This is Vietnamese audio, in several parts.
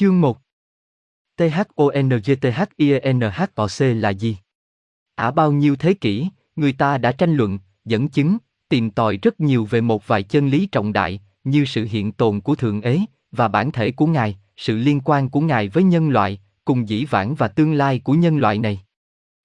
Chương 1 THONGTHIENHOC là gì? Ả bao nhiêu thế kỷ, người ta đã tranh luận, dẫn chứng, tìm tòi rất nhiều về một vài chân lý trọng đại, như sự hiện tồn của Thượng Ế, và bản thể của Ngài, sự liên quan của Ngài với nhân loại, cùng dĩ vãng và tương lai của nhân loại này.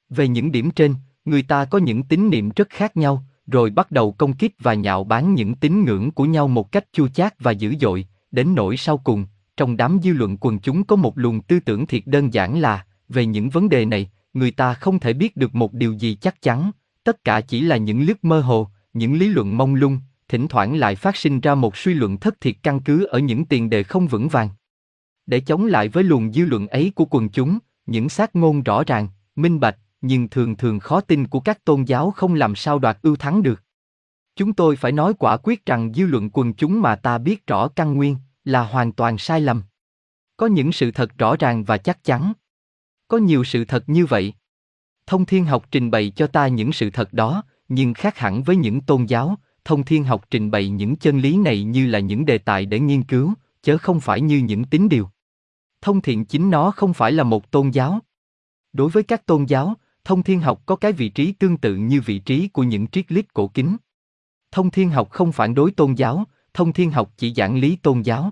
Về những điểm trên, người ta có những tín niệm rất khác nhau, rồi bắt đầu công kích và nhạo báng những tín ngưỡng của nhau một cách chua chát và dữ dội, đến nỗi sau cùng, trong đám dư luận quần chúng có một luồng tư tưởng thiệt đơn giản là, về những vấn đề này, người ta không thể biết được một điều gì chắc chắn, tất cả chỉ là những lướt mơ hồ, những lý luận mông lung, thỉnh thoảng lại phát sinh ra một suy luận thất thiệt căn cứ ở những tiền đề không vững vàng. Để chống lại với luồng dư luận ấy của quần chúng, những xác ngôn rõ ràng, minh bạch, nhưng thường thường khó tin của các tôn giáo không làm sao đoạt ưu thắng được. Chúng tôi phải nói quả quyết rằng dư luận quần chúng mà ta biết rõ căn nguyên là hoàn toàn sai lầm. Có những sự thật rõ ràng và chắc chắn. Có nhiều sự thật như vậy. Thông thiên học trình bày cho ta những sự thật đó, nhưng khác hẳn với những tôn giáo, thông thiên học trình bày những chân lý này như là những đề tài để nghiên cứu, chớ không phải như những tín điều. Thông thiện chính nó không phải là một tôn giáo. Đối với các tôn giáo, thông thiên học có cái vị trí tương tự như vị trí của những triết lý cổ kính. Thông thiên học không phản đối tôn giáo, thông thiên học chỉ giảng lý tôn giáo.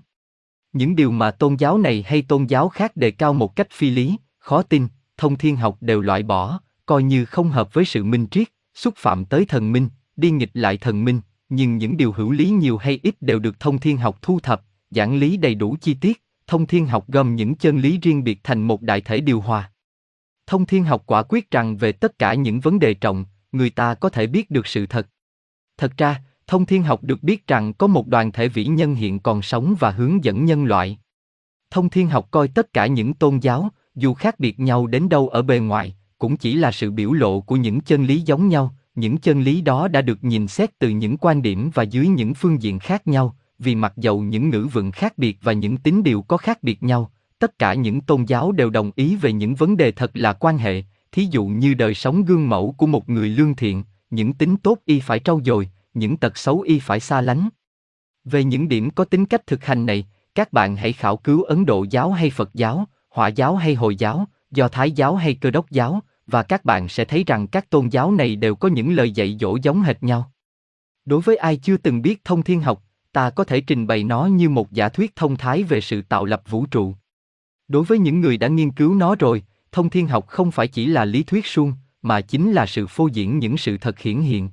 Những điều mà tôn giáo này hay tôn giáo khác đề cao một cách phi lý, khó tin, thông thiên học đều loại bỏ, coi như không hợp với sự minh triết, xúc phạm tới thần minh, đi nghịch lại thần minh, nhưng những điều hữu lý nhiều hay ít đều được thông thiên học thu thập, giảng lý đầy đủ chi tiết, thông thiên học gom những chân lý riêng biệt thành một đại thể điều hòa. Thông thiên học quả quyết rằng về tất cả những vấn đề trọng, người ta có thể biết được sự thật. Thật ra, thông thiên học được biết rằng có một đoàn thể vĩ nhân hiện còn sống và hướng dẫn nhân loại. Thông thiên học coi tất cả những tôn giáo, dù khác biệt nhau đến đâu ở bề ngoài, cũng chỉ là sự biểu lộ của những chân lý giống nhau, những chân lý đó đã được nhìn xét từ những quan điểm và dưới những phương diện khác nhau, vì mặc dầu những ngữ vựng khác biệt và những tín điều có khác biệt nhau, tất cả những tôn giáo đều đồng ý về những vấn đề thật là quan hệ, thí dụ như đời sống gương mẫu của một người lương thiện, những tính tốt y phải trau dồi, những tật xấu y phải xa lánh. Về những điểm có tính cách thực hành này, các bạn hãy khảo cứu Ấn Độ giáo hay Phật giáo, Hỏa giáo hay Hồi giáo, Do Thái giáo hay Cơ đốc giáo, và các bạn sẽ thấy rằng các tôn giáo này đều có những lời dạy dỗ giống hệt nhau. Đối với ai chưa từng biết thông thiên học, ta có thể trình bày nó như một giả thuyết thông thái về sự tạo lập vũ trụ. Đối với những người đã nghiên cứu nó rồi, thông thiên học không phải chỉ là lý thuyết suông, mà chính là sự phô diễn những sự thật hiển hiện.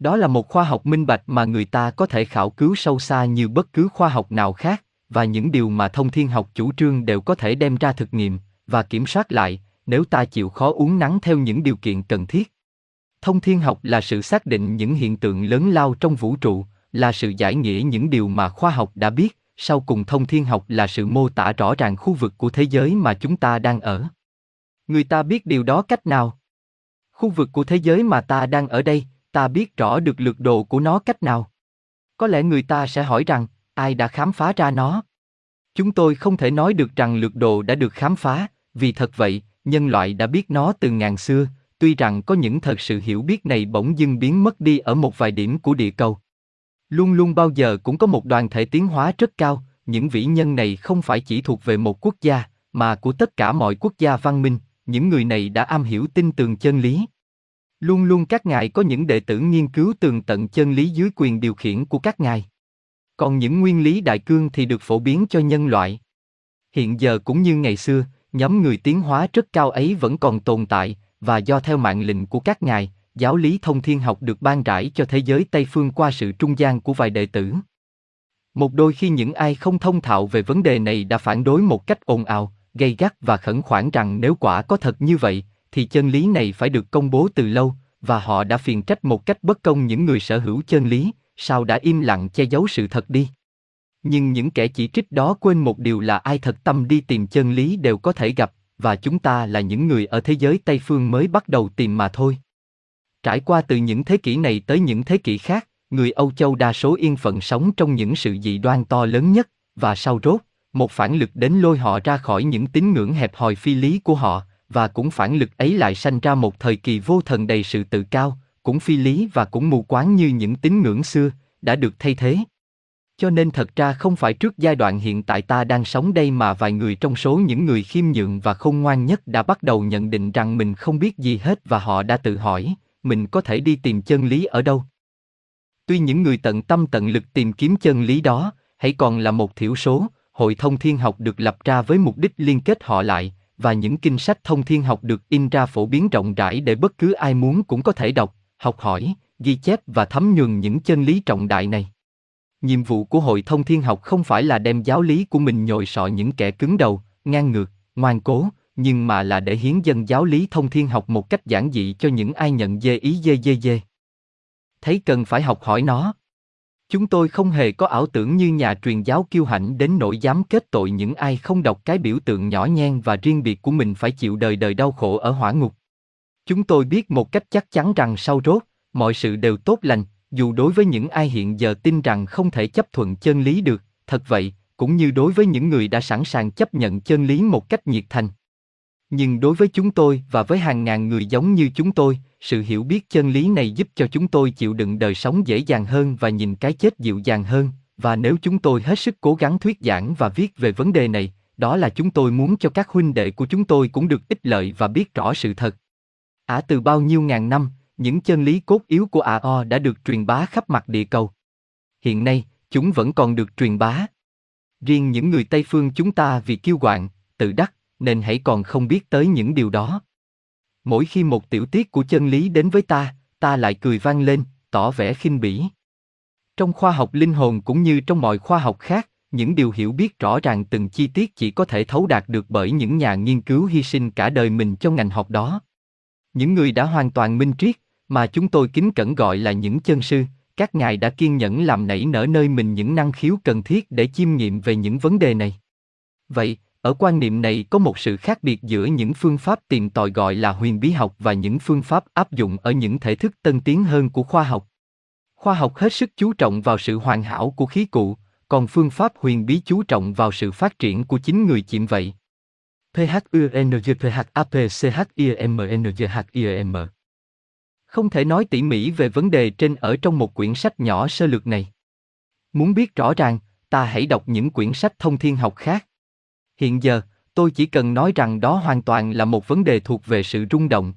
Đó là một khoa học minh bạch mà người ta có thể khảo cứu sâu xa như bất cứ khoa học nào khác, và những điều mà thông thiên học chủ trương đều có thể đem ra thực nghiệm và kiểm soát lại, nếu ta chịu khó uống nắng theo những điều kiện cần thiết. Thông thiên học là sự xác định những hiện tượng lớn lao trong vũ trụ, là sự giải nghĩa những điều mà khoa học đã biết, sau cùng thông thiên học là sự mô tả rõ ràng khu vực của thế giới mà chúng ta đang ở. Người ta biết điều đó cách nào? Khu vực của thế giới mà ta đang ở đây, ta biết rõ được lược độ của nó cách nào? Có lẽ người ta sẽ hỏi rằng, ai đã khám phá ra nó? Chúng tôi không thể nói được rằng lược độ đã được khám phá, vì thật vậy, nhân loại đã biết nó từ ngàn xưa, tuy rằng có những thật sự hiểu biết này bỗng dưng biến mất đi ở một vài điểm của địa cầu. Luôn luôn bao giờ cũng có một đoàn thể tiến hóa rất cao, những vĩ nhân này không phải chỉ thuộc về một quốc gia, mà của tất cả mọi quốc gia văn minh, những người này đã am hiểu tin tường chân lý. Luôn luôn các ngài có những đệ tử nghiên cứu tường tận chân lý dưới quyền điều khiển của các ngài. Còn những nguyên lý đại cương thì được phổ biến cho nhân loại. Hiện giờ cũng như ngày xưa, nhóm người tiến hóa rất cao ấy vẫn còn tồn tại, và do theo mạng lệnh của các ngài, giáo lý thông thiên học được ban rãi cho thế giới Tây phương qua sự trung gian của vài đệ tử. Một đôi khi những ai không thông thạo về vấn đề này đã phản đối một cách ồn ào, gây gắt và khẩn khoản rằng nếu quả có thật như vậy, thì chân lý này phải được công bố từ lâu, và họ đã phiền trách một cách bất công những người sở hữu chân lý, sao đã im lặng che giấu sự thật đi. Nhưng những kẻ chỉ trích đó quên một điều là ai thật tâm đi tìm chân lý đều có thể gặp, và chúng ta là những người ở thế giới Tây phương mới bắt đầu tìm mà thôi. Trải qua từ những thế kỷ này tới những thế kỷ khác, người Âu Châu đa số yên phận sống trong những sự dị đoan to lớn nhất, và sau rốt, một phản lực đến lôi họ ra khỏi những tín ngưỡng hẹp hòi phi lý của họ, và cũng phản lực ấy lại sanh ra một thời kỳ vô thần đầy sự tự cao, cũng phi lý và cũng mù quáng như những tín ngưỡng xưa, đã được thay thế. Cho nên thật ra không phải trước giai đoạn hiện tại ta đang sống đây mà vài người trong số những người khiêm nhượng và khôn ngoan nhất đã bắt đầu nhận định rằng mình không biết gì hết và họ đã tự hỏi, mình có thể đi tìm chân lý ở đâu. Tuy những người tận tâm tận lực tìm kiếm chân lý đó, hãy còn là một thiểu số, hội thông thiên học được lập ra với mục đích liên kết họ lại, và những kinh sách thông thiên học được in ra phổ biến rộng rãi để bất cứ ai muốn cũng có thể đọc, học hỏi, ghi chép và thấm nhuần những chân lý trọng đại này. Nhiệm vụ của hội thông thiên học không phải là đem giáo lý của mình nhồi sọ những kẻ cứng đầu, ngang ngược, ngoan cố, nhưng mà là để hiến dân giáo lý thông thiên học một cách giản dị cho những ai nhận dê ý dê dê dê. Thấy cần phải học hỏi nó. Chúng tôi không hề có ảo tưởng như nhà truyền giáo kiêu hãnh đến nỗi dám kết tội những ai không đọc cái biểu tượng nhỏ nhen và riêng biệt của mình phải chịu đời đời đau khổ ở hỏa ngục. Chúng tôi biết một cách chắc chắn rằng sau rốt, mọi sự đều tốt lành, dù đối với những ai hiện giờ tin rằng không thể chấp thuận chân lý được, thật vậy, cũng như đối với những người đã sẵn sàng chấp nhận chân lý một cách nhiệt thành. Nhưng đối với chúng tôi và với hàng ngàn người giống như chúng tôi, sự hiểu biết chân lý này giúp cho chúng tôi chịu đựng đời sống dễ dàng hơn và nhìn cái chết dịu dàng hơn, và nếu chúng tôi hết sức cố gắng thuyết giảng và viết về vấn đề này, đó là chúng tôi muốn cho các huynh đệ của chúng tôi cũng được ích lợi và biết rõ sự thật. Ả à, từ bao nhiêu ngàn năm, những chân lý cốt yếu của AO đã được truyền bá khắp mặt địa cầu. Hiện nay, chúng vẫn còn được truyền bá. Riêng những người Tây phương chúng ta vì kiêu quạng, tự đắc, nên hãy còn không biết tới những điều đó. Mỗi khi một tiểu tiết của chân lý đến với ta, ta lại cười vang lên, tỏ vẻ khinh bỉ. Trong khoa học linh hồn cũng như trong mọi khoa học khác, những điều hiểu biết rõ ràng từng chi tiết chỉ có thể thấu đạt được bởi những nhà nghiên cứu hy sinh cả đời mình cho ngành học đó. Những người đã hoàn toàn minh triết, mà chúng tôi kính cẩn gọi là những chân sư, các ngài đã kiên nhẫn làm nảy nở nơi mình những năng khiếu cần thiết để chiêm nghiệm về những vấn đề này. Vậy, ở quan niệm này có một sự khác biệt giữa những phương pháp tìm tòi gọi là huyền bí học và những phương pháp áp dụng ở những thể thức tân tiến hơn của khoa học. Khoa học hết sức chú trọng vào sự hoàn hảo của khí cụ, còn phương pháp huyền bí chú trọng vào sự phát triển của chính người chịm vậy. PHUNGPHAPCHIMNGHIM Không thể nói tỉ mỉ về vấn đề trên ở trong một quyển sách nhỏ sơ lược này. Muốn biết rõ ràng, ta hãy đọc những quyển sách thông thiên học khác. Hiện giờ, tôi chỉ cần nói rằng đó hoàn toàn là một vấn đề thuộc về sự rung động.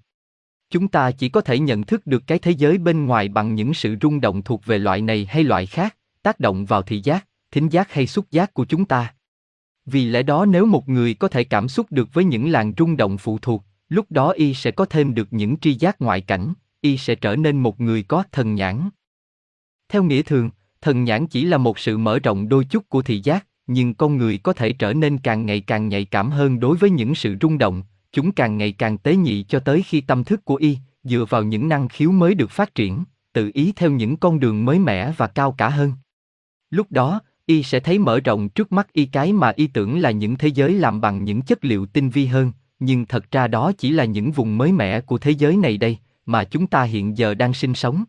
Chúng ta chỉ có thể nhận thức được cái thế giới bên ngoài bằng những sự rung động thuộc về loại này hay loại khác, tác động vào thị giác, thính giác hay xúc giác của chúng ta. Vì lẽ đó nếu một người có thể cảm xúc được với những làn rung động phụ thuộc, lúc đó y sẽ có thêm được những tri giác ngoại cảnh, y sẽ trở nên một người có thần nhãn. Theo nghĩa thường, thần nhãn chỉ là một sự mở rộng đôi chút của thị giác, nhưng con người có thể trở nên càng ngày càng nhạy cảm hơn đối với những sự rung động, chúng càng ngày càng tế nhị cho tới khi tâm thức của y, dựa vào những năng khiếu mới được phát triển, tự ý theo những con đường mới mẻ và cao cả hơn. Lúc đó, y sẽ thấy mở rộng trước mắt y cái mà y tưởng là những thế giới làm bằng những chất liệu tinh vi hơn, nhưng thật ra đó chỉ là những vùng mới mẻ của thế giới này đây, mà chúng ta hiện giờ đang sinh sống.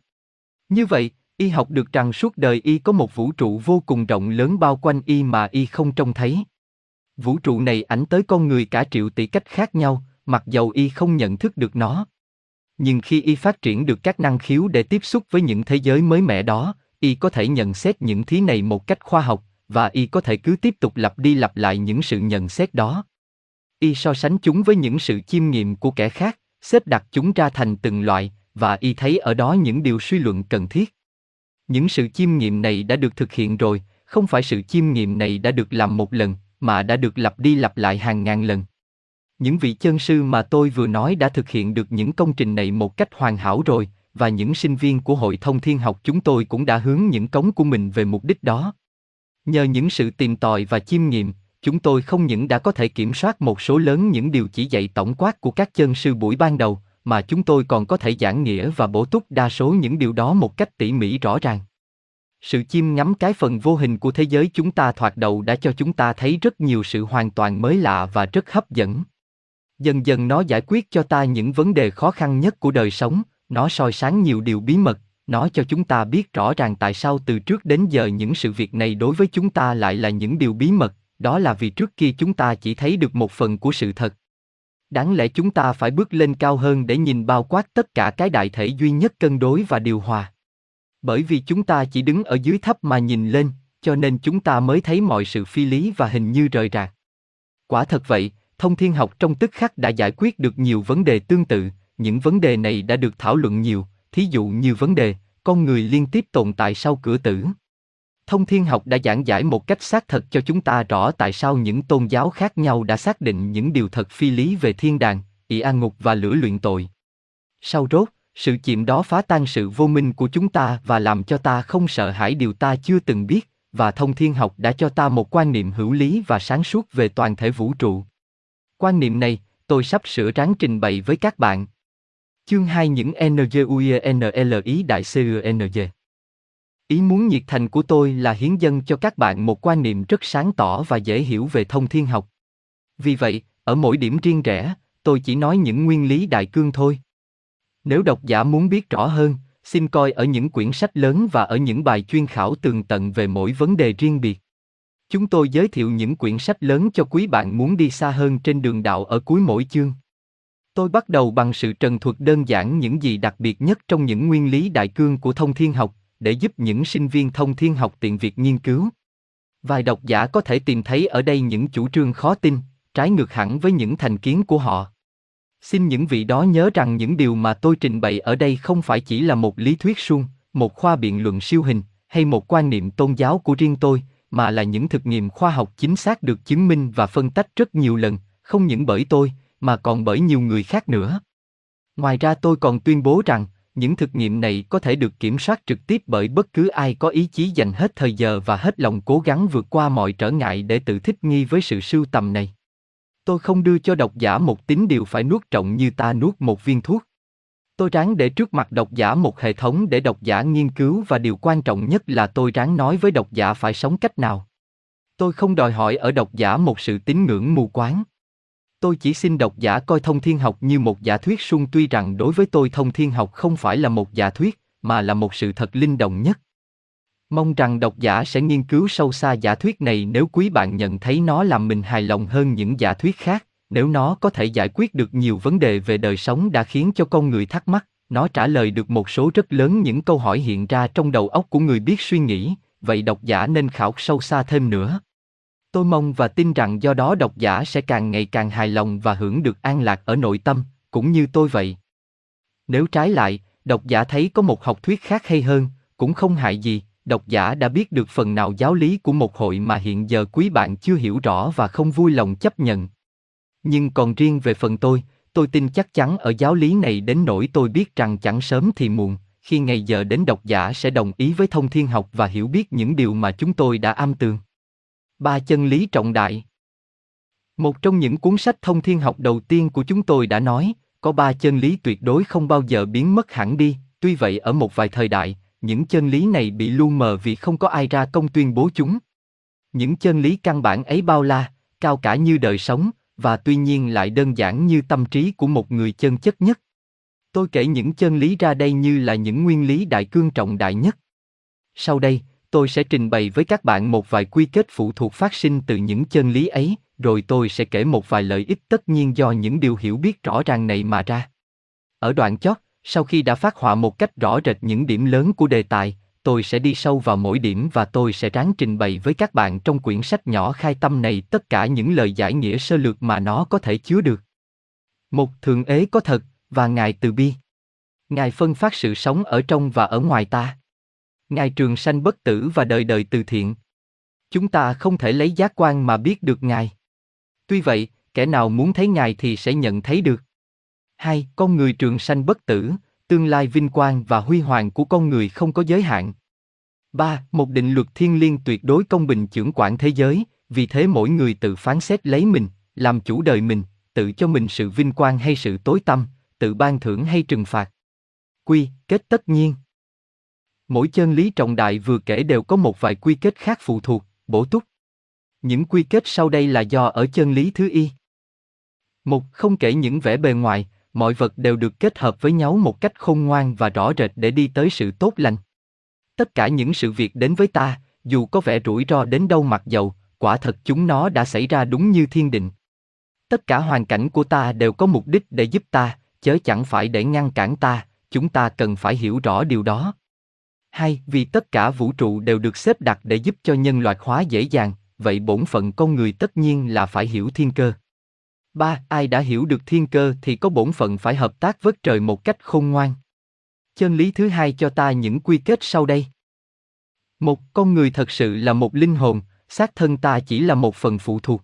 Như vậy, Y học được rằng suốt đời y có một vũ trụ vô cùng rộng lớn bao quanh y mà y không trông thấy. Vũ trụ này ảnh tới con người cả triệu tỷ cách khác nhau, mặc dầu y không nhận thức được nó. Nhưng khi y phát triển được các năng khiếu để tiếp xúc với những thế giới mới mẻ đó, y có thể nhận xét những thứ này một cách khoa học, và y có thể cứ tiếp tục lặp đi lặp lại những sự nhận xét đó. Y so sánh chúng với những sự chiêm nghiệm của kẻ khác, xếp đặt chúng ra thành từng loại, và y thấy ở đó những điều suy luận cần thiết. Những sự chiêm nghiệm này đã được thực hiện rồi, không phải sự chiêm nghiệm này đã được làm một lần, mà đã được lặp đi lặp lại hàng ngàn lần. Những vị chân sư mà tôi vừa nói đã thực hiện được những công trình này một cách hoàn hảo rồi, và những sinh viên của hội thông thiên học chúng tôi cũng đã hướng những cống của mình về mục đích đó. Nhờ những sự tìm tòi và chiêm nghiệm, chúng tôi không những đã có thể kiểm soát một số lớn những điều chỉ dạy tổng quát của các chân sư buổi ban đầu, mà chúng tôi còn có thể giảng nghĩa và bổ túc đa số những điều đó một cách tỉ mỉ rõ ràng. Sự chiêm ngắm cái phần vô hình của thế giới chúng ta thoạt đầu đã cho chúng ta thấy rất nhiều sự hoàn toàn mới lạ và rất hấp dẫn. Dần dần nó giải quyết cho ta những vấn đề khó khăn nhất của đời sống, nó soi sáng nhiều điều bí mật, nó cho chúng ta biết rõ ràng tại sao từ trước đến giờ những sự việc này đối với chúng ta lại là những điều bí mật, đó là vì trước kia chúng ta chỉ thấy được một phần của sự thật. Đáng lẽ chúng ta phải bước lên cao hơn để nhìn bao quát tất cả cái đại thể duy nhất cân đối và điều hòa. Bởi vì chúng ta chỉ đứng ở dưới thấp mà nhìn lên, cho nên chúng ta mới thấy mọi sự phi lý và hình như rời rạc. Quả thật vậy, thông thiên học trong tức khắc đã giải quyết được nhiều vấn đề tương tự, những vấn đề này đã được thảo luận nhiều, thí dụ như vấn đề, con người liên tiếp tồn tại sau cửa tử. Thông thiên học đã giảng giải một cách xác thật cho chúng ta rõ tại sao những tôn giáo khác nhau đã xác định những điều thật phi lý về thiên đàng, ỷ an ngục và lửa luyện tội. Sau rốt, sự chìm đó phá tan sự vô minh của chúng ta và làm cho ta không sợ hãi điều ta chưa từng biết, và thông thiên học đã cho ta một quan niệm hữu lý và sáng suốt về toàn thể vũ trụ. Quan niệm này, tôi sắp sửa ráng trình bày với các bạn. Chương 2 những NGUENL ý đại CUNG. Ý muốn nhiệt thành của tôi là hiến dân cho các bạn một quan niệm rất sáng tỏ và dễ hiểu về thông thiên học. Vì vậy, ở mỗi điểm riêng rẽ, tôi chỉ nói những nguyên lý đại cương thôi. Nếu độc giả muốn biết rõ hơn, xin coi ở những quyển sách lớn và ở những bài chuyên khảo tường tận về mỗi vấn đề riêng biệt. Chúng tôi giới thiệu những quyển sách lớn cho quý bạn muốn đi xa hơn trên đường đạo ở cuối mỗi chương. Tôi bắt đầu bằng sự trần thuật đơn giản những gì đặc biệt nhất trong những nguyên lý đại cương của thông thiên học, để giúp những sinh viên thông thiên học tiện việc nghiên cứu. Vài độc giả có thể tìm thấy ở đây những chủ trương khó tin, trái ngược hẳn với những thành kiến của họ. Xin những vị đó nhớ rằng những điều mà tôi trình bày ở đây không phải chỉ là một lý thuyết suông, một khoa biện luận siêu hình, hay một quan niệm tôn giáo của riêng tôi, mà là những thực nghiệm khoa học chính xác được chứng minh và phân tách rất nhiều lần, không những bởi tôi, mà còn bởi nhiều người khác nữa. Ngoài ra tôi còn tuyên bố rằng, những thực nghiệm này có thể được kiểm soát trực tiếp bởi bất cứ ai có ý chí dành hết thời giờ và hết lòng cố gắng vượt qua mọi trở ngại để tự thích nghi với sự sưu tầm này. Tôi không đưa cho độc giả một tín điều phải nuốt trọng như ta nuốt một viên thuốc. Tôi ráng để trước mặt độc giả một hệ thống để độc giả nghiên cứu và điều quan trọng nhất là tôi ráng nói với độc giả phải sống cách nào. Tôi không đòi hỏi ở độc giả một sự tín ngưỡng mù quáng. Tôi chỉ xin độc giả coi thông thiên học như một giả thuyết sung tuy rằng đối với tôi thông thiên học không phải là một giả thuyết, mà là một sự thật linh động nhất. Mong rằng độc giả sẽ nghiên cứu sâu xa giả thuyết này nếu quý bạn nhận thấy nó làm mình hài lòng hơn những giả thuyết khác, nếu nó có thể giải quyết được nhiều vấn đề về đời sống đã khiến cho con người thắc mắc, nó trả lời được một số rất lớn những câu hỏi hiện ra trong đầu óc của người biết suy nghĩ, vậy độc giả nên khảo sâu xa thêm nữa. Tôi mong và tin rằng do đó độc giả sẽ càng ngày càng hài lòng và hưởng được an lạc ở nội tâm, cũng như tôi vậy. Nếu trái lại, độc giả thấy có một học thuyết khác hay hơn, cũng không hại gì, độc giả đã biết được phần nào giáo lý của một hội mà hiện giờ quý bạn chưa hiểu rõ và không vui lòng chấp nhận. Nhưng còn riêng về phần tôi, tôi tin chắc chắn ở giáo lý này đến nỗi tôi biết rằng chẳng sớm thì muộn, khi ngày giờ đến độc giả sẽ đồng ý với thông thiên học và hiểu biết những điều mà chúng tôi đã âm tường. Ba chân lý trọng đại Một trong những cuốn sách thông thiên học đầu tiên của chúng tôi đã nói, có ba chân lý tuyệt đối không bao giờ biến mất hẳn đi, tuy vậy ở một vài thời đại, những chân lý này bị lu mờ vì không có ai ra công tuyên bố chúng. Những chân lý căn bản ấy bao la, cao cả như đời sống, và tuy nhiên lại đơn giản như tâm trí của một người chân chất nhất. Tôi kể những chân lý ra đây như là những nguyên lý đại cương trọng đại nhất. Sau đây, tôi sẽ trình bày với các bạn một vài quy kết phụ thuộc phát sinh từ những chân lý ấy, rồi tôi sẽ kể một vài lợi ích tất nhiên do những điều hiểu biết rõ ràng này mà ra. Ở đoạn chót, sau khi đã phát họa một cách rõ rệt những điểm lớn của đề tài, tôi sẽ đi sâu vào mỗi điểm và tôi sẽ ráng trình bày với các bạn trong quyển sách nhỏ khai tâm này tất cả những lời giải nghĩa sơ lược mà nó có thể chứa được. Một thượng ế có thật, và Ngài từ bi. Ngài phân phát sự sống ở trong và ở ngoài ta. Ngài trường sanh bất tử và đời đời từ thiện. Chúng ta không thể lấy giác quan mà biết được Ngài. Tuy vậy, kẻ nào muốn thấy Ngài thì sẽ nhận thấy được. Hai, con người trường sanh bất tử, tương lai vinh quang và huy hoàng của con người không có giới hạn. Ba, Một định luật thiên liêng tuyệt đối công bình trưởng quản thế giới, vì thế mỗi người tự phán xét lấy mình, làm chủ đời mình, tự cho mình sự vinh quang hay sự tối tăm, tự ban thưởng hay trừng phạt. Quy, kết tất nhiên. Mỗi chân lý trọng đại vừa kể đều có một vài quy kết khác phụ thuộc, bổ túc. Những quy kết sau đây là do ở chân lý thứ y. Một, không kể những vẻ bề ngoài, mọi vật đều được kết hợp với nhau một cách khôn ngoan và rõ rệt để đi tới sự tốt lành. Tất cả những sự việc đến với ta, dù có vẻ rủi ro đến đâu mặc dầu, quả thật chúng nó đã xảy ra đúng như thiên định. Tất cả hoàn cảnh của ta đều có mục đích để giúp ta, chớ chẳng phải để ngăn cản ta, chúng ta cần phải hiểu rõ điều đó. Hai, vì tất cả vũ trụ đều được xếp đặt để giúp cho nhân loại hóa dễ dàng, vậy bổn phận con người tất nhiên là phải hiểu thiên cơ. Ba, ai đã hiểu được thiên cơ thì có bổn phận phải hợp tác với trời một cách khôn ngoan. Chân lý thứ hai cho ta những quy kết sau đây. Một, con người thật sự là một linh hồn, xác thân ta chỉ là một phần phụ thuộc.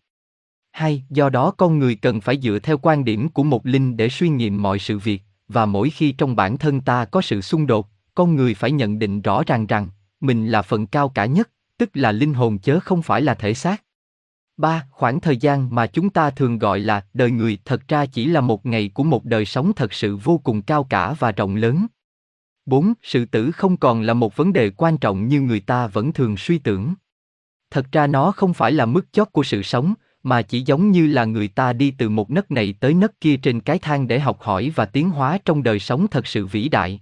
Hai, do đó con người cần phải dựa theo quan điểm của một linh để suy nghiệm mọi sự việc, và mỗi khi trong bản thân ta có sự xung đột, con người phải nhận định rõ ràng rằng, mình là phần cao cả nhất, tức là linh hồn chớ không phải là thể xác. Ba, Khoảng thời gian mà chúng ta thường gọi là đời người thật ra chỉ là một ngày của một đời sống thật sự vô cùng cao cả và rộng lớn. 4. Sự tử không còn là một vấn đề quan trọng như người ta vẫn thường suy tưởng. Thật ra nó không phải là mức chót của sự sống, mà chỉ giống như là người ta đi từ một nấc này tới nấc kia trên cái thang để học hỏi và tiến hóa trong đời sống thật sự vĩ đại.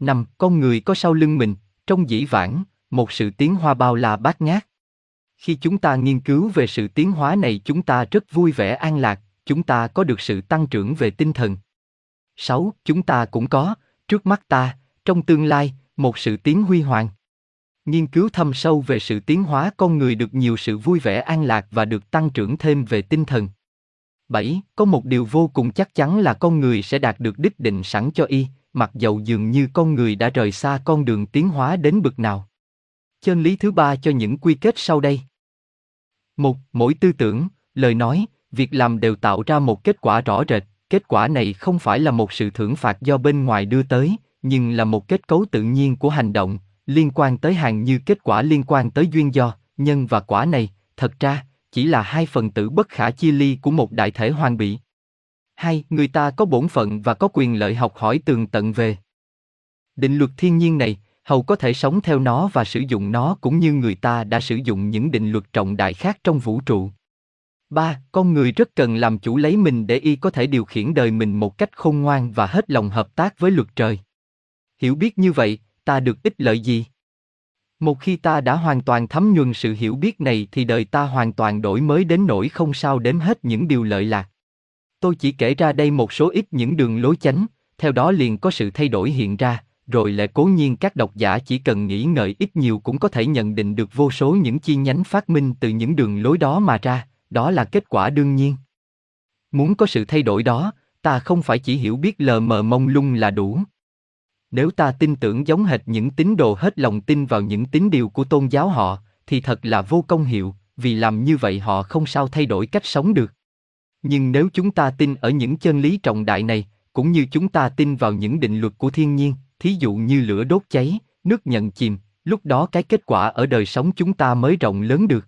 5. Con người có sau lưng mình, trong dĩ vãng, một sự tiến hóa bao la bát ngát. Khi chúng ta nghiên cứu về sự tiến hóa này chúng ta rất vui vẻ an lạc, chúng ta có được sự tăng trưởng về tinh thần. 6. Chúng ta cũng có, trước mắt ta, trong tương lai, một sự tiến huy hoàng. Nghiên cứu thâm sâu về sự tiến hóa con người được nhiều sự vui vẻ an lạc và được tăng trưởng thêm về tinh thần. 7. Có một điều vô cùng chắc chắn là con người sẽ đạt được đích định sẵn cho y, mặc dầu dường như con người đã rời xa con đường tiến hóa đến bực nào. Chân lý thứ ba cho những quy kết sau đây. Một, mỗi tư tưởng, lời nói, việc làm đều tạo ra một kết quả rõ rệt, kết quả này không phải là một sự thưởng phạt do bên ngoài đưa tới, nhưng là một kết cấu tự nhiên của hành động, liên quan tới hàng như kết quả liên quan tới duyên do, nhân và quả này, thật ra, chỉ là hai phần tử bất khả chia ly của một đại thể hoàn bị. Hai, người ta có bổn phận và có quyền lợi học hỏi tường tận về. Định luật thiên nhiên này, hầu có thể sống theo nó và sử dụng nó cũng như người ta đã sử dụng những định luật trọng đại khác trong vũ trụ. Ba, con người rất cần làm chủ lấy mình để y có thể điều khiển đời mình một cách khôn ngoan và hết lòng hợp tác với luật trời. Hiểu biết như vậy, ta được ích lợi gì? Một khi ta đã hoàn toàn thấm nhuần sự hiểu biết này thì đời ta hoàn toàn đổi mới đến nỗi không sao đếm hết những điều lợi lạc. Tôi chỉ kể ra đây một số ít những đường lối chánh, theo đó liền có sự thay đổi hiện ra, rồi lại cố nhiên các độc giả chỉ cần nghĩ ngợi ít nhiều cũng có thể nhận định được vô số những chi nhánh phát minh từ những đường lối đó mà ra, đó là kết quả đương nhiên. Muốn có sự thay đổi đó, ta không phải chỉ hiểu biết lờ mờ mông lung là đủ. Nếu ta tin tưởng giống hệt những tín đồ hết lòng tin vào những tín điều của tôn giáo họ, thì thật là vô công hiệu, vì làm như vậy họ không sao thay đổi cách sống được. Nhưng nếu chúng ta tin ở những chân lý trọng đại này, cũng như chúng ta tin vào những định luật của thiên nhiên, thí dụ như lửa đốt cháy, nước nhận chìm, lúc đó cái kết quả ở đời sống chúng ta mới rộng lớn được.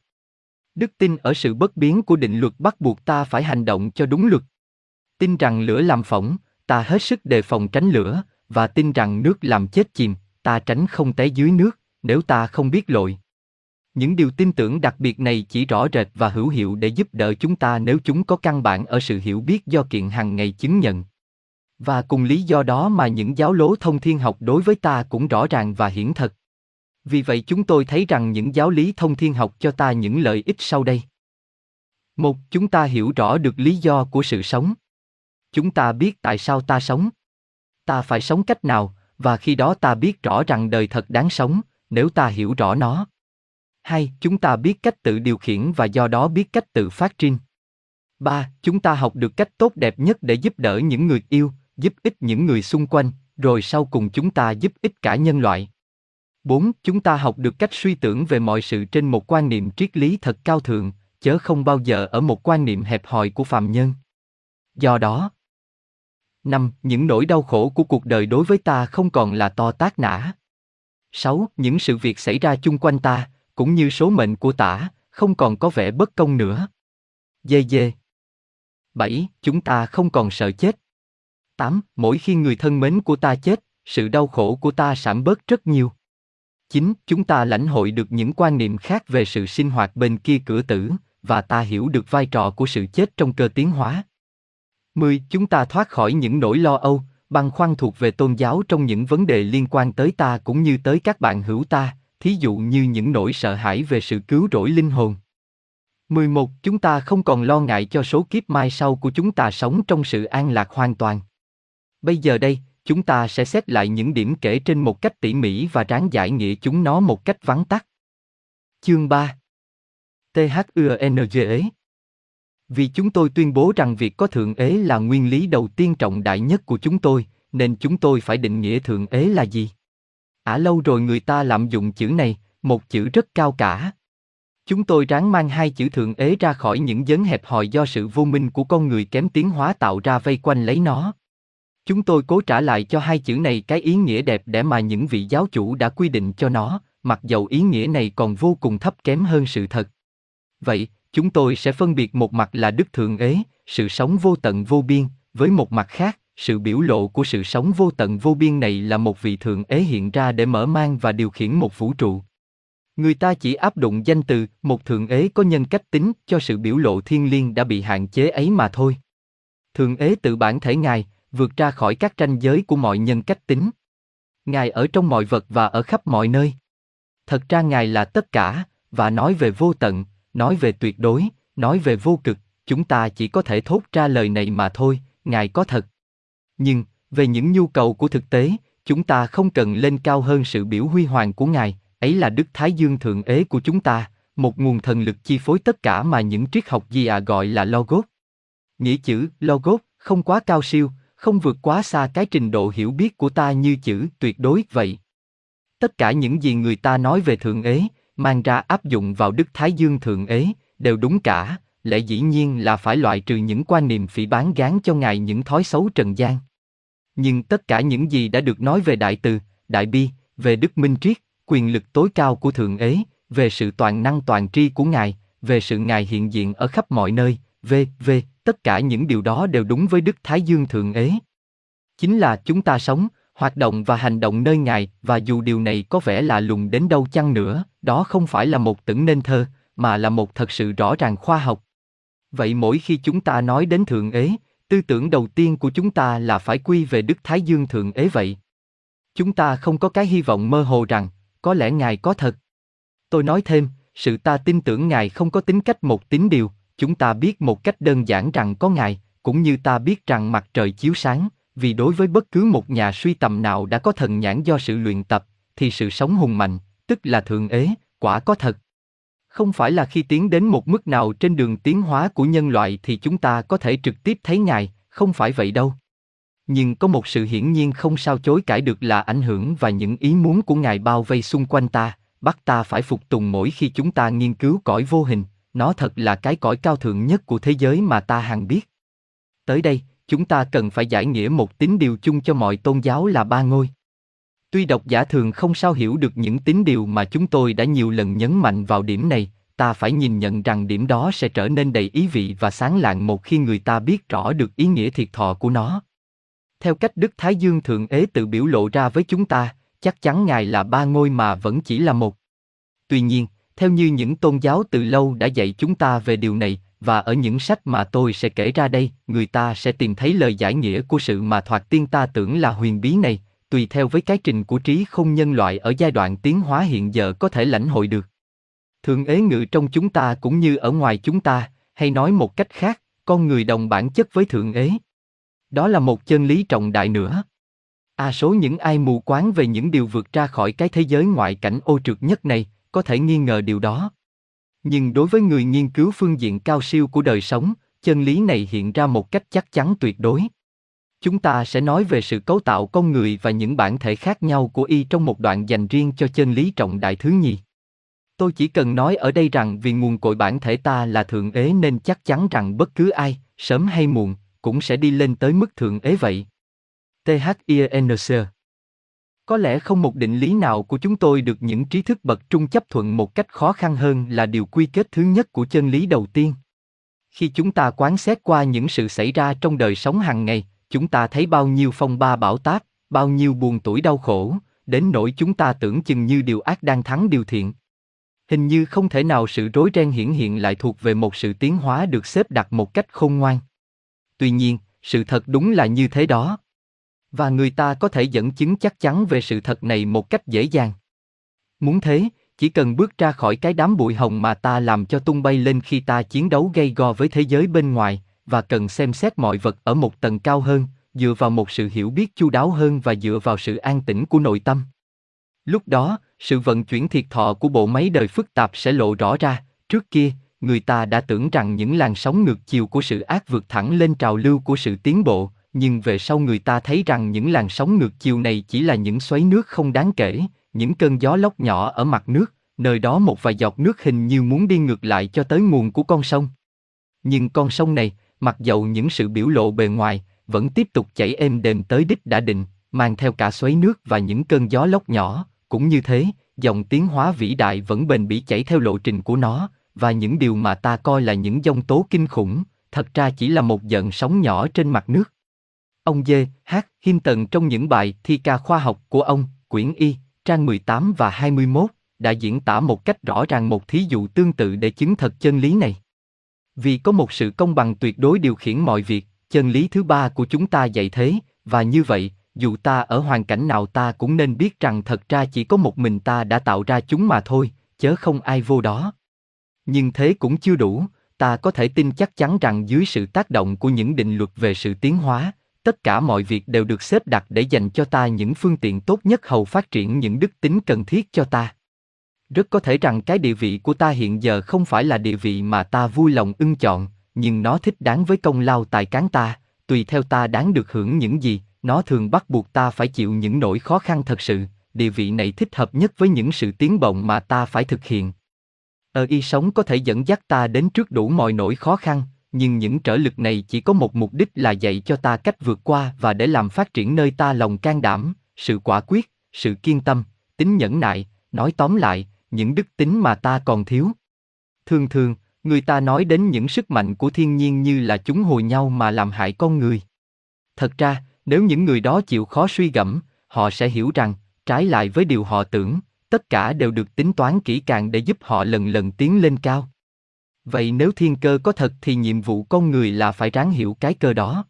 Đức tin ở sự bất biến của định luật bắt buộc ta phải hành động cho đúng luật. Tin rằng lửa làm phỏng, ta hết sức đề phòng tránh lửa, và tin rằng nước làm chết chìm, ta tránh không té dưới nước, nếu ta không biết lội. Những điều tin tưởng đặc biệt này chỉ rõ rệt và hữu hiệu để giúp đỡ chúng ta nếu chúng có căn bản ở sự hiểu biết do kiện hàng ngày chứng nhận. Và cùng lý do đó mà những giáo lố thông thiên học đối với ta cũng rõ ràng và hiển thật. Vì vậy chúng tôi thấy rằng những giáo lý thông thiên học cho ta những lợi ích sau đây. Một, chúng ta hiểu rõ được lý do của sự sống. Chúng ta biết tại sao ta sống. Ta phải sống cách nào, và khi đó ta biết rõ rằng đời thật đáng sống, nếu ta hiểu rõ nó. Hai, chúng ta biết cách tự điều khiển và do đó biết cách tự phát triển. Ba, chúng ta học được cách tốt đẹp nhất để giúp đỡ những người yêu, giúp ích những người xung quanh, rồi sau cùng chúng ta giúp ích cả nhân loại. 4. Chúng ta học được cách suy tưởng về mọi sự trên một quan niệm triết lý thật cao thượng, chớ không bao giờ ở một quan niệm hẹp hòi của phàm nhân. Do đó, năm Những nỗi đau khổ của cuộc đời đối với ta không còn là to tác nã. 6. Những sự việc xảy ra chung quanh ta, cũng như số mệnh của tả, không còn có vẻ bất công nữa. Dê dê. 7. Chúng ta không còn sợ chết. 8. Mỗi khi người thân mến của ta chết, sự đau khổ của ta giảm bớt rất nhiều. 9. Chúng ta lãnh hội được những quan niệm khác về sự sinh hoạt bên kia cửa tử, và ta hiểu được vai trò của sự chết trong cơ tiến hóa. 10. Chúng ta thoát khỏi những nỗi lo âu, băn khoăn thuộc về tôn giáo trong những vấn đề liên quan tới ta cũng như tới các bạn hữu ta, thí dụ như những nỗi sợ hãi về sự cứu rỗi linh hồn. 11. Chúng ta không còn lo ngại cho số kiếp mai sau của chúng ta sống trong sự an lạc hoàn toàn. Bây giờ đây, chúng ta sẽ xét lại những điểm kể trên một cách tỉ mỉ và ráng giải nghĩa chúng nó một cách vắn tắt. Chương 3 THUNGE Vì chúng tôi tuyên bố rằng việc có thượng ế là nguyên lý đầu tiên trọng đại nhất của chúng tôi, nên chúng tôi phải định nghĩa thượng ế là gì. Ả lâu rồi người ta lạm dụng chữ này, một chữ rất cao cả. Chúng tôi ráng mang hai chữ thượng ế ra khỏi những giới hẹp hòi do sự vô minh của con người kém tiến hóa tạo ra vây quanh lấy nó. Chúng tôi cố trả lại cho hai chữ này cái ý nghĩa đẹp để mà những vị giáo chủ đã quy định cho nó, mặc dầu ý nghĩa này còn vô cùng thấp kém hơn sự thật. Vậy, chúng tôi sẽ phân biệt một mặt là đức thượng ế, sự sống vô tận vô biên, với một mặt khác, sự biểu lộ của sự sống vô tận vô biên này là một vị thượng ế hiện ra để mở mang và điều khiển một vũ trụ. Người ta chỉ áp dụng danh từ một thượng ế có nhân cách tính cho sự biểu lộ thiên liêng đã bị hạn chế ấy mà thôi. Thượng ế tự bản thể ngài vượt ra khỏi các ranh giới của mọi nhân cách tính. Ngài ở trong mọi vật và ở khắp mọi nơi. Thật ra ngài là tất cả và nói về vô tận, nói về tuyệt đối, nói về vô cực, chúng ta chỉ có thể thốt ra lời này mà thôi, ngài có thật. Nhưng về những nhu cầu của thực tế, chúng ta không cần lên cao hơn sự biểu huy hoàng của ngài. Ấy là đức thái dương thượng ế của chúng ta một nguồn thần lực chi phối tất cả mà những triết học gì à gọi là logos. Nghĩa chữ logos không quá cao siêu không vượt quá xa cái trình độ hiểu biết của ta như chữ tuyệt đối vậy. Tất cả những gì người ta nói về thượng ế mang ra áp dụng vào đức thái dương thượng ế đều đúng cả lẽ dĩ nhiên là phải loại trừ những quan niệm phỉ bán gán cho ngài những thói xấu trần gian nhưng tất cả những gì đã được nói về đại từ đại bi về đức minh triết quyền lực tối cao của Thượng Ế, về sự toàn năng toàn tri của Ngài, về sự Ngài hiện diện ở khắp mọi nơi, v, v, tất cả những điều đó đều đúng với Đức Thái Dương Thượng Ế. Chính là chúng ta sống, hoạt động và hành động nơi Ngài, và dù điều này có vẻ là lùng đến đâu chăng nữa, đó không phải là một tưởng nên thơ, mà là một thật sự rõ ràng khoa học. Vậy mỗi khi chúng ta nói đến Thượng Ế, tư tưởng đầu tiên của chúng ta là phải quy về Đức Thái Dương Thượng Ế vậy. Chúng ta không có cái hy vọng mơ hồ rằng, có lẽ Ngài có thật. Tôi nói thêm, sự ta tin tưởng Ngài không có tính cách một tín điều, chúng ta biết một cách đơn giản rằng có Ngài, cũng như ta biết rằng mặt trời chiếu sáng, vì đối với bất cứ một nhà suy tầm nào đã có thần nhãn do sự luyện tập, thì sự sống hùng mạnh, tức là thượng ế, quả có thật. Không phải là khi tiến đến một mức nào trên đường tiến hóa của nhân loại thì chúng ta có thể trực tiếp thấy Ngài, không phải vậy đâu. Nhưng có một sự hiển nhiên không sao chối cãi được là ảnh hưởng và những ý muốn của ngài bao vây xung quanh ta bắt ta phải phục tùng mỗi khi chúng ta nghiên cứu cõi vô hình nó thật là cái cõi cao thượng nhất của thế giới mà ta hằng biết. Tới đây chúng ta cần phải giải nghĩa một tín điều chung cho mọi tôn giáo là ba ngôi tuy độc giả thường không sao hiểu được những tín điều mà chúng tôi đã nhiều lần nhấn mạnh vào điểm này ta phải nhìn nhận rằng điểm đó sẽ trở nên đầy ý vị và sáng lạng một khi người ta biết rõ được ý nghĩa thiệt thọ của nó theo cách Đức Thái Dương Thượng Ế tự biểu lộ ra với chúng ta, chắc chắn Ngài là ba ngôi mà vẫn chỉ là một. Tuy nhiên, theo như những tôn giáo từ lâu đã dạy chúng ta về điều này, và ở những sách mà tôi sẽ kể ra đây, người ta sẽ tìm thấy lời giải nghĩa của sự mà thoạt tiên ta tưởng là huyền bí này, tùy theo với cái trình của trí không nhân loại ở giai đoạn tiến hóa hiện giờ có thể lãnh hội được. thường ế ngự trong chúng ta cũng như ở ngoài chúng ta, hay nói một cách khác, con người đồng bản chất với thượng ế. Đó là một chân lý trọng đại nữa. A số những ai mù quáng về những điều vượt ra khỏi cái thế giới ngoại cảnh ô trượt nhất này, có thể nghi ngờ điều đó. Nhưng đối với người nghiên cứu phương diện cao siêu của đời sống, chân lý này hiện ra một cách chắc chắn tuyệt đối. Chúng ta sẽ nói về sự cấu tạo con người và những bản thể khác nhau của y trong một đoạn dành riêng cho chân lý trọng đại thứ nhì. Tôi chỉ cần nói ở đây rằng vì nguồn cội bản thể ta là thượng ế nên chắc chắn rằng bất cứ ai, sớm hay muộn, cũng sẽ đi lên tới mức thượng ế vậy. THINC Có lẽ không một định lý nào của chúng tôi được những trí thức bậc trung chấp thuận một cách khó khăn hơn là điều quy kết thứ nhất của chân lý đầu tiên. Khi chúng ta quán xét qua những sự xảy ra trong đời sống hàng ngày, chúng ta thấy bao nhiêu phong ba bão táp, bao nhiêu buồn tuổi đau khổ, đến nỗi chúng ta tưởng chừng như điều ác đang thắng điều thiện. Hình như không thể nào sự rối ren hiển hiện lại thuộc về một sự tiến hóa được xếp đặt một cách khôn ngoan tuy nhiên, sự thật đúng là như thế đó. Và người ta có thể dẫn chứng chắc chắn về sự thật này một cách dễ dàng. Muốn thế, chỉ cần bước ra khỏi cái đám bụi hồng mà ta làm cho tung bay lên khi ta chiến đấu gây go với thế giới bên ngoài, và cần xem xét mọi vật ở một tầng cao hơn, dựa vào một sự hiểu biết chu đáo hơn và dựa vào sự an tĩnh của nội tâm. Lúc đó, sự vận chuyển thiệt thọ của bộ máy đời phức tạp sẽ lộ rõ ra, trước kia, người ta đã tưởng rằng những làn sóng ngược chiều của sự ác vượt thẳng lên trào lưu của sự tiến bộ, nhưng về sau người ta thấy rằng những làn sóng ngược chiều này chỉ là những xoáy nước không đáng kể, những cơn gió lốc nhỏ ở mặt nước, nơi đó một vài giọt nước hình như muốn đi ngược lại cho tới nguồn của con sông. Nhưng con sông này, mặc dầu những sự biểu lộ bề ngoài, vẫn tiếp tục chảy êm đềm tới đích đã định, mang theo cả xoáy nước và những cơn gió lốc nhỏ, cũng như thế, dòng tiến hóa vĩ đại vẫn bền bỉ chảy theo lộ trình của nó, và những điều mà ta coi là những dông tố kinh khủng, thật ra chỉ là một giận sóng nhỏ trên mặt nước. Ông Dê, H. Hinton trong những bài thi ca khoa học của ông, quyển Y, trang 18 và 21, đã diễn tả một cách rõ ràng một thí dụ tương tự để chứng thật chân lý này. Vì có một sự công bằng tuyệt đối điều khiển mọi việc, chân lý thứ ba của chúng ta dạy thế, và như vậy, dù ta ở hoàn cảnh nào ta cũng nên biết rằng thật ra chỉ có một mình ta đã tạo ra chúng mà thôi, chớ không ai vô đó. Nhưng thế cũng chưa đủ, ta có thể tin chắc chắn rằng dưới sự tác động của những định luật về sự tiến hóa, tất cả mọi việc đều được xếp đặt để dành cho ta những phương tiện tốt nhất hầu phát triển những đức tính cần thiết cho ta. Rất có thể rằng cái địa vị của ta hiện giờ không phải là địa vị mà ta vui lòng ưng chọn, nhưng nó thích đáng với công lao tài cán ta, tùy theo ta đáng được hưởng những gì, nó thường bắt buộc ta phải chịu những nỗi khó khăn thật sự, địa vị này thích hợp nhất với những sự tiến bộng mà ta phải thực hiện. Ở y sống có thể dẫn dắt ta đến trước đủ mọi nỗi khó khăn, nhưng những trở lực này chỉ có một mục đích là dạy cho ta cách vượt qua và để làm phát triển nơi ta lòng can đảm, sự quả quyết, sự kiên tâm, tính nhẫn nại, nói tóm lại, những đức tính mà ta còn thiếu. Thường thường, người ta nói đến những sức mạnh của thiên nhiên như là chúng hồi nhau mà làm hại con người. Thật ra, nếu những người đó chịu khó suy gẫm, họ sẽ hiểu rằng, trái lại với điều họ tưởng, tất cả đều được tính toán kỹ càng để giúp họ lần lần tiến lên cao. Vậy nếu thiên cơ có thật thì nhiệm vụ con người là phải ráng hiểu cái cơ đó.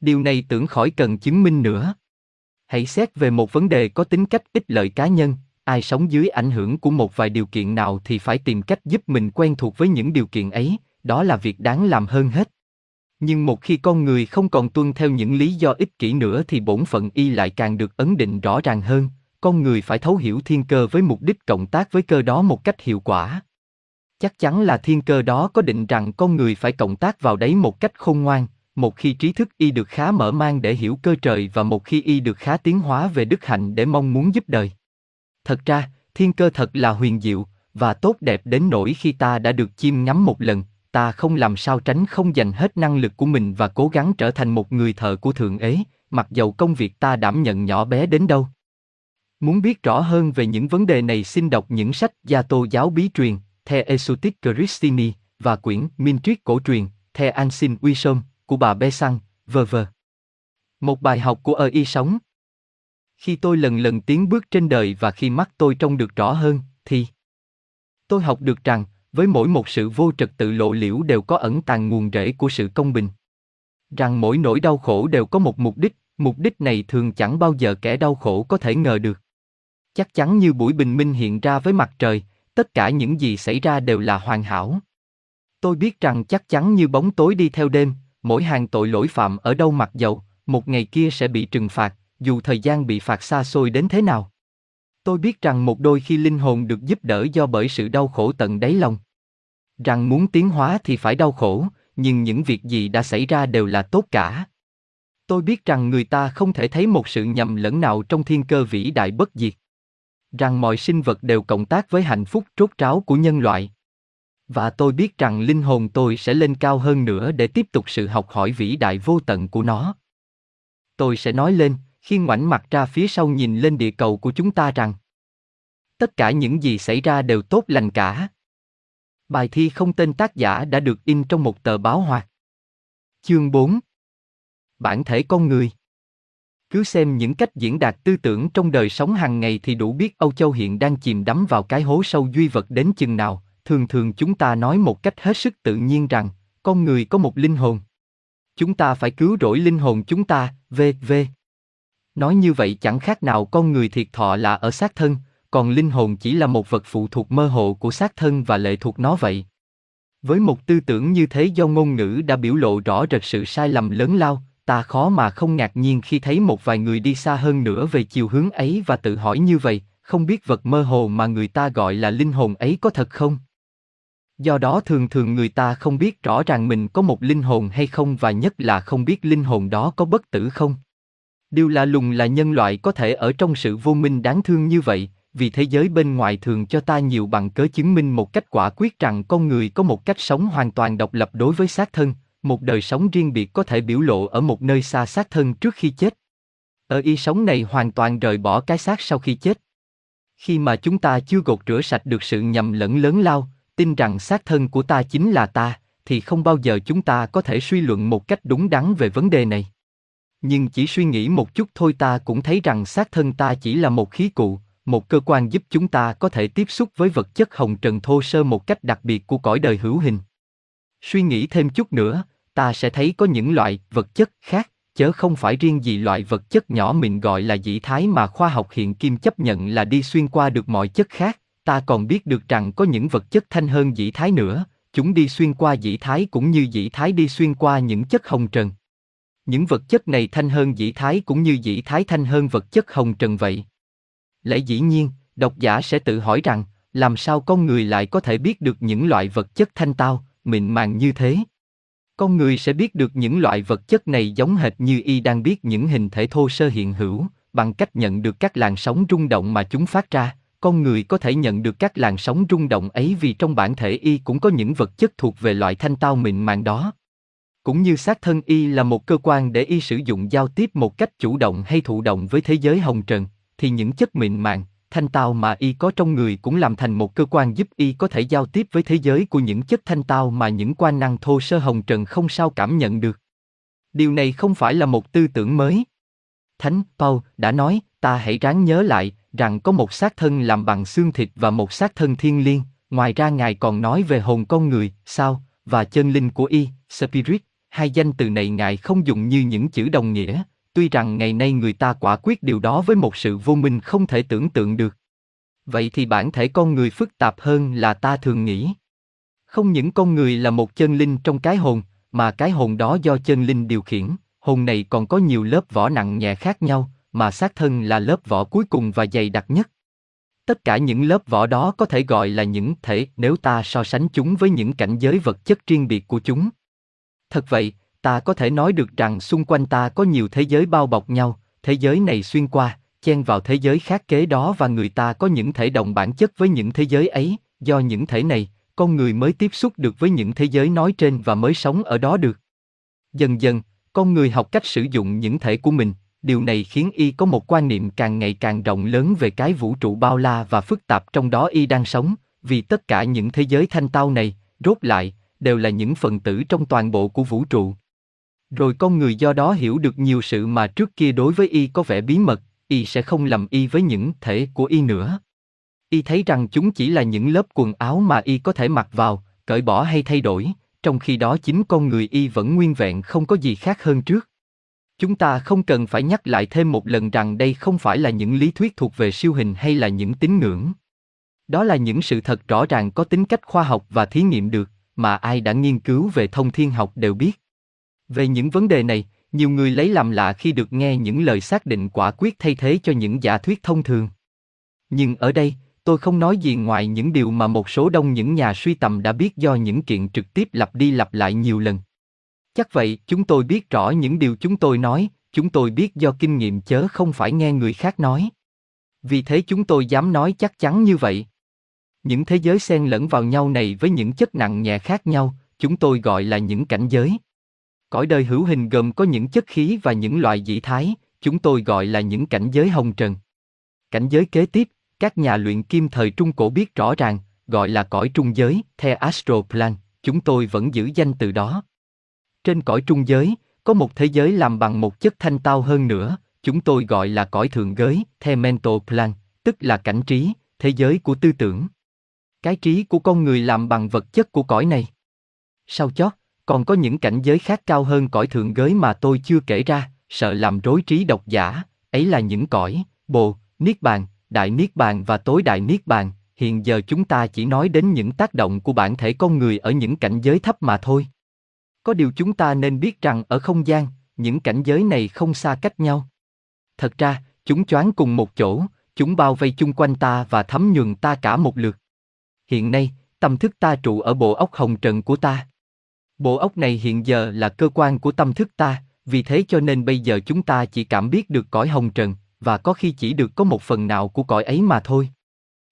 Điều này tưởng khỏi cần chứng minh nữa. Hãy xét về một vấn đề có tính cách ích lợi cá nhân, ai sống dưới ảnh hưởng của một vài điều kiện nào thì phải tìm cách giúp mình quen thuộc với những điều kiện ấy, đó là việc đáng làm hơn hết. Nhưng một khi con người không còn tuân theo những lý do ích kỷ nữa thì bổn phận y lại càng được ấn định rõ ràng hơn, con người phải thấu hiểu thiên cơ với mục đích cộng tác với cơ đó một cách hiệu quả. Chắc chắn là thiên cơ đó có định rằng con người phải cộng tác vào đấy một cách khôn ngoan, một khi trí thức y được khá mở mang để hiểu cơ trời và một khi y được khá tiến hóa về đức hạnh để mong muốn giúp đời. Thật ra, thiên cơ thật là huyền diệu, và tốt đẹp đến nỗi khi ta đã được chiêm ngắm một lần, ta không làm sao tránh không dành hết năng lực của mình và cố gắng trở thành một người thợ của thượng ế, mặc dầu công việc ta đảm nhận nhỏ bé đến đâu. Muốn biết rõ hơn về những vấn đề này xin đọc những sách Gia Tô giáo bí truyền, The Esotic Christini, và quyển Minh triết cổ truyền, The Ansin Uy Sôm, của bà Besant, v.v. Một bài học của ơ y sống. Khi tôi lần lần tiến bước trên đời và khi mắt tôi trông được rõ hơn, thì tôi học được rằng, với mỗi một sự vô trật tự lộ liễu đều có ẩn tàng nguồn rễ của sự công bình. Rằng mỗi nỗi đau khổ đều có một mục đích, mục đích này thường chẳng bao giờ kẻ đau khổ có thể ngờ được. Chắc chắn như buổi bình minh hiện ra với mặt trời, tất cả những gì xảy ra đều là hoàn hảo. Tôi biết rằng chắc chắn như bóng tối đi theo đêm, mỗi hàng tội lỗi phạm ở đâu mặc dầu, một ngày kia sẽ bị trừng phạt, dù thời gian bị phạt xa xôi đến thế nào. Tôi biết rằng một đôi khi linh hồn được giúp đỡ do bởi sự đau khổ tận đáy lòng. Rằng muốn tiến hóa thì phải đau khổ, nhưng những việc gì đã xảy ra đều là tốt cả. Tôi biết rằng người ta không thể thấy một sự nhầm lẫn nào trong thiên cơ vĩ đại bất diệt. Rằng mọi sinh vật đều cộng tác với hạnh phúc trốt tráo của nhân loại. Và tôi biết rằng linh hồn tôi sẽ lên cao hơn nữa để tiếp tục sự học hỏi vĩ đại vô tận của nó. Tôi sẽ nói lên, khi ngoảnh mặt ra phía sau nhìn lên địa cầu của chúng ta rằng tất cả những gì xảy ra đều tốt lành cả. Bài thi không tên tác giả đã được in trong một tờ báo hoạt. Chương 4 Bản thể con người Cứ xem những cách diễn đạt tư tưởng trong đời sống hàng ngày thì đủ biết Âu Châu hiện đang chìm đắm vào cái hố sâu duy vật đến chừng nào, thường thường chúng ta nói một cách hết sức tự nhiên rằng, con người có một linh hồn. Chúng ta phải cứu rỗi linh hồn chúng ta, v.v. Nói như vậy chẳng khác nào con người thiệt thọ là ở xác thân, còn linh hồn chỉ là một vật phụ thuộc mơ hồ của xác thân và lệ thuộc nó vậy. Với một tư tưởng như thế do ngôn ngữ đã biểu lộ rõ rệt sự sai lầm lớn lao, ta khó mà không ngạc nhiên khi thấy một vài người đi xa hơn nữa về chiều hướng ấy và tự hỏi như vậy, không biết vật mơ hồ mà người ta gọi là linh hồn ấy có thật không? Do đó thường thường người ta không biết rõ ràng mình có một linh hồn hay không và nhất là không biết linh hồn đó có bất tử không. Điều lạ lùng là nhân loại có thể ở trong sự vô minh đáng thương như vậy, vì thế giới bên ngoài thường cho ta nhiều bằng cớ chứng minh một cách quả quyết rằng con người có một cách sống hoàn toàn độc lập đối với xác thân, một đời sống riêng biệt có thể biểu lộ ở một nơi xa xác thân trước khi chết. Ở y sống này hoàn toàn rời bỏ cái xác sau khi chết. Khi mà chúng ta chưa gột rửa sạch được sự nhầm lẫn lớn lao, tin rằng xác thân của ta chính là ta, thì không bao giờ chúng ta có thể suy luận một cách đúng đắn về vấn đề này. Nhưng chỉ suy nghĩ một chút thôi ta cũng thấy rằng xác thân ta chỉ là một khí cụ, một cơ quan giúp chúng ta có thể tiếp xúc với vật chất hồng trần thô sơ một cách đặc biệt của cõi đời hữu hình. Suy nghĩ thêm chút nữa, ta sẽ thấy có những loại vật chất khác, chớ không phải riêng gì loại vật chất nhỏ mình gọi là dĩ thái mà khoa học hiện kim chấp nhận là đi xuyên qua được mọi chất khác, ta còn biết được rằng có những vật chất thanh hơn dĩ thái nữa, chúng đi xuyên qua dĩ thái cũng như dĩ thái đi xuyên qua những chất hồng trần. Những vật chất này thanh hơn dĩ thái cũng như dĩ thái thanh hơn vật chất hồng trần vậy. Lẽ dĩ nhiên, độc giả sẽ tự hỏi rằng, làm sao con người lại có thể biết được những loại vật chất thanh tao, mịn màng như thế? Con người sẽ biết được những loại vật chất này giống hệt như y đang biết những hình thể thô sơ hiện hữu, bằng cách nhận được các làn sóng rung động mà chúng phát ra, con người có thể nhận được các làn sóng rung động ấy vì trong bản thể y cũng có những vật chất thuộc về loại thanh tao mịn màng đó. Cũng như xác thân y là một cơ quan để y sử dụng giao tiếp một cách chủ động hay thụ động với thế giới hồng trần, thì những chất mịn màng, thanh tao mà y có trong người cũng làm thành một cơ quan giúp y có thể giao tiếp với thế giới của những chất thanh tao mà những quan năng thô sơ hồng trần không sao cảm nhận được. Điều này không phải là một tư tưởng mới. Thánh Paul đã nói, ta hãy ráng nhớ lại rằng có một xác thân làm bằng xương thịt và một xác thân thiên liêng. Ngoài ra ngài còn nói về hồn con người, sao và chân linh của y, spirit. Hai danh từ này ngài không dùng như những chữ đồng nghĩa, tuy rằng ngày nay người ta quả quyết điều đó với một sự vô minh không thể tưởng tượng được. Vậy thì bản thể con người phức tạp hơn là ta thường nghĩ. Không những con người là một chân linh trong cái hồn, mà cái hồn đó do chân linh điều khiển, hồn này còn có nhiều lớp vỏ nặng nhẹ khác nhau, mà xác thân là lớp vỏ cuối cùng và dày đặc nhất. Tất cả những lớp vỏ đó có thể gọi là những thể nếu ta so sánh chúng với những cảnh giới vật chất riêng biệt của chúng. Thật vậy, ta có thể nói được rằng xung quanh ta có nhiều thế giới bao bọc nhau, thế giới này xuyên qua, chen vào thế giới khác kế đó và người ta có những thể động bản chất với những thế giới ấy, do những thể này, con người mới tiếp xúc được với những thế giới nói trên và mới sống ở đó được. Dần dần, con người học cách sử dụng những thể của mình, điều này khiến y có một quan niệm càng ngày càng rộng lớn về cái vũ trụ bao la và phức tạp trong đó y đang sống, vì tất cả những thế giới thanh tao này, rốt lại, đều là những phần tử trong toàn bộ của vũ trụ. Rồi con người do đó hiểu được nhiều sự mà trước kia đối với y có vẻ bí mật, y sẽ không làm y với những thể của y nữa. Y thấy rằng chúng chỉ là những lớp quần áo mà y có thể mặc vào, cởi bỏ hay thay đổi, trong khi đó chính con người y vẫn nguyên vẹn không có gì khác hơn trước. Chúng ta không cần phải nhắc lại thêm một lần rằng đây không phải là những lý thuyết thuộc về siêu hình hay là những tín ngưỡng. Đó là những sự thật rõ ràng có tính cách khoa học và thí nghiệm được, mà ai đã nghiên cứu về thông thiên học đều biết. Về những vấn đề này, nhiều người lấy làm lạ khi được nghe những lời xác định quả quyết thay thế cho những giả thuyết thông thường. Nhưng ở đây, tôi không nói gì ngoài những điều mà một số đông những nhà suy tầm đã biết do những kiện trực tiếp lặp đi lặp lại nhiều lần. Chắc vậy, chúng tôi biết rõ những điều chúng tôi nói, chúng tôi biết do kinh nghiệm chớ không phải nghe người khác nói. Vì thế chúng tôi dám nói chắc chắn như vậy. Những thế giới xen lẫn vào nhau này với những chất nặng nhẹ khác nhau, chúng tôi gọi là những cảnh giới. Cõi đời hữu hình gồm có những chất khí và những loại dị thái, chúng tôi gọi là những cảnh giới hồng trần. Cảnh giới kế tiếp, các nhà luyện kim thời Trung Cổ biết rõ ràng, gọi là cõi trung giới, theo Astro Plan, chúng tôi vẫn giữ danh từ đó. Trên cõi trung giới, có một thế giới làm bằng một chất thanh tao hơn nữa, chúng tôi gọi là cõi thượng giới, theo Mental Plan, tức là cảnh trí, thế giới của tư tưởng. Cái trí của con người làm bằng vật chất của cõi này. Sau chót, còn có những cảnh giới khác cao hơn cõi thượng giới mà tôi chưa kể ra, sợ làm rối trí độc giả, ấy là những cõi, bồ, niết bàn, đại niết bàn và tối đại niết bàn, hiện giờ chúng ta chỉ nói đến những tác động của bản thể con người ở những cảnh giới thấp mà thôi. Có điều chúng ta nên biết rằng ở không gian, những cảnh giới này không xa cách nhau. Thật ra, chúng choáng cùng một chỗ, chúng bao vây chung quanh ta và thấm nhuần ta cả một lượt. Hiện nay, tâm thức ta trụ ở bộ óc hồng trần của ta. Bộ óc này hiện giờ là cơ quan của tâm thức ta, vì thế cho nên bây giờ chúng ta chỉ cảm biết được cõi hồng trần, và có khi chỉ được có một phần nào của cõi ấy mà thôi.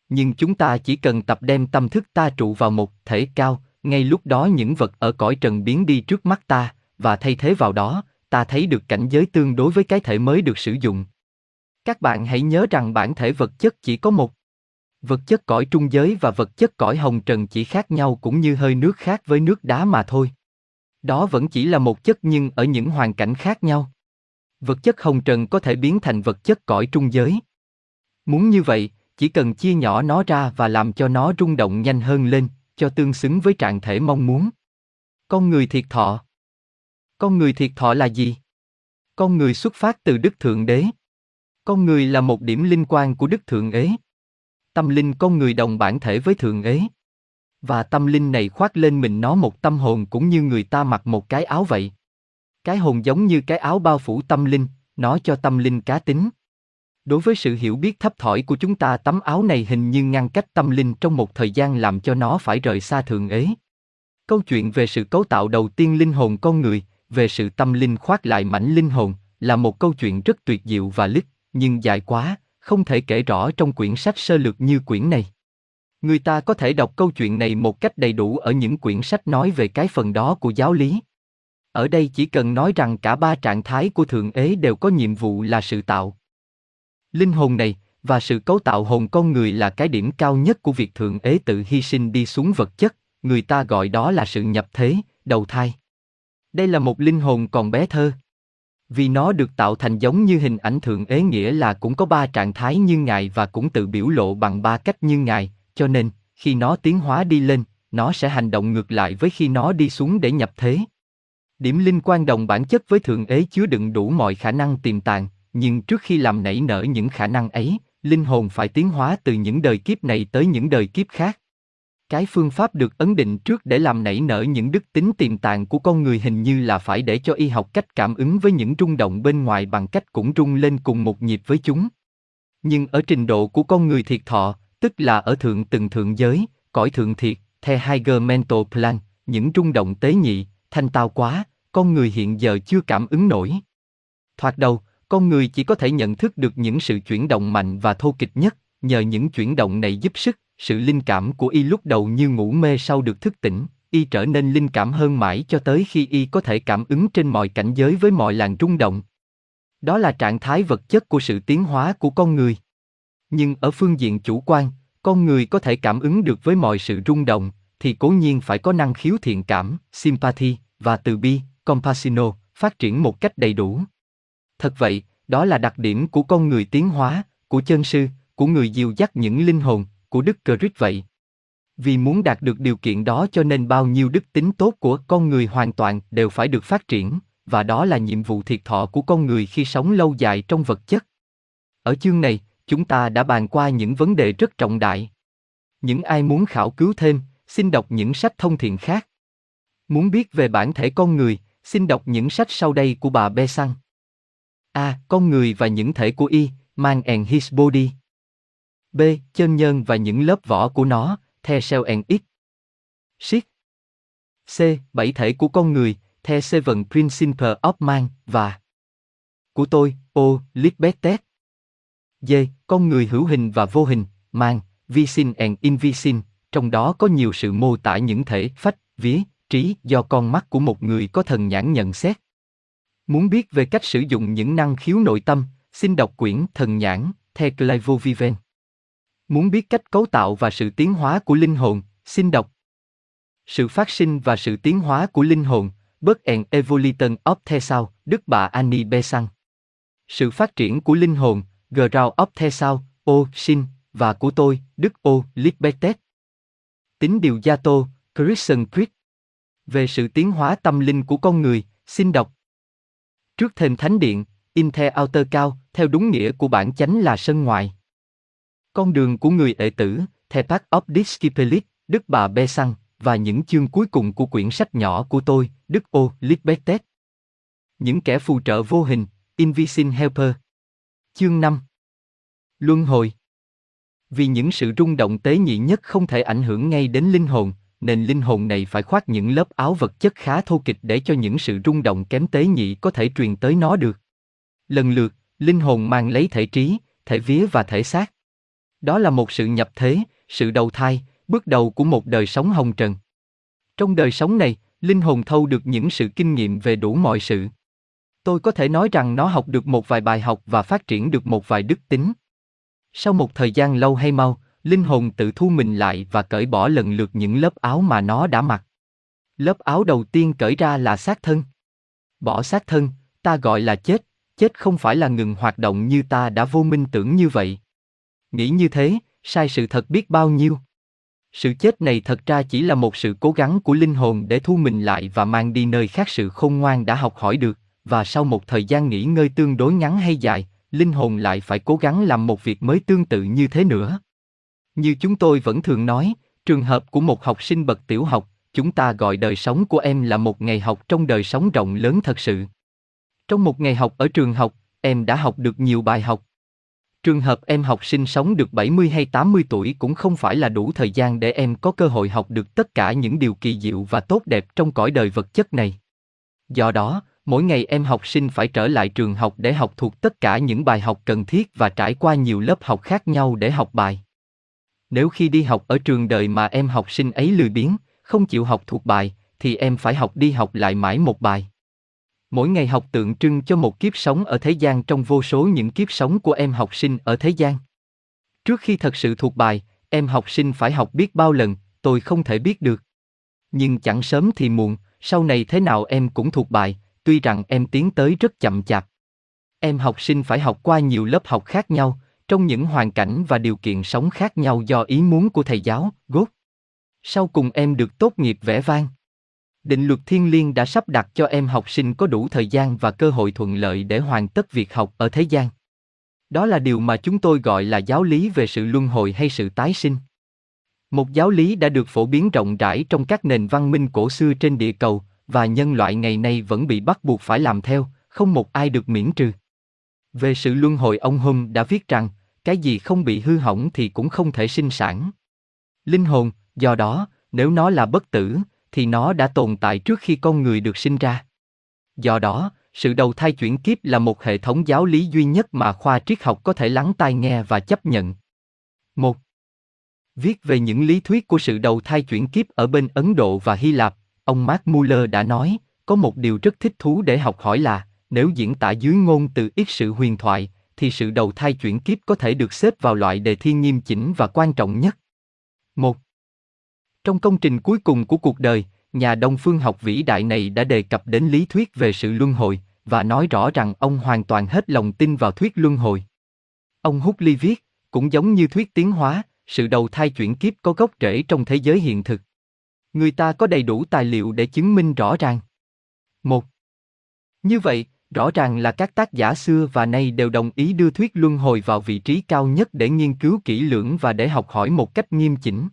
Nhưng chúng ta chỉ cần tập đem tâm thức ta trụ vào một thể cao, ngay lúc đó những vật ở cõi trần biến đi trước mắt ta, và thay thế vào đó, ta thấy được cảnh giới tương đối với cái thể mới được sử dụng. Các bạn hãy nhớ rằng bản thể vật chất chỉ có một. Vật chất cõi trung giới và vật chất cõi hồng trần chỉ khác nhau cũng như hơi nước khác với nước đá mà thôi. Đó vẫn chỉ là một chất nhưng ở những hoàn cảnh khác nhau. Vật chất hồng trần có thể biến thành vật chất cõi trung giới. Muốn như vậy, chỉ cần chia nhỏ nó ra và làm cho nó rung động nhanh hơn lên, cho tương xứng với trạng thể mong muốn. Con người thiệt thọ. Con người thiệt thọ là gì? Con người xuất phát từ Đức Thượng Đế. Con người là một điểm linh quan của Đức Thượng Ế. Tâm linh con người đồng bản thể với Thượng Ế. Và tâm linh này khoác lên mình nó một tâm hồn cũng như người ta mặc một cái áo vậy. Cái hồn giống như cái áo bao phủ tâm linh, nó cho tâm linh cá tính. Đối với sự hiểu biết thấp thỏi của chúng ta tấm áo này hình như ngăn cách tâm linh trong một thời gian làm cho nó phải rời xa thượng ế. Câu chuyện về sự cấu tạo đầu tiên linh hồn con người, về sự tâm linh khoác lại mảnh linh hồn, là một câu chuyện rất tuyệt diệu và lích, nhưng dài quá, không thể kể rõ trong quyển sách sơ lược như quyển này. Người ta có thể đọc câu chuyện này một cách đầy đủ ở những quyển sách nói về cái phần đó của giáo lý. Ở đây chỉ cần nói rằng cả ba trạng thái của Thượng Ế đều có nhiệm vụ là sự tạo. Linh hồn này, và sự cấu tạo hồn con người là cái điểm cao nhất của việc Thượng Ế tự hy sinh đi xuống vật chất, người ta gọi đó là sự nhập thế, đầu thai. Đây là một linh hồn còn bé thơ. Vì nó được tạo thành giống như hình ảnh Thượng Ế nghĩa là cũng có ba trạng thái như Ngài và cũng tự biểu lộ bằng ba cách như Ngài, cho nên, khi nó tiến hóa đi lên, nó sẽ hành động ngược lại với khi nó đi xuống để nhập thế. Điểm linh quan đồng bản chất với Thượng Ế chứa đựng đủ mọi khả năng tiềm tàng, nhưng trước khi làm nảy nở những khả năng ấy, linh hồn phải tiến hóa từ những đời kiếp này tới những đời kiếp khác. Cái phương pháp được ấn định trước để làm nảy nở những đức tính tiềm tàng của con người hình như là phải để cho y học cách cảm ứng với những rung động bên ngoài bằng cách cũng rung lên cùng một nhịp với chúng. Nhưng ở trình độ của con người thiệt thọ, tức là ở thượng từng thượng giới, cõi thượng thiệt, the higher mental plan, những rung động tế nhị, thanh tao quá, con người hiện giờ chưa cảm ứng nổi. Thoạt đầu, con người chỉ có thể nhận thức được những sự chuyển động mạnh và thô kịch nhất, nhờ những chuyển động này giúp sức, sự linh cảm của y lúc đầu như ngủ mê sau được thức tỉnh, y trở nên linh cảm hơn mãi cho tới khi y có thể cảm ứng trên mọi cảnh giới với mọi làn rung động. Đó là trạng thái vật chất của sự tiến hóa của con người. Nhưng ở phương diện chủ quan, con người có thể cảm ứng được với mọi sự rung động, thì cố nhiên phải có năng khiếu thiện cảm, sympathy và từ bi, compassino, phát triển một cách đầy đủ. Thật vậy, đó là đặc điểm của con người tiến hóa, của chân sư, của người dìu dắt những linh hồn, của Đức Christ vậy. Vì muốn đạt được điều kiện đó cho nên bao nhiêu đức tính tốt của con người hoàn toàn đều phải được phát triển, và đó là nhiệm vụ thiệt thọ của con người khi sống lâu dài trong vật chất. Ở chương này, chúng ta đã bàn qua những vấn đề rất trọng đại. Những ai muốn khảo cứu thêm, xin đọc những sách thông thiện khác. Muốn biết về bản thể con người, xin đọc những sách sau đây của bà Besant. A. Con người và những thể của y, man and his body. B. Chân nhân và những lớp vỏ của nó, the cell and it. Siết. C. Bảy thể của con người, the seven principles of man và của tôi, O. Lisbeth D. Con người hữu hình và vô hình, man, visin and invisin, trong đó có nhiều sự mô tả những thể phách, vía, trí do con mắt của một người có thần nhãn nhận xét. Muốn biết về cách sử dụng những năng khiếu nội tâm, xin đọc quyển Thần nhãn, The Clivo Viven. Muốn biết cách cấu tạo và sự tiến hóa của linh hồn, xin đọc Sự phát sinh và sự tiến hóa của linh hồn, Birth and Evolution of the Sao, Đức bà Annie Besant. Sự phát triển của linh hồn, Ground of the Sao, O. Sin, và của tôi, Đức O. Lisbeth. Tính điều gia tô, Christian Creed. Về sự tiến hóa tâm linh của con người, xin đọc Trước thềm thánh điện, in the outer cao, theo đúng nghĩa của bản chánh là sân ngoại. Con đường của người ệ tử, The Path of Disciples, Đức bà Bê Săng, và những chương cuối cùng của quyển sách nhỏ của tôi, Đức Ô Lisbeth. Những kẻ phù trợ vô hình, Invisible Helper. Chương 5 Luân hồi Vì những sự rung động tế nhị nhất không thể ảnh hưởng ngay đến linh hồn, nên linh hồn này phải khoác những lớp áo vật chất khá thô kịch để cho những sự rung động kém tế nhị có thể truyền tới nó được. Lần lượt, linh hồn mang lấy thể trí, thể vía và thể xác. Đó là một sự nhập thế, sự đầu thai, bước đầu của một đời sống hồng trần. Trong đời sống này, linh hồn thâu được những sự kinh nghiệm về đủ mọi sự. Tôi có thể nói rằng nó học được một vài bài học và phát triển được một vài đức tính. Sau một thời gian lâu hay mau, linh hồn tự thu mình lại và cởi bỏ lần lượt những lớp áo mà nó đã mặc. Lớp áo đầu tiên cởi ra là xác thân. Bỏ xác thân, ta gọi là chết, chết không phải là ngừng hoạt động như ta đã vô minh tưởng như vậy. Nghĩ như thế, sai sự thật biết bao nhiêu. Sự chết này thật ra chỉ là một sự cố gắng của linh hồn để thu mình lại và mang đi nơi khác sự khôn ngoan đã học hỏi được, và sau một thời gian nghỉ ngơi tương đối ngắn hay dài, linh hồn lại phải cố gắng làm một việc mới tương tự như thế nữa. Như chúng tôi vẫn thường nói, trường hợp của một học sinh bậc tiểu học, chúng ta gọi đời sống của em là một ngày học trong đời sống rộng lớn thật sự. Trong một ngày học ở trường học, em đã học được nhiều bài học. Trường hợp em học sinh sống được 70 hay 80 tuổi cũng không phải là đủ thời gian để em có cơ hội học được tất cả những điều kỳ diệu và tốt đẹp trong cõi đời vật chất này. Do đó, mỗi ngày em học sinh phải trở lại trường học để học thuộc tất cả những bài học cần thiết và trải qua nhiều lớp học khác nhau để học bài. Nếu khi đi học ở trường đời mà em học sinh ấy lười biếng, không chịu học thuộc bài, thì em phải học đi học lại mãi một bài. Mỗi ngày học tượng trưng cho một kiếp sống ở thế gian trong vô số những kiếp sống của em học sinh ở thế gian. Trước khi thật sự thuộc bài, em học sinh phải học biết bao lần, tôi không thể biết được. Nhưng chẳng sớm thì muộn, sau này thế nào em cũng thuộc bài, tuy rằng em tiến tới rất chậm chạp. Em học sinh phải học qua nhiều lớp học khác nhau, trong những hoàn cảnh và điều kiện sống khác nhau do ý muốn của thầy giáo, gốt. Sau cùng em được tốt nghiệp vẻ vang. Định luật thiên liêng đã sắp đặt cho em học sinh có đủ thời gian và cơ hội thuận lợi để hoàn tất việc học ở thế gian. Đó là điều mà chúng tôi gọi là giáo lý về sự luân hồi hay sự tái sinh. Một giáo lý đã được phổ biến rộng rãi trong các nền văn minh cổ xưa trên địa cầu, và nhân loại ngày nay vẫn bị bắt buộc phải làm theo, không một ai được miễn trừ. Về sự luân hồi ông Hum đã viết rằng, cái gì không bị hư hỏng thì cũng không thể sinh sản. Linh hồn, do đó, nếu nó là bất tử, thì nó đã tồn tại trước khi con người được sinh ra. Do đó, sự đầu thai chuyển kiếp là một hệ thống giáo lý duy nhất mà khoa triết học có thể lắng tai nghe và chấp nhận. Một, Viết về những lý thuyết của sự đầu thai chuyển kiếp ở bên Ấn Độ và Hy Lạp, ông Mark Muller đã nói, có một điều rất thích thú để học hỏi là, nếu diễn tả dưới ngôn từ ít sự huyền thoại, thì sự đầu thai chuyển kiếp có thể được xếp vào loại đề thi nghiêm chỉnh và quan trọng nhất. Một trong công trình cuối cùng của cuộc đời, nhà đông phương học vĩ đại này đã đề cập đến lý thuyết về sự luân hồi, và nói rõ rằng ông hoàn toàn hết lòng tin vào thuyết luân hồi. Ông Huxley viết, cũng giống như thuyết tiến hóa, sự đầu thai chuyển kiếp có gốc rễ trong thế giới hiện thực. Người ta có đầy đủ tài liệu để chứng minh rõ ràng. Một. Như vậy, rõ ràng là các tác giả xưa và nay đều đồng ý đưa thuyết luân hồi vào vị trí cao nhất để nghiên cứu kỹ lưỡng và để học hỏi một cách nghiêm chỉnh.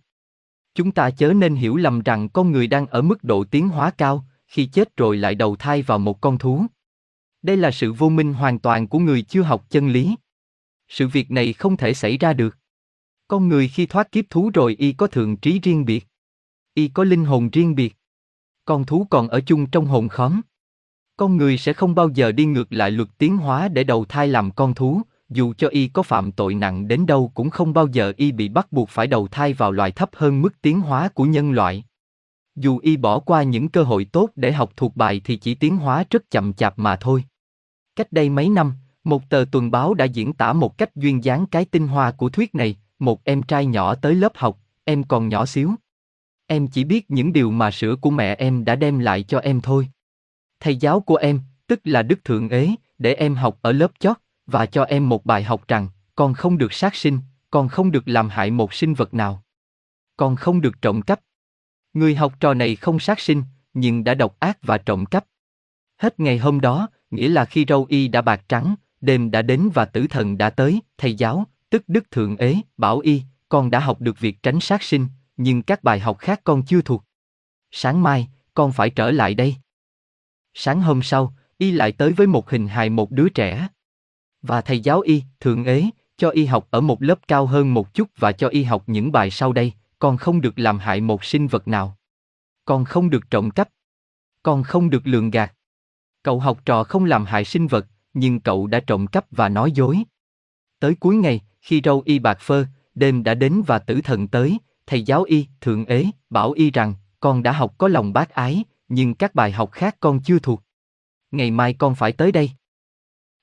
Chúng ta chớ nên hiểu lầm rằng con người đang ở mức độ tiến hóa cao, khi chết rồi lại đầu thai vào một con thú. Đây là sự vô minh hoàn toàn của người chưa học chân lý. Sự việc này không thể xảy ra được. Con người khi thoát kiếp thú rồi y có thường trí riêng biệt. Y có linh hồn riêng biệt. Con thú còn ở chung trong hồn khóm. Con người sẽ không bao giờ đi ngược lại luật tiến hóa để đầu thai làm con thú, dù cho y có phạm tội nặng đến đâu cũng không bao giờ y bị bắt buộc phải đầu thai vào loài thấp hơn mức tiến hóa của nhân loại. Dù y bỏ qua những cơ hội tốt để học thuộc bài thì chỉ tiến hóa rất chậm chạp mà thôi. Cách đây mấy năm, một tờ tuần báo đã diễn tả một cách duyên dáng cái tinh hoa của thuyết này, một em trai nhỏ tới lớp học, em còn nhỏ xíu. Em chỉ biết những điều mà sữa của mẹ em đã đem lại cho em thôi. Thầy giáo của em, tức là Đức Thượng Ế, để em học ở lớp chót, và cho em một bài học rằng, con không được sát sinh, con không được làm hại một sinh vật nào. Con không được trộm cắp. Người học trò này không sát sinh, nhưng đã độc ác và trộm cắp. Hết ngày hôm đó, nghĩa là khi râu y đã bạc trắng, đêm đã đến và tử thần đã tới, thầy giáo, tức Đức Thượng Ế, bảo y, con đã học được việc tránh sát sinh, nhưng các bài học khác con chưa thuộc. Sáng mai, con phải trở lại đây. Sáng hôm sau, y lại tới với một hình hài một đứa trẻ. Và thầy giáo y, thượng ế, cho y học ở một lớp cao hơn một chút và cho y học những bài sau đây, con không được làm hại một sinh vật nào. con không được trộm cắp. con không được lường gạt. Cậu học trò không làm hại sinh vật, nhưng cậu đã trộm cắp và nói dối. Tới cuối ngày, khi râu y bạc phơ, đêm đã đến và tử thần tới, thầy giáo y, thượng ế, bảo y rằng, con đã học có lòng bác ái, nhưng các bài học khác con chưa thuộc. Ngày mai con phải tới đây.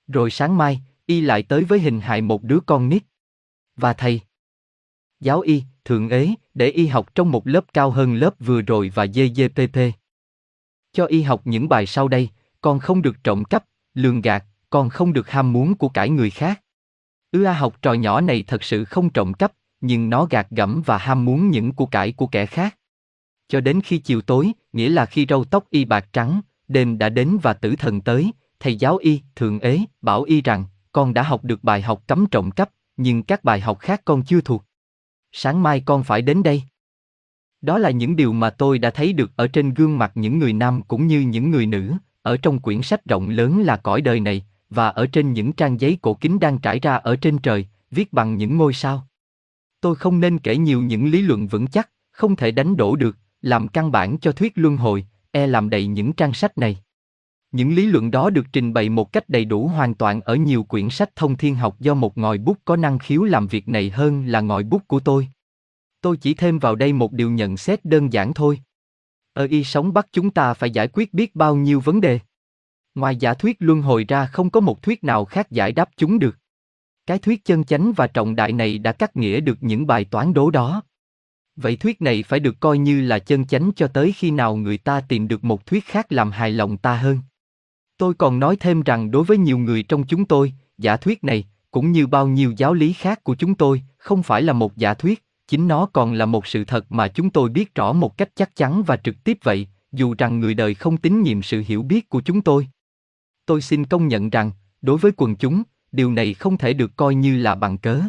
Rồi sáng mai, y lại tới với hình hài một đứa con nít. Và thầy, giáo y, thượng ế, để y học trong một lớp cao hơn lớp vừa rồi và GGPP. Cho y học những bài sau đây, con không được trộm cắp, lường gạt, con không được ham muốn của cải người khác. Ư a học trò nhỏ này thật sự không trộm cắp, nhưng nó gạt gẫm và ham muốn những của cải của kẻ khác. Cho đến khi chiều tối, nghĩa là khi râu tóc y bạc trắng, đêm đã đến và tử thần tới, thầy giáo y, thượng ế, bảo y rằng, con đã học được bài học cấm trộm cắp, nhưng các bài học khác con chưa thuộc. Sáng mai con phải đến đây. Đó là những điều mà tôi đã thấy được ở trên gương mặt những người nam cũng như những người nữ, ở trong quyển sách rộng lớn là cõi đời này, và ở trên những trang giấy cổ kính đang trải ra ở trên trời, viết bằng những ngôi sao. Tôi không nên kể nhiều những lý luận vững chắc, không thể đánh đổ được, làm căn bản cho thuyết luân hồi, e làm đầy những trang sách này. Những lý luận đó được trình bày một cách đầy đủ hoàn toàn ở nhiều quyển sách thông thiên học do một ngòi bút có năng khiếu làm việc này hơn là ngòi bút của tôi. Tôi chỉ thêm vào đây một điều nhận xét đơn giản thôi. Ở y sống bắt chúng ta phải giải quyết biết bao nhiêu vấn đề. Ngoài giả thuyết luân hồi ra không có một thuyết nào khác giải đáp chúng được. Cái thuyết chân chánh và trọng đại này đã cắt nghĩa được những bài toán đố đó. Vậy thuyết này phải được coi như là chân chánh cho tới khi nào người ta tìm được một thuyết khác làm hài lòng ta hơn. Tôi còn nói thêm rằng đối với nhiều người trong chúng tôi, giả thuyết này, cũng như bao nhiêu giáo lý khác của chúng tôi, không phải là một giả thuyết, chính nó còn là một sự thật mà chúng tôi biết rõ một cách chắc chắn và trực tiếp vậy, dù rằng người đời không tín nhiệm sự hiểu biết của chúng tôi. Tôi xin công nhận rằng, đối với quần chúng, điều này không thể được coi như là bằng cớ.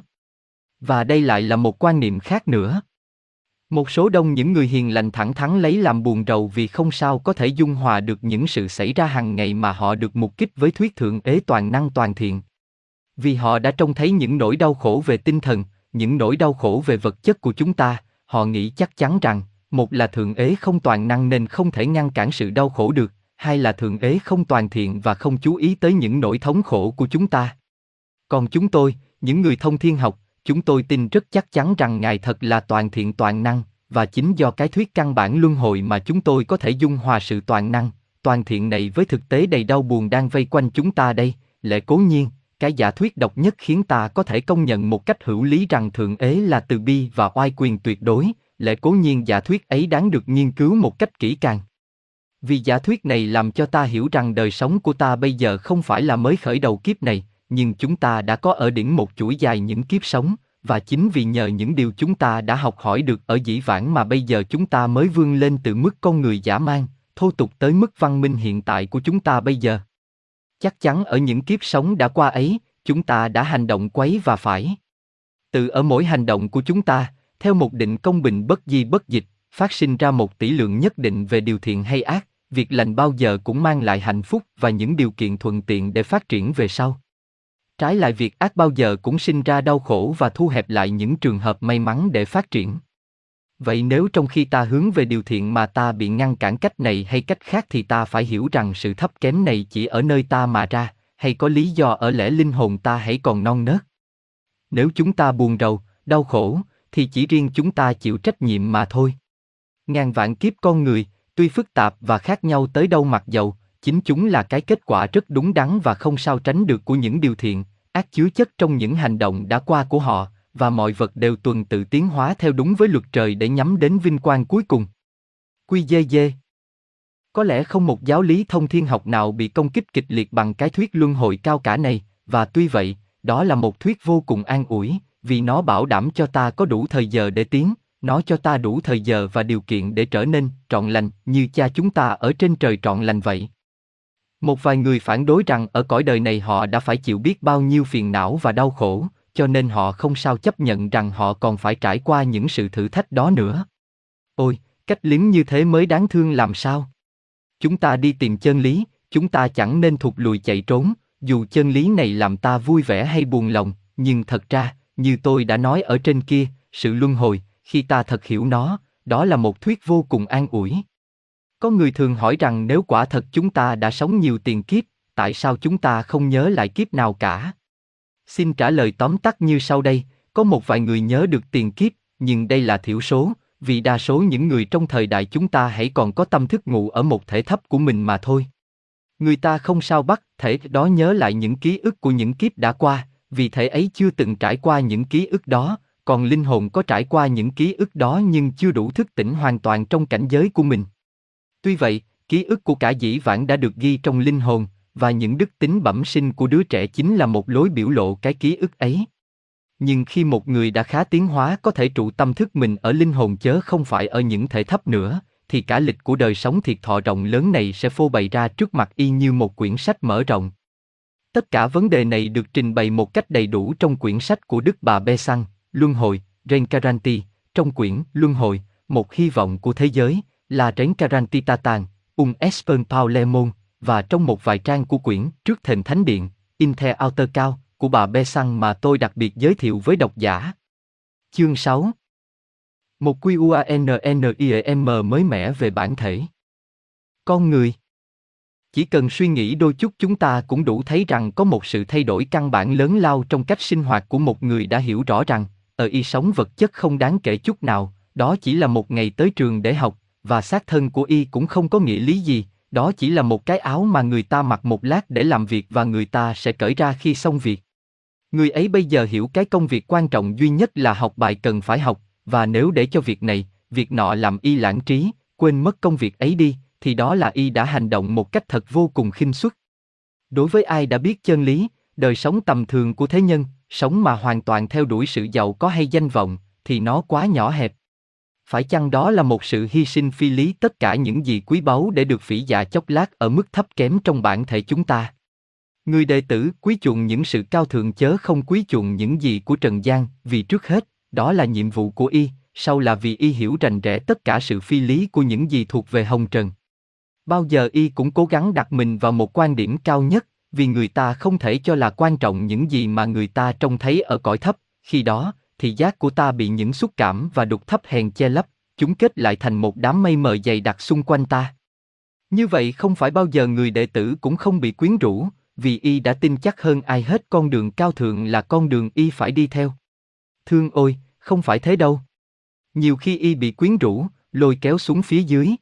Và đây lại là một quan niệm khác nữa. Một số đông những người hiền lành thẳng thắn lấy làm buồn rầu vì không sao có thể dung hòa được những sự xảy ra hàng ngày mà họ được mục kích với thuyết thượng ế toàn năng toàn thiện. Vì họ đã trông thấy những nỗi đau khổ về tinh thần, những nỗi đau khổ về vật chất của chúng ta, họ nghĩ chắc chắn rằng, một là thượng ế không toàn năng nên không thể ngăn cản sự đau khổ được, hai là thượng ế không toàn thiện và không chú ý tới những nỗi thống khổ của chúng ta. Còn chúng tôi, những người thông thiên học, chúng tôi tin rất chắc chắn rằng Ngài thật là toàn thiện toàn năng, và chính do cái thuyết căn bản luân hồi mà chúng tôi có thể dung hòa sự toàn năng, toàn thiện này với thực tế đầy đau buồn đang vây quanh chúng ta đây, lẽ cố nhiên, cái giả thuyết độc nhất khiến ta có thể công nhận một cách hữu lý rằng thượng ế là từ bi và oai quyền tuyệt đối, lẽ cố nhiên giả thuyết ấy đáng được nghiên cứu một cách kỹ càng. Vì giả thuyết này làm cho ta hiểu rằng đời sống của ta bây giờ không phải là mới khởi đầu kiếp này, nhưng chúng ta đã có ở đỉnh một chuỗi dài những kiếp sống, và chính vì nhờ những điều chúng ta đã học hỏi được ở dĩ vãng mà bây giờ chúng ta mới vươn lên từ mức con người giả man, thô tục tới mức văn minh hiện tại của chúng ta bây giờ. Chắc chắn ở những kiếp sống đã qua ấy, chúng ta đã hành động quấy và phải. Từ ở mỗi hành động của chúng ta, theo một định công bình bất di bất dịch, phát sinh ra một tỷ lượng nhất định về điều thiện hay ác, việc lành bao giờ cũng mang lại hạnh phúc và những điều kiện thuận tiện để phát triển về sau. Trái lại việc ác bao giờ cũng sinh ra đau khổ và thu hẹp lại những trường hợp may mắn để phát triển. Vậy nếu trong khi ta hướng về điều thiện mà ta bị ngăn cản cách này hay cách khác thì ta phải hiểu rằng sự thấp kém này chỉ ở nơi ta mà ra, hay có lý do ở lẽ linh hồn ta hãy còn non nớt. Nếu chúng ta buồn rầu, đau khổ, thì chỉ riêng chúng ta chịu trách nhiệm mà thôi. Ngàn vạn kiếp con người, tuy phức tạp và khác nhau tới đâu mặc dầu, chính chúng là cái kết quả rất đúng đắn và không sao tránh được của những điều thiện, ác chứa chất trong những hành động đã qua của họ, và mọi vật đều tuần tự tiến hóa theo đúng với luật trời để nhắm đến vinh quang cuối cùng. Quy dê dê Có lẽ không một giáo lý thông thiên học nào bị công kích kịch liệt bằng cái thuyết luân hồi cao cả này, và tuy vậy, đó là một thuyết vô cùng an ủi, vì nó bảo đảm cho ta có đủ thời giờ để tiến, nó cho ta đủ thời giờ và điều kiện để trở nên trọn lành như cha chúng ta ở trên trời trọn lành vậy. Một vài người phản đối rằng ở cõi đời này họ đã phải chịu biết bao nhiêu phiền não và đau khổ, cho nên họ không sao chấp nhận rằng họ còn phải trải qua những sự thử thách đó nữa. Ôi, cách liếm như thế mới đáng thương làm sao? Chúng ta đi tìm chân lý, chúng ta chẳng nên thụt lùi chạy trốn, dù chân lý này làm ta vui vẻ hay buồn lòng, nhưng thật ra, như tôi đã nói ở trên kia, sự luân hồi, khi ta thật hiểu nó, đó là một thuyết vô cùng an ủi. Có người thường hỏi rằng nếu quả thật chúng ta đã sống nhiều tiền kiếp, tại sao chúng ta không nhớ lại kiếp nào cả? Xin trả lời tóm tắt như sau đây, có một vài người nhớ được tiền kiếp, nhưng đây là thiểu số, vì đa số những người trong thời đại chúng ta hãy còn có tâm thức ngủ ở một thể thấp của mình mà thôi. Người ta không sao bắt thể đó nhớ lại những ký ức của những kiếp đã qua, vì thể ấy chưa từng trải qua những ký ức đó, còn linh hồn có trải qua những ký ức đó nhưng chưa đủ thức tỉnh hoàn toàn trong cảnh giới của mình. Tuy vậy, ký ức của cả dĩ vãng đã được ghi trong linh hồn, và những đức tính bẩm sinh của đứa trẻ chính là một lối biểu lộ cái ký ức ấy. Nhưng khi một người đã khá tiến hóa có thể trụ tâm thức mình ở linh hồn chớ không phải ở những thể thấp nữa, thì cả lịch của đời sống thiệt thọ rộng lớn này sẽ phô bày ra trước mặt y như một quyển sách mở rộng. Tất cả vấn đề này được trình bày một cách đầy đủ trong quyển sách của Đức Bà Bê Luân hồi, Reincarnati, trong quyển Luân hồi, một hy vọng của thế giới, là Reincarnati Karantitatan, um Un Espen Paulemon, và trong một vài trang của quyển Trước thềm thánh điện, Inter Outer Cao, của bà Bê Săng mà tôi đặc biệt giới thiệu với độc giả. Chương 6 Một QUANNIEM mới mẻ về bản thể. Con người Chỉ cần suy nghĩ đôi chút chúng ta cũng đủ thấy rằng có một sự thay đổi căn bản lớn lao trong cách sinh hoạt của một người đã hiểu rõ rằng, ở y sống vật chất không đáng kể chút nào, đó chỉ là một ngày tới trường để học, và xác thân của y cũng không có nghĩa lý gì, đó chỉ là một cái áo mà người ta mặc một lát để làm việc và người ta sẽ cởi ra khi xong việc. Người ấy bây giờ hiểu cái công việc quan trọng duy nhất là học bài cần phải học, và nếu để cho việc này, việc nọ làm y lãng trí, quên mất công việc ấy đi, thì đó là y đã hành động một cách thật vô cùng khinh suất. Đối với ai đã biết chân lý, đời sống tầm thường của thế nhân, sống mà hoàn toàn theo đuổi sự giàu có hay danh vọng, thì nó quá nhỏ hẹp. Phải chăng đó là một sự hy sinh phi lý tất cả những gì quý báu để được phỉ dạ chốc lát ở mức thấp kém trong bản thể chúng ta? Người đệ tử quý chuộng những sự cao thượng chớ không quý chuộng những gì của Trần gian, vì trước hết, đó là nhiệm vụ của y, sau là vì y hiểu rành rẽ tất cả sự phi lý của những gì thuộc về hồng trần. Bao giờ y cũng cố gắng đặt mình vào một quan điểm cao nhất, vì người ta không thể cho là quan trọng những gì mà người ta trông thấy ở cõi thấp, khi đó, thì giác của ta bị những xúc cảm và đục thấp hèn che lấp, chúng kết lại thành một đám mây mờ dày đặc xung quanh ta. Như vậy không phải bao giờ người đệ tử cũng không bị quyến rũ, vì y đã tin chắc hơn ai hết con đường cao thượng là con đường y phải đi theo. Thương ôi, không phải thế đâu. Nhiều khi y bị quyến rũ, lôi kéo xuống phía dưới.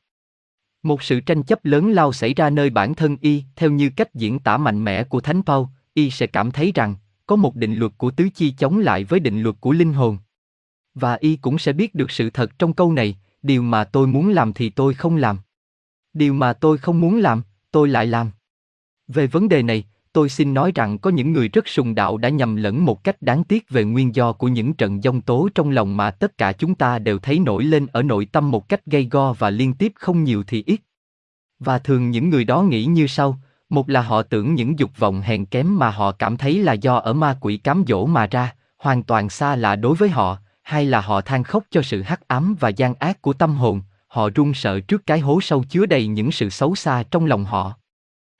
Một sự tranh chấp lớn lao xảy ra nơi bản thân y, theo như cách diễn tả mạnh mẽ của Thánh Paul, y sẽ cảm thấy rằng, có một định luật của tứ chi chống lại với định luật của linh hồn. Và y cũng sẽ biết được sự thật trong câu này, điều mà tôi muốn làm thì tôi không làm. Điều mà tôi không muốn làm, tôi lại làm. Về vấn đề này, tôi xin nói rằng có những người rất sùng đạo đã nhầm lẫn một cách đáng tiếc về nguyên do của những trận giông tố trong lòng mà tất cả chúng ta đều thấy nổi lên ở nội tâm một cách gây go và liên tiếp không nhiều thì ít. Và thường những người đó nghĩ như sau, một là họ tưởng những dục vọng hèn kém mà họ cảm thấy là do ở ma quỷ cám dỗ mà ra, hoàn toàn xa lạ đối với họ, hay là họ than khóc cho sự hắc ám và gian ác của tâm hồn, họ run sợ trước cái hố sâu chứa đầy những sự xấu xa trong lòng họ.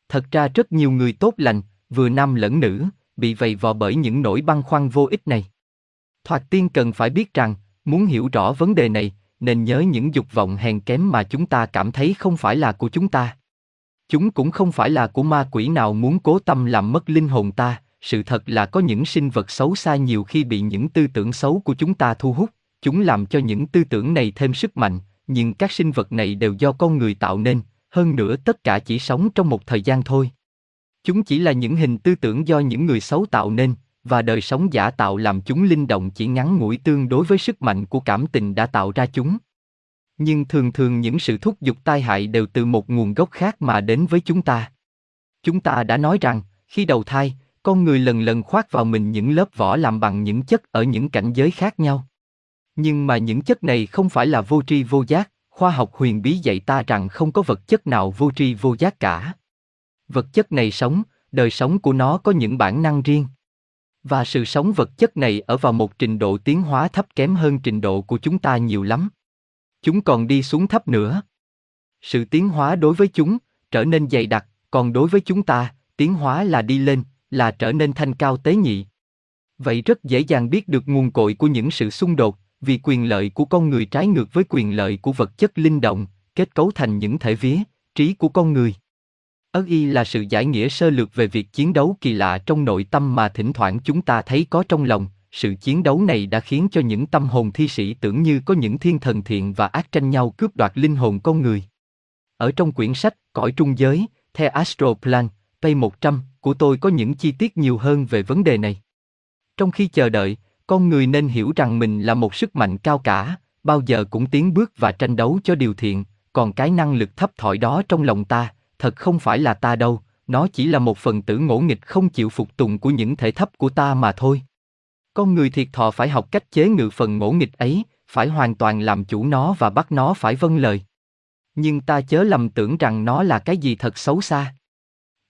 Thật ra rất nhiều người tốt lành, vừa nam lẫn nữ, bị vầy vò bởi những nỗi băn khoăn vô ích này. Thoạt tiên cần phải biết rằng, muốn hiểu rõ vấn đề này, nên nhớ những dục vọng hèn kém mà chúng ta cảm thấy không phải là của chúng ta. Chúng cũng không phải là của ma quỷ nào muốn cố tâm làm mất linh hồn ta, sự thật là có những sinh vật xấu xa nhiều khi bị những tư tưởng xấu của chúng ta thu hút, chúng làm cho những tư tưởng này thêm sức mạnh, nhưng các sinh vật này đều do con người tạo nên, hơn nữa tất cả chỉ sống trong một thời gian thôi. Chúng chỉ là những hình tư tưởng do những người xấu tạo nên, và đời sống giả tạo làm chúng linh động chỉ ngắn ngủi tương đối với sức mạnh của cảm tình đã tạo ra chúng. Nhưng thường thường những sự thúc giục tai hại đều từ một nguồn gốc khác mà đến với chúng ta. Chúng ta đã nói rằng, khi đầu thai, con người lần lần khoác vào mình những lớp vỏ làm bằng những chất ở những cảnh giới khác nhau. Nhưng mà những chất này không phải là vô tri vô giác, khoa học huyền bí dạy ta rằng không có vật chất nào vô tri vô giác cả. Vật chất này sống, đời sống của nó có những bản năng riêng. Và sự sống vật chất này ở vào một trình độ tiến hóa thấp kém hơn trình độ của chúng ta nhiều lắm. Chúng còn đi xuống thấp nữa. Sự tiến hóa đối với chúng trở nên dày đặc, còn đối với chúng ta, tiến hóa là đi lên, là trở nên thanh cao tế nhị. Vậy rất dễ dàng biết được nguồn cội của những sự xung đột, vì quyền lợi của con người trái ngược với quyền lợi của vật chất linh động, kết cấu thành những thể vía, trí của con người. Ấn y là sự giải nghĩa sơ lược về việc chiến đấu kỳ lạ trong nội tâm mà thỉnh thoảng chúng ta thấy có trong lòng. Sự chiến đấu này đã khiến cho những tâm hồn thi sĩ tưởng như có những thiên thần thiện và ác tranh nhau cướp đoạt linh hồn con người. Ở trong quyển sách Cõi trung giới, theo Astro Plan, page 100, của tôi có những chi tiết nhiều hơn về vấn đề này. Trong khi chờ đợi, con người nên hiểu rằng mình là một sức mạnh cao cả, bao giờ cũng tiến bước và tranh đấu cho điều thiện, còn cái năng lực thấp thỏi đó trong lòng ta, thật không phải là ta đâu, nó chỉ là một phần tử ngỗ nghịch không chịu phục tùng của những thể thấp của ta mà thôi. Con người thiệt thọ phải học cách chế ngự phần ngỗ nghịch ấy, phải hoàn toàn làm chủ nó và bắt nó phải vâng lời. Nhưng ta chớ lầm tưởng rằng nó là cái gì thật xấu xa.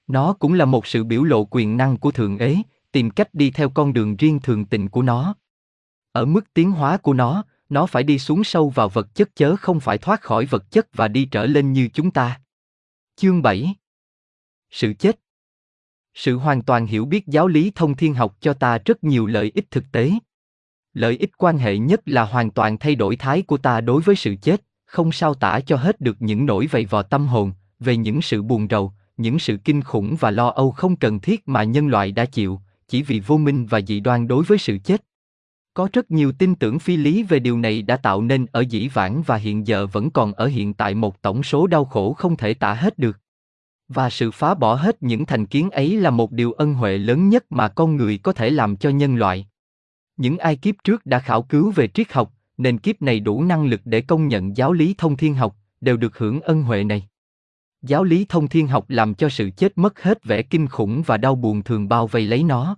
Nó cũng là một sự biểu lộ quyền năng của thượng ế, tìm cách đi theo con đường riêng thường tình của nó. Ở mức tiến hóa của nó, nó phải đi xuống sâu vào vật chất chớ không phải thoát khỏi vật chất và đi trở lên như chúng ta. Chương 7 Sự chết sự hoàn toàn hiểu biết giáo lý thông thiên học cho ta rất nhiều lợi ích thực tế. Lợi ích quan hệ nhất là hoàn toàn thay đổi thái của ta đối với sự chết, không sao tả cho hết được những nỗi vầy vò tâm hồn, về những sự buồn rầu, những sự kinh khủng và lo âu không cần thiết mà nhân loại đã chịu, chỉ vì vô minh và dị đoan đối với sự chết. Có rất nhiều tin tưởng phi lý về điều này đã tạo nên ở dĩ vãng và hiện giờ vẫn còn ở hiện tại một tổng số đau khổ không thể tả hết được. Và sự phá bỏ hết những thành kiến ấy là một điều ân huệ lớn nhất mà con người có thể làm cho nhân loại. Những ai kiếp trước đã khảo cứu về triết học, nên kiếp này đủ năng lực để công nhận giáo lý thông thiên học, đều được hưởng ân huệ này. Giáo lý thông thiên học làm cho sự chết mất hết vẻ kinh khủng và đau buồn thường bao vây lấy nó.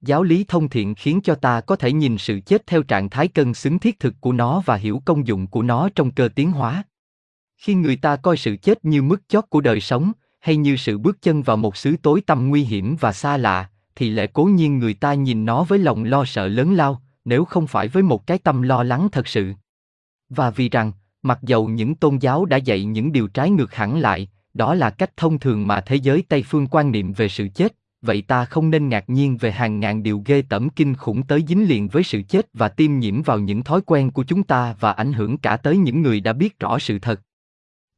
Giáo lý thông thiện khiến cho ta có thể nhìn sự chết theo trạng thái cân xứng thiết thực của nó và hiểu công dụng của nó trong cơ tiến hóa. Khi người ta coi sự chết như mức chót của đời sống, hay như sự bước chân vào một xứ tối tăm nguy hiểm và xa lạ, thì lẽ cố nhiên người ta nhìn nó với lòng lo sợ lớn lao, nếu không phải với một cái tâm lo lắng thật sự. Và vì rằng, mặc dầu những tôn giáo đã dạy những điều trái ngược hẳn lại, đó là cách thông thường mà thế giới Tây phương quan niệm về sự chết, vậy ta không nên ngạc nhiên về hàng ngàn điều ghê tởm kinh khủng tới dính liền với sự chết và tiêm nhiễm vào những thói quen của chúng ta và ảnh hưởng cả tới những người đã biết rõ sự thật.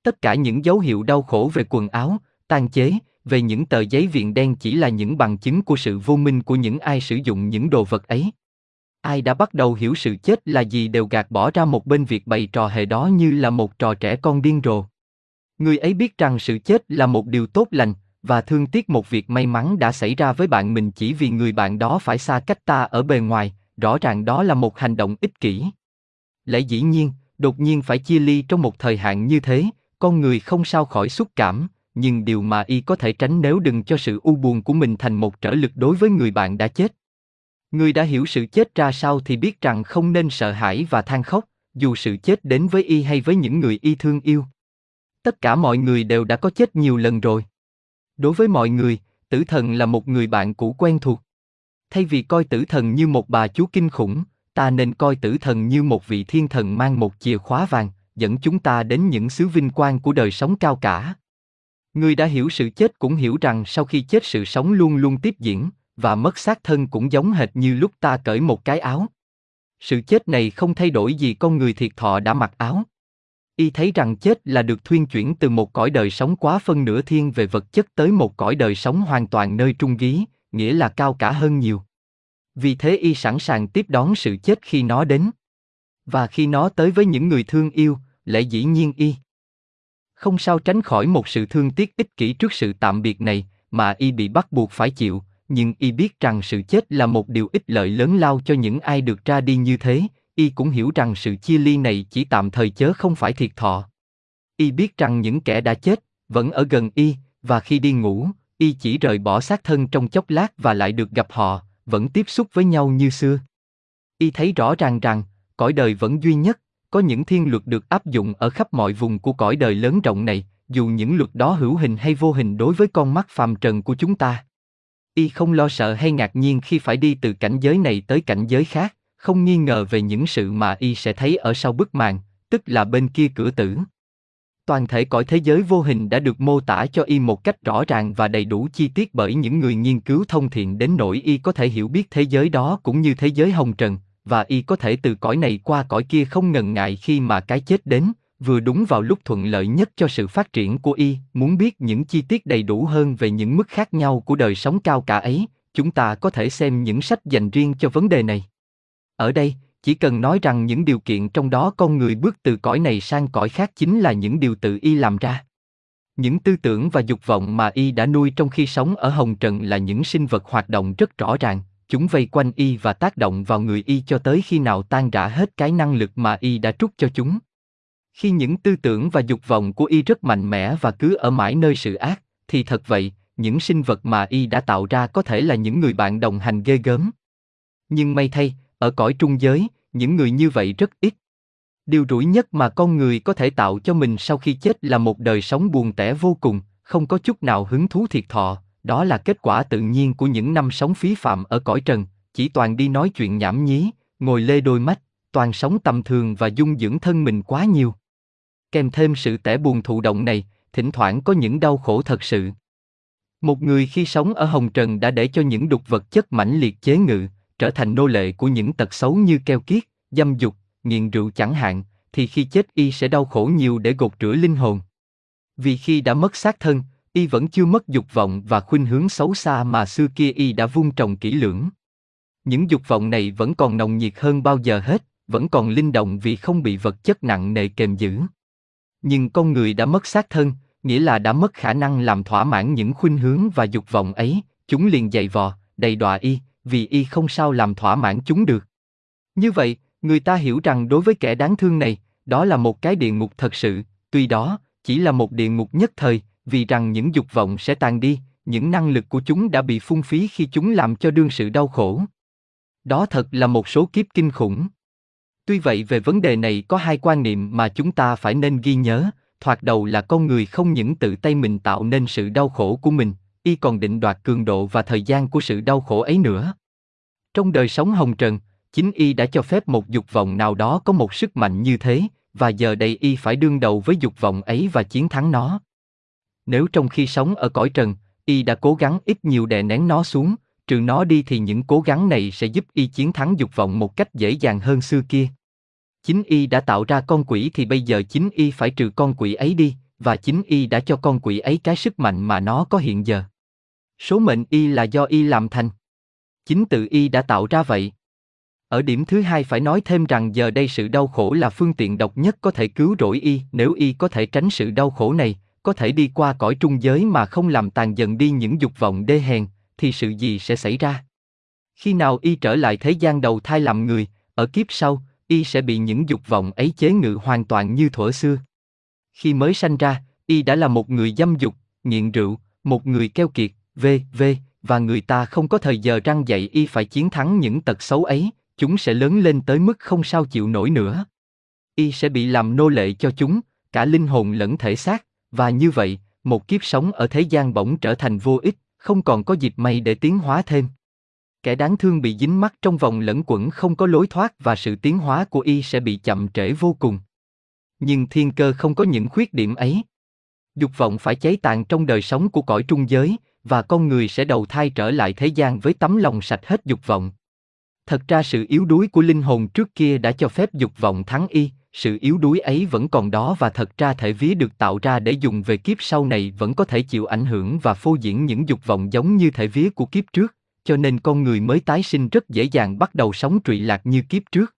Tất cả những dấu hiệu đau khổ về quần áo, tan chế, về những tờ giấy viện đen chỉ là những bằng chứng của sự vô minh của những ai sử dụng những đồ vật ấy. Ai đã bắt đầu hiểu sự chết là gì đều gạt bỏ ra một bên việc bày trò hề đó như là một trò trẻ con điên rồ. Người ấy biết rằng sự chết là một điều tốt lành, và thương tiếc một việc may mắn đã xảy ra với bạn mình chỉ vì người bạn đó phải xa cách ta ở bề ngoài, rõ ràng đó là một hành động ích kỷ. Lẽ dĩ nhiên, đột nhiên phải chia ly trong một thời hạn như thế, con người không sao khỏi xúc cảm, nhưng điều mà y có thể tránh nếu đừng cho sự u buồn của mình thành một trở lực đối với người bạn đã chết. Người đã hiểu sự chết ra sao thì biết rằng không nên sợ hãi và than khóc, dù sự chết đến với y hay với những người y thương yêu. Tất cả mọi người đều đã có chết nhiều lần rồi. Đối với mọi người, tử thần là một người bạn cũ quen thuộc. Thay vì coi tử thần như một bà chú kinh khủng, ta nên coi tử thần như một vị thiên thần mang một chìa khóa vàng, dẫn chúng ta đến những xứ vinh quang của đời sống cao cả. Ngươi đã hiểu sự chết cũng hiểu rằng sau khi chết sự sống luôn luôn tiếp diễn, và mất xác thân cũng giống hệt như lúc ta cởi một cái áo. Sự chết này không thay đổi gì con người thiệt thọ đã mặc áo. Y thấy rằng chết là được thuyên chuyển từ một cõi đời sống quá phân nửa thiên về vật chất tới một cõi đời sống hoàn toàn nơi trung ghi, nghĩa là cao cả hơn nhiều. Vì thế y sẵn sàng tiếp đón sự chết khi nó đến. Và khi nó tới với những người thương yêu, lẽ dĩ nhiên y. Không sao tránh khỏi một sự thương tiếc ích kỷ trước sự tạm biệt này, mà y bị bắt buộc phải chịu, nhưng y biết rằng sự chết là một điều ích lợi lớn lao cho những ai được ra đi như thế, y cũng hiểu rằng sự chia ly này chỉ tạm thời chớ không phải thiệt thọ. Y biết rằng những kẻ đã chết, vẫn ở gần y, và khi đi ngủ, y chỉ rời bỏ xác thân trong chốc lát và lại được gặp họ, vẫn tiếp xúc với nhau như xưa. Y thấy rõ ràng rằng, cõi đời vẫn duy nhất, có những thiên luật được áp dụng ở khắp mọi vùng của cõi đời lớn rộng này, dù những luật đó hữu hình hay vô hình đối với con mắt phàm trần của chúng ta. Y không lo sợ hay ngạc nhiên khi phải đi từ cảnh giới này tới cảnh giới khác, không nghi ngờ về những sự mà y sẽ thấy ở sau bức màn, tức là bên kia cửa tử. Toàn thể cõi thế giới vô hình đã được mô tả cho y một cách rõ ràng và đầy đủ chi tiết bởi những người nghiên cứu thông thiện đến nỗi y có thể hiểu biết thế giới đó cũng như thế giới hồng trần, và y có thể từ cõi này qua cõi kia không ngần ngại khi mà cái chết đến, vừa đúng vào lúc thuận lợi nhất cho sự phát triển của y, muốn biết những chi tiết đầy đủ hơn về những mức khác nhau của đời sống cao cả ấy, chúng ta có thể xem những sách dành riêng cho vấn đề này. Ở đây, chỉ cần nói rằng những điều kiện trong đó con người bước từ cõi này sang cõi khác chính là những điều tự y làm ra. Những tư tưởng và dục vọng mà y đã nuôi trong khi sống ở hồng trần là những sinh vật hoạt động rất rõ ràng, chúng vây quanh y và tác động vào người y cho tới khi nào tan rã hết cái năng lực mà y đã trút cho chúng. Khi những tư tưởng và dục vọng của y rất mạnh mẽ và cứ ở mãi nơi sự ác, thì thật vậy, những sinh vật mà y đã tạo ra có thể là những người bạn đồng hành ghê gớm. Nhưng may thay, ở cõi trung giới, những người như vậy rất ít. Điều rủi nhất mà con người có thể tạo cho mình sau khi chết là một đời sống buồn tẻ vô cùng, không có chút nào hứng thú thiệt thọ, đó là kết quả tự nhiên của những năm sống phí phạm ở cõi trần, chỉ toàn đi nói chuyện nhảm nhí, ngồi lê đôi mắt, toàn sống tầm thường và dung dưỡng thân mình quá nhiều. Kèm thêm sự tẻ buồn thụ động này, thỉnh thoảng có những đau khổ thật sự. Một người khi sống ở hồng trần đã để cho những đục vật chất mãnh liệt chế ngự, trở thành nô lệ của những tật xấu như keo kiết, dâm dục, nghiện rượu chẳng hạn, thì khi chết y sẽ đau khổ nhiều để gột rửa linh hồn. Vì khi đã mất xác thân, y vẫn chưa mất dục vọng và khuynh hướng xấu xa mà xưa kia y đã vun trồng kỹ lưỡng. Những dục vọng này vẫn còn nồng nhiệt hơn bao giờ hết, vẫn còn linh động vì không bị vật chất nặng nề kềm giữ. Nhưng con người đã mất xác thân, nghĩa là đã mất khả năng làm thỏa mãn những khuynh hướng và dục vọng ấy, chúng liền dày vò, đầy đọa y, vì y không sao làm thỏa mãn chúng được. Như vậy, người ta hiểu rằng đối với kẻ đáng thương này, đó là một cái địa ngục thật sự, tuy đó, chỉ là một địa ngục nhất thời, vì rằng những dục vọng sẽ tàn đi, những năng lực của chúng đã bị phung phí khi chúng làm cho đương sự đau khổ. Đó thật là một số kiếp kinh khủng. Tuy vậy về vấn đề này có hai quan niệm mà chúng ta phải nên ghi nhớ, thoạt đầu là con người không những tự tay mình tạo nên sự đau khổ của mình, y còn định đoạt cường độ và thời gian của sự đau khổ ấy nữa. Trong đời sống hồng trần, chính y đã cho phép một dục vọng nào đó có một sức mạnh như thế, và giờ đây y phải đương đầu với dục vọng ấy và chiến thắng nó. Nếu trong khi sống ở cõi trần, y đã cố gắng ít nhiều đè nén nó xuống, trừ nó đi thì những cố gắng này sẽ giúp y chiến thắng dục vọng một cách dễ dàng hơn xưa kia. Chính y đã tạo ra con quỷ thì bây giờ chính y phải trừ con quỷ ấy đi, và chính y đã cho con quỷ ấy cái sức mạnh mà nó có hiện giờ. Số mệnh y là do y làm thành. Chính tự y đã tạo ra vậy. Ở điểm thứ hai phải nói thêm rằng giờ đây sự đau khổ là phương tiện độc nhất có thể cứu rỗi y, nếu y có thể tránh sự đau khổ này, có thể đi qua cõi trung giới mà không làm tàn dần đi những dục vọng đê hèn, thì sự gì sẽ xảy ra? Khi nào y trở lại thế gian đầu thai làm người, ở kiếp sau, y sẽ bị những dục vọng ấy chế ngự hoàn toàn như thuở xưa. Khi mới sanh ra, y đã là một người dâm dục, nghiện rượu, một người keo kiệt, v, v, và người ta không có thời giờ răng dạy y phải chiến thắng những tật xấu ấy, chúng sẽ lớn lên tới mức không sao chịu nổi nữa. Y sẽ bị làm nô lệ cho chúng, cả linh hồn lẫn thể xác, và như vậy, một kiếp sống ở thế gian bỗng trở thành vô ích, không còn có dịp may để tiến hóa thêm. Kẻ đáng thương bị dính mắc trong vòng lẫn quẩn không có lối thoát và sự tiến hóa của y sẽ bị chậm trễ vô cùng. Nhưng thiên cơ không có những khuyết điểm ấy. Dục vọng phải cháy tàn trong đời sống của cõi trung giới, và con người sẽ đầu thai trở lại thế gian với tấm lòng sạch hết dục vọng. Thật ra sự yếu đuối của linh hồn trước kia đã cho phép dục vọng thắng y, sự yếu đuối ấy vẫn còn đó và thật ra thể vía được tạo ra để dùng về kiếp sau này vẫn có thể chịu ảnh hưởng và phô diễn những dục vọng giống như thể vía của kiếp trước, cho nên con người mới tái sinh rất dễ dàng bắt đầu sống trụy lạc như kiếp trước.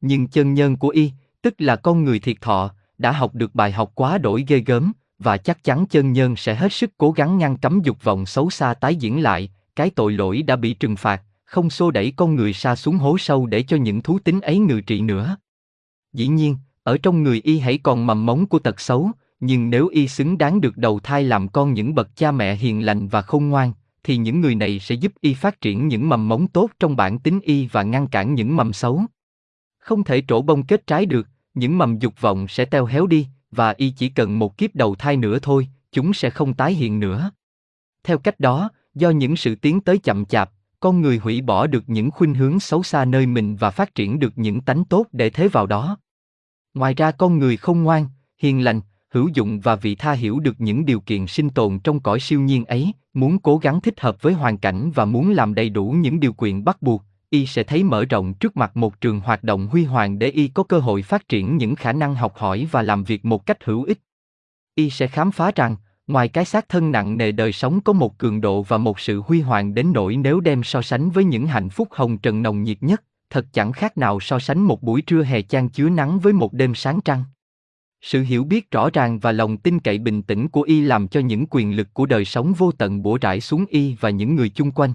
Nhưng chân nhân của y, tức là con người thiệt thọ, đã học được bài học quá đổi ghê gớm, và chắc chắn chân nhân sẽ hết sức cố gắng ngăn cấm dục vọng xấu xa tái diễn lại, cái tội lỗi đã bị trừng phạt, không xô đẩy con người xa xuống hố sâu để cho những thú tính ấy ngự trị nữa. Dĩ nhiên, ở trong người y hãy còn mầm móng của tật xấu, nhưng nếu y xứng đáng được đầu thai làm con những bậc cha mẹ hiền lành và khôn ngoan, thì những người này sẽ giúp y phát triển những mầm móng tốt trong bản tính y và ngăn cản những mầm xấu. Không thể trổ bông kết trái được, những mầm dục vọng sẽ teo héo đi, và y chỉ cần một kiếp đầu thai nữa thôi, chúng sẽ không tái hiện nữa. Theo cách đó, do những sự tiến tới chậm chạp, con người hủy bỏ được những khuynh hướng xấu xa nơi mình và phát triển được những tánh tốt để thế vào đó. Ngoài ra con người không ngoan, hiền lành, hữu dụng và vị tha hiểu được những điều kiện sinh tồn trong cõi siêu nhiên ấy, muốn cố gắng thích hợp với hoàn cảnh và muốn làm đầy đủ những điều kiện bắt buộc, y sẽ thấy mở rộng trước mặt một trường hoạt động huy hoàng để y có cơ hội phát triển những khả năng học hỏi và làm việc một cách hữu ích. Y sẽ khám phá rằng, ngoài cái xác thân nặng nề đời sống có một cường độ và một sự huy hoàng đến nỗi nếu đem so sánh với những hạnh phúc hồng trần nồng nhiệt nhất, thật chẳng khác nào so sánh một buổi trưa hè chan chứa nắng với một đêm sáng trăng. Sự hiểu biết rõ ràng và lòng tin cậy bình tĩnh của y làm cho những quyền lực của đời sống vô tận bổ rải xuống y và những người chung quanh.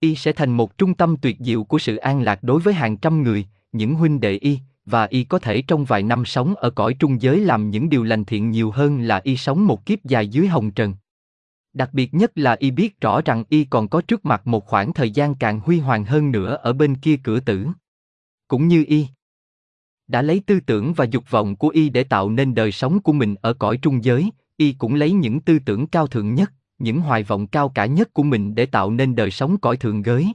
Y sẽ thành một trung tâm tuyệt diệu của sự an lạc đối với hàng trăm người, những huynh đệ y, và y có thể trong vài năm sống ở cõi trung giới làm những điều lành thiện nhiều hơn là y sống một kiếp dài dưới hồng trần. Đặc biệt nhất là y biết rõ rằng y còn có trước mặt một khoảng thời gian càng huy hoàng hơn nữa ở bên kia cửa tử. Cũng như y đã lấy tư tưởng và dục vọng của y để tạo nên đời sống của mình ở cõi trung giới, y cũng lấy những tư tưởng cao thượng nhất, những hoài vọng cao cả nhất của mình để tạo nên đời sống cõi thượng giới.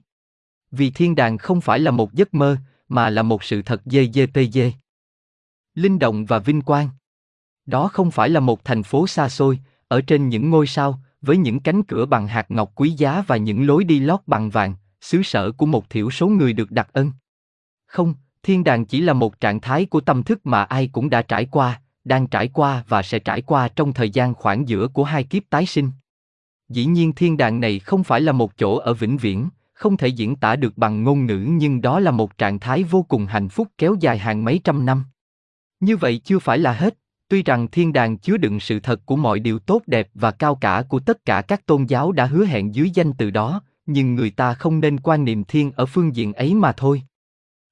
Vì thiên đàng không phải là một giấc mơ, mà là một sự thật dê dê tê dê. Linh động và vinh quang. Đó không phải là một thành phố xa xôi, ở trên những ngôi sao, với những cánh cửa bằng hạt ngọc quý giá và những lối đi lót bằng vàng, xứ sở của một thiểu số người được đặc ân. Không, thiên đàng chỉ là một trạng thái của tâm thức mà ai cũng đã trải qua, đang trải qua và sẽ trải qua trong thời gian khoảng giữa của hai kiếp tái sinh. Dĩ nhiên thiên đàng này không phải là một chỗ ở vĩnh viễn, không thể diễn tả được bằng ngôn ngữ nhưng đó là một trạng thái vô cùng hạnh phúc kéo dài hàng mấy trăm năm. Như vậy chưa phải là hết, tuy rằng thiên đàng chứa đựng sự thật của mọi điều tốt đẹp và cao cả của tất cả các tôn giáo đã hứa hẹn dưới danh từ đó, nhưng người ta không nên quan niệm thiên ở phương diện ấy mà thôi.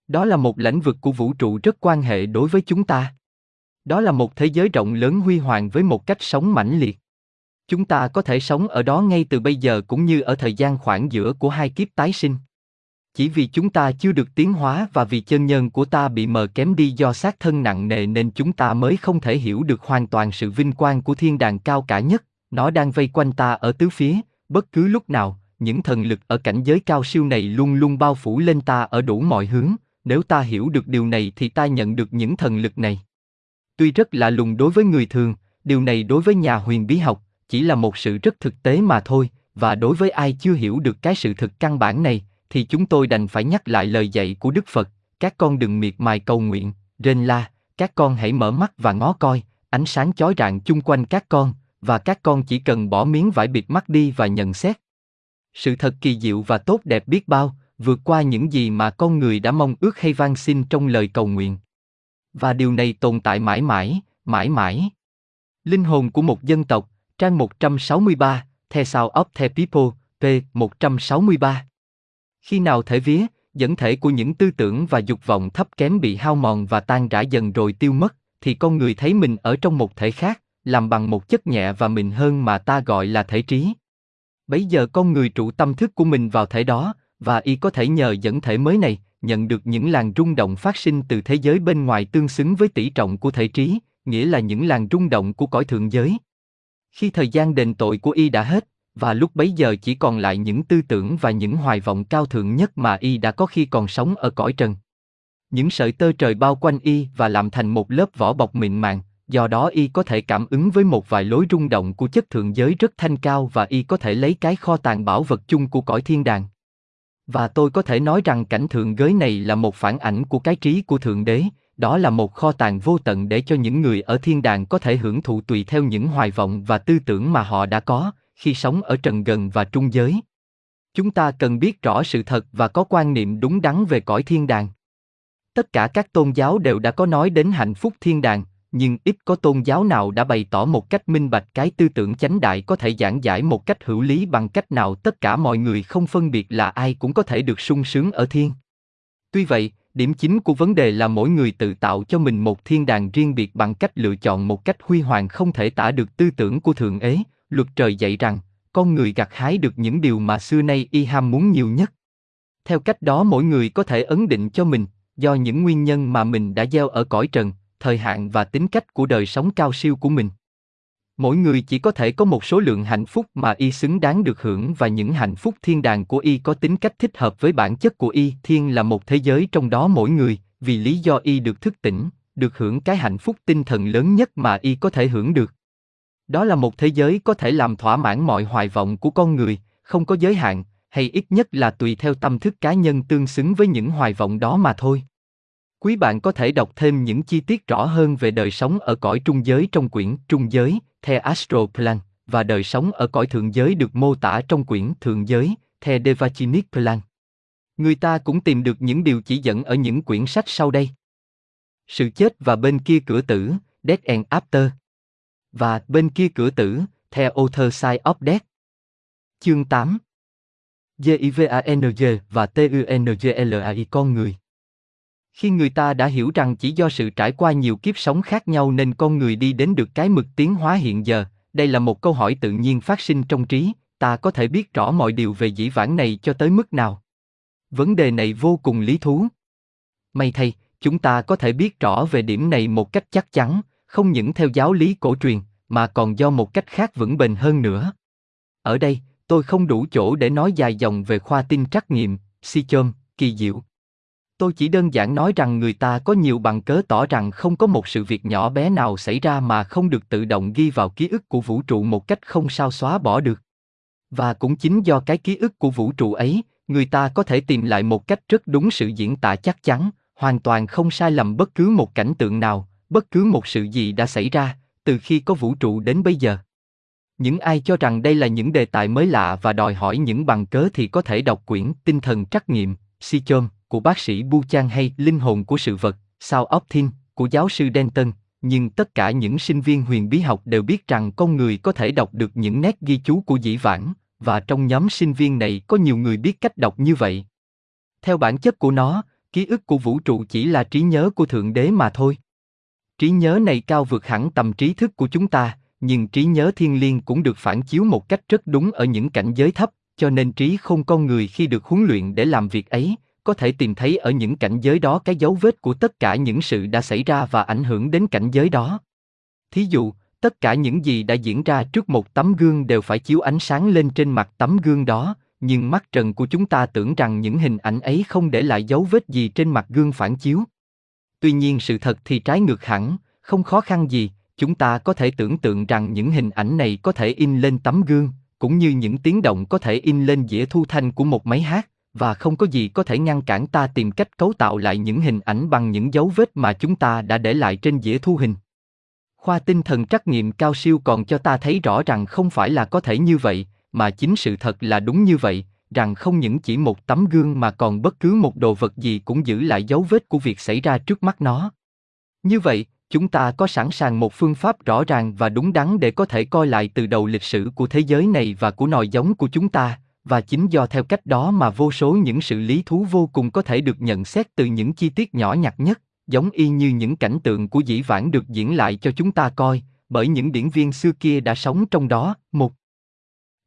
Đó là một lãnh vực của vũ trụ rất quan hệ đối với chúng ta. Đó là một thế giới rộng lớn huy hoàng với một cách sống mãnh liệt. Chúng ta có thể sống ở đó ngay từ bây giờ cũng như ở thời gian khoảng giữa của hai kiếp tái sinh. Chỉ vì chúng ta chưa được tiến hóa và vì chân nhân của ta bị mờ kém đi do xác thân nặng nề nên chúng ta mới không thể hiểu được hoàn toàn sự vinh quang của thiên đàng cao cả nhất, nó đang vây quanh ta ở tứ phía, bất cứ lúc nào, những thần lực ở cảnh giới cao siêu này luôn luôn bao phủ lên ta ở đủ mọi hướng, nếu ta hiểu được điều này thì ta nhận được những thần lực này. Tuy rất lạ lùng đối với người thường, điều này đối với nhà huyền bí học, chỉ là một sự rất thực tế mà thôi, và đối với ai chưa hiểu được cái sự thực căn bản này, thì chúng tôi đành phải nhắc lại lời dạy của Đức Phật, các con đừng miệt mài cầu nguyện, rên la, các con hãy mở mắt và ngó coi, ánh sáng chói rạng chung quanh các con, và các con chỉ cần bỏ miếng vải bịt mắt đi và nhận xét. Sự thật kỳ diệu và tốt đẹp biết bao, vượt qua những gì mà con người đã mong ước hay van xin trong lời cầu nguyện. Và điều này tồn tại mãi mãi, mãi mãi. Linh hồn của một dân tộc, Trang 163, The Sound of the People, p. 163. Khi nào thể vía, dẫn thể của những tư tưởng và dục vọng thấp kém bị hao mòn và tan rã dần rồi tiêu mất, thì con người thấy mình ở trong một thể khác, làm bằng một chất nhẹ và mình hơn mà ta gọi là thể trí. Bấy giờ con người trụ tâm thức của mình vào thể đó, và y có thể nhờ dẫn thể mới này, nhận được những làn rung động phát sinh từ thế giới bên ngoài tương xứng với tỷ trọng của thể trí, nghĩa là những làn rung động của cõi thượng giới. Khi thời gian đền tội của y đã hết, và lúc bấy giờ chỉ còn lại những tư tưởng và những hoài vọng cao thượng nhất mà y đã có khi còn sống ở cõi trần. Những sợi tơ trời bao quanh y và làm thành một lớp vỏ bọc mịn màng, do đó y có thể cảm ứng với một vài lối rung động của chất thượng giới rất thanh cao và y có thể lấy cái kho tàng bảo vật chung của cõi thiên đàng. Và tôi có thể nói rằng cảnh thượng giới này là một phản ảnh của cái trí của Thượng Đế, đó là một kho tàng vô tận để cho những người ở thiên đàng có thể hưởng thụ tùy theo những hoài vọng và tư tưởng mà họ đã có khi sống ở trần gần và trung giới. Chúng ta cần biết rõ sự thật và có quan niệm đúng đắn về cõi thiên đàng. Tất cả các tôn giáo đều đã có nói đến hạnh phúc thiên đàng, nhưng ít có tôn giáo nào đã bày tỏ một cách minh bạch cái tư tưởng chánh đại có thể giảng giải một cách hữu lý bằng cách nào tất cả mọi người không phân biệt là ai cũng có thể được sung sướng ở thiên. Tuy vậy, điểm chính của vấn đề là mỗi người tự tạo cho mình một thiên đàng riêng biệt bằng cách lựa chọn một cách huy hoàng không thể tả được tư tưởng của thượng ế luật trời dạy rằng, con người gặt hái được những điều mà xưa nay y ham muốn nhiều nhất. Theo cách đó mỗi người có thể ấn định cho mình, do những nguyên nhân mà mình đã gieo ở cõi trần, thời hạn và tính cách của đời sống cao siêu của mình mỗi người chỉ có thể có một số lượng hạnh phúc mà y xứng đáng được hưởng và những hạnh phúc thiên đàng của y có tính cách thích hợp với bản chất của y thiên là một thế giới trong đó mỗi người vì lý do y được thức tỉnh được hưởng cái hạnh phúc tinh thần lớn nhất mà y có thể hưởng được. Đó là một thế giới có thể làm thỏa mãn mọi hoài vọng của con người, không có giới hạn, hay ít nhất là tùy theo tâm thức cá nhân tương xứng với những hoài vọng đó mà thôi. Quý bạn có thể đọc thêm những chi tiết rõ hơn về đời sống ở cõi trung giới trong quyển Trung giới, The Astral Plan, và đời sống ở cõi thượng giới được mô tả trong quyển Thượng giới, The Devachinic Plan. Người ta cũng tìm được những điều chỉ dẫn ở những quyển sách sau đây. Sự chết và bên kia cửa tử, Death and After. Và bên kia cửa tử, The Other Side of Death. Chương 8 GIVANG và TUNGLAI con người. Khi người ta đã hiểu rằng chỉ do sự trải qua nhiều kiếp sống khác nhau nên con người đi đến được cái mực tiến hóa hiện giờ, đây là một câu hỏi tự nhiên phát sinh trong trí, ta có thể biết rõ mọi điều về dĩ vãng này cho tới mức nào? Vấn đề này vô cùng lý thú. May thay, chúng ta có thể biết rõ về điểm này một cách chắc chắn, không những theo giáo lý cổ truyền, mà còn do một cách khác vững bền hơn nữa. Ở đây, tôi không đủ chỗ để nói dài dòng về khoa tin trắc nghiệm, si chôm, kỳ diệu. Tôi chỉ đơn giản nói rằng người ta có nhiều bằng cớ tỏ rằng không có một sự việc nhỏ bé nào xảy ra mà không được tự động ghi vào ký ức của vũ trụ một cách không sao xóa bỏ được. Và cũng chính do cái ký ức của vũ trụ ấy, người ta có thể tìm lại một cách rất đúng sự diễn tả chắc chắn, hoàn toàn không sai lầm bất cứ một cảnh tượng nào, bất cứ một sự gì đã xảy ra, từ khi có vũ trụ đến bây giờ. Những ai cho rằng đây là những đề tài mới lạ và đòi hỏi những bằng cớ thì có thể đọc quyển Tinh thần trắc nghiệm, Si Chôm, của bác sĩ Bu Chan hay Linh hồn của sự vật, Sao Optin, của giáo sư Denton, nhưng tất cả những sinh viên huyền bí học đều biết rằng con người có thể đọc được những nét ghi chú của dĩ vãng, và trong nhóm sinh viên này có nhiều người biết cách đọc như vậy. Theo bản chất của nó, ký ức của vũ trụ chỉ là trí nhớ của Thượng Đế mà thôi. Trí nhớ này cao vượt hẳn tầm trí thức của chúng ta, nhưng trí nhớ thiên liêng cũng được phản chiếu một cách rất đúng ở những cảnh giới thấp, cho nên trí không con người khi được huấn luyện để làm việc ấy, có thể tìm thấy ở những cảnh giới đó cái dấu vết của tất cả những sự đã xảy ra và ảnh hưởng đến cảnh giới đó. Thí dụ, tất cả những gì đã diễn ra trước một tấm gương đều phải chiếu ánh sáng lên trên mặt tấm gương đó, nhưng mắt trần của chúng ta tưởng rằng những hình ảnh ấy không để lại dấu vết gì trên mặt gương phản chiếu. Tuy nhiên sự thật thì trái ngược hẳn, không khó khăn gì, chúng ta có thể tưởng tượng rằng những hình ảnh này có thể in lên tấm gương, cũng như những tiếng động có thể in lên dĩa thu thanh của một máy hát, và không có gì có thể ngăn cản ta tìm cách cấu tạo lại những hình ảnh bằng những dấu vết mà chúng ta đã để lại trên dĩa thu hình. Khoa tinh thần trắc nghiệm cao siêu còn cho ta thấy rõ rằng không phải là có thể như vậy, mà chính sự thật là đúng như vậy, rằng không những chỉ một tấm gương mà còn bất cứ một đồ vật gì cũng giữ lại dấu vết của việc xảy ra trước mắt nó. Như vậy, chúng ta có sẵn sàng một phương pháp rõ ràng và đúng đắn để có thể coi lại từ đầu lịch sử của thế giới này và của nòi giống của chúng ta, và chính do theo cách đó mà vô số những sự lý thú vô cùng có thể được nhận xét từ những chi tiết nhỏ nhặt nhất, giống y như những cảnh tượng của dĩ vãng được diễn lại cho chúng ta coi, bởi những điển viên xưa kia đã sống trong đó. Một,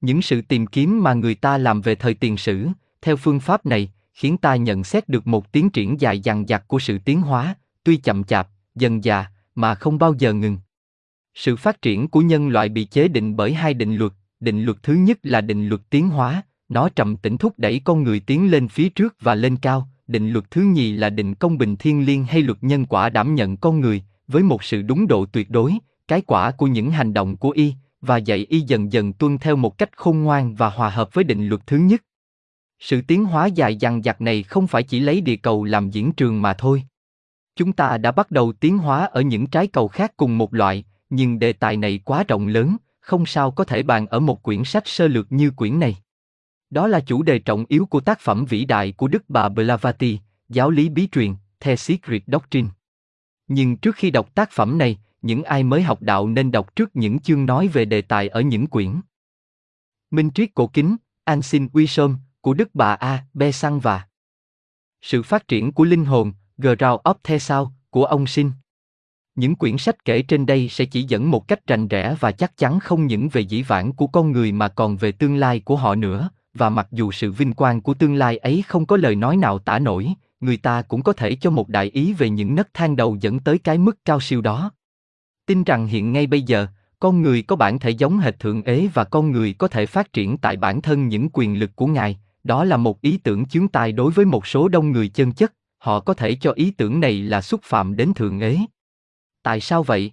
những sự tìm kiếm mà người ta làm về thời tiền sử, theo phương pháp này, khiến ta nhận xét được một tiến triển dài dằng dặc của sự tiến hóa, tuy chậm chạp, dần dà, mà không bao giờ ngừng. Sự phát triển của nhân loại bị chế định bởi hai định luật, định luật thứ nhất là định luật tiến hóa, nó trầm tĩnh thúc đẩy con người tiến lên phía trước và lên cao, định luật thứ nhì là định công bình thiên liêng hay luật nhân quả đảm nhận con người, với một sự đúng độ tuyệt đối, cái quả của những hành động của y, và dạy y dần dần tuân theo một cách khôn ngoan và hòa hợp với định luật thứ nhất. Sự tiến hóa dài dằng dặc này không phải chỉ lấy địa cầu làm diễn trường mà thôi. Chúng ta đã bắt đầu tiến hóa ở những trái cầu khác cùng một loại, nhưng đề tài này quá rộng lớn, không sao có thể bàn ở một quyển sách sơ lược như quyển này. Đó là chủ đề trọng yếu của tác phẩm vĩ đại của Đức bà Blavati, giáo lý bí truyền, The Secret Doctrine. Nhưng trước khi đọc tác phẩm này, những ai mới học đạo nên đọc trước những chương nói về đề tài ở những quyển. Minh triết cổ kính, An xin uy sôm, của Đức bà A. Be Sang và Sự phát triển của linh hồn, Ground of The Sao, của ông Sinh. Những quyển sách kể trên đây sẽ chỉ dẫn một cách rành rẽ và chắc chắn không những về dĩ vãng của con người mà còn về tương lai của họ nữa, và mặc dù sự vinh quang của tương lai ấy không có lời nói nào tả nổi, người ta cũng có thể cho một đại ý về những nấc thang đầu dẫn tới cái mức cao siêu đó. Tin rằng hiện ngay bây giờ, con người có bản thể giống hệt thượng ế và con người có thể phát triển tại bản thân những quyền lực của ngài, đó là một ý tưởng chướng tai đối với một số đông người chân chất, họ có thể cho ý tưởng này là xúc phạm đến thượng ế. Tại sao vậy?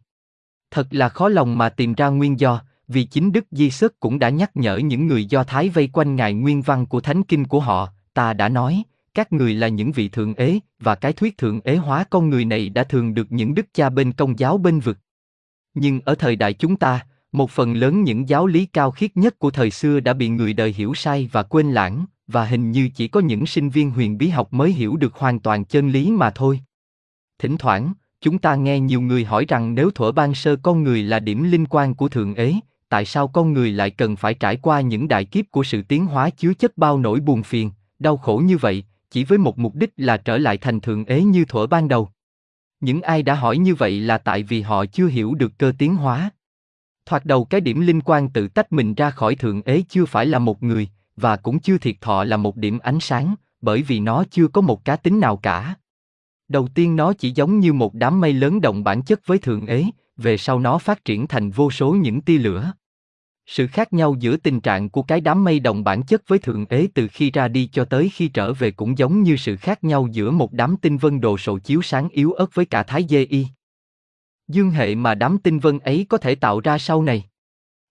Thật là khó lòng mà tìm ra nguyên do, vì chính Đức Di Sức cũng đã nhắc nhở những người Do Thái vây quanh ngài nguyên văn của thánh kinh của họ, ta đã nói, các người là những vị thượng ế, và cái thuyết thượng ế hóa con người này đã thường được những đức cha bên công giáo bên vực. Nhưng ở thời đại chúng ta, một phần lớn những giáo lý cao khiết nhất của thời xưa đã bị người đời hiểu sai và quên lãng, và hình như chỉ có những sinh viên huyền bí học mới hiểu được hoàn toàn chân lý mà thôi. Thỉnh thoảng, chúng ta nghe nhiều người hỏi rằng nếu thuở ban sơ con người là điểm linh quan của thượng ế, tại sao con người lại cần phải trải qua những đại kiếp của sự tiến hóa chứa chất bao nỗi buồn phiền, đau khổ như vậy, chỉ với một mục đích là trở lại thành thượng ế như thuở ban đầu. Những ai đã hỏi như vậy là tại vì họ chưa hiểu được cơ tiến hóa. Thoạt đầu cái điểm linh quan tự tách mình ra khỏi thượng ế chưa phải là một người, và cũng chưa thiệt thọ là một điểm ánh sáng, bởi vì nó chưa có một cá tính nào cả. Đầu tiên nó chỉ giống như một đám mây lớn động bản chất với thượng ế, về sau nó phát triển thành vô số những tia lửa. Sự khác nhau giữa tình trạng của cái đám mây đồng bản chất với thượng ế từ khi ra đi cho tới khi trở về cũng giống như sự khác nhau giữa một đám tinh vân đồ sộ chiếu sáng yếu ớt với cả thái dê y. Dương hệ mà đám tinh vân ấy có thể tạo ra sau này.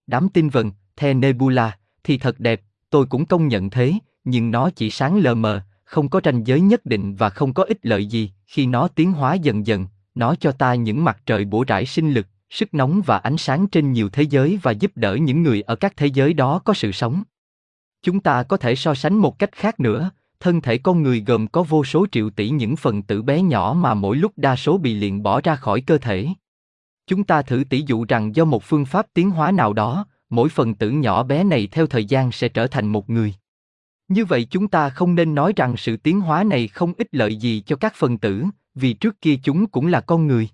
Đám tinh vân, The Nebula, thì thật đẹp, tôi cũng công nhận thế, nhưng nó chỉ sáng lờ mờ, không có ranh giới nhất định và không có ích lợi gì, khi nó tiến hóa dần dần, nó cho ta những mặt trời bổ rải sinh lực, sức nóng và ánh sáng trên nhiều thế giới và giúp đỡ những người ở các thế giới đó có sự sống. Chúng ta có thể so sánh một cách khác nữa, thân thể con người gồm có vô số triệu tỷ những phần tử bé nhỏ mà mỗi lúc đa số bị liền bỏ ra khỏi cơ thể. Chúng ta thử tỷ dụ rằng do một phương pháp tiến hóa nào đó, mỗi phần tử nhỏ bé này theo thời gian sẽ trở thành một người. Như vậy chúng ta không nên nói rằng sự tiến hóa này không ích lợi gì cho các phần tử, vì trước kia chúng cũng là con người.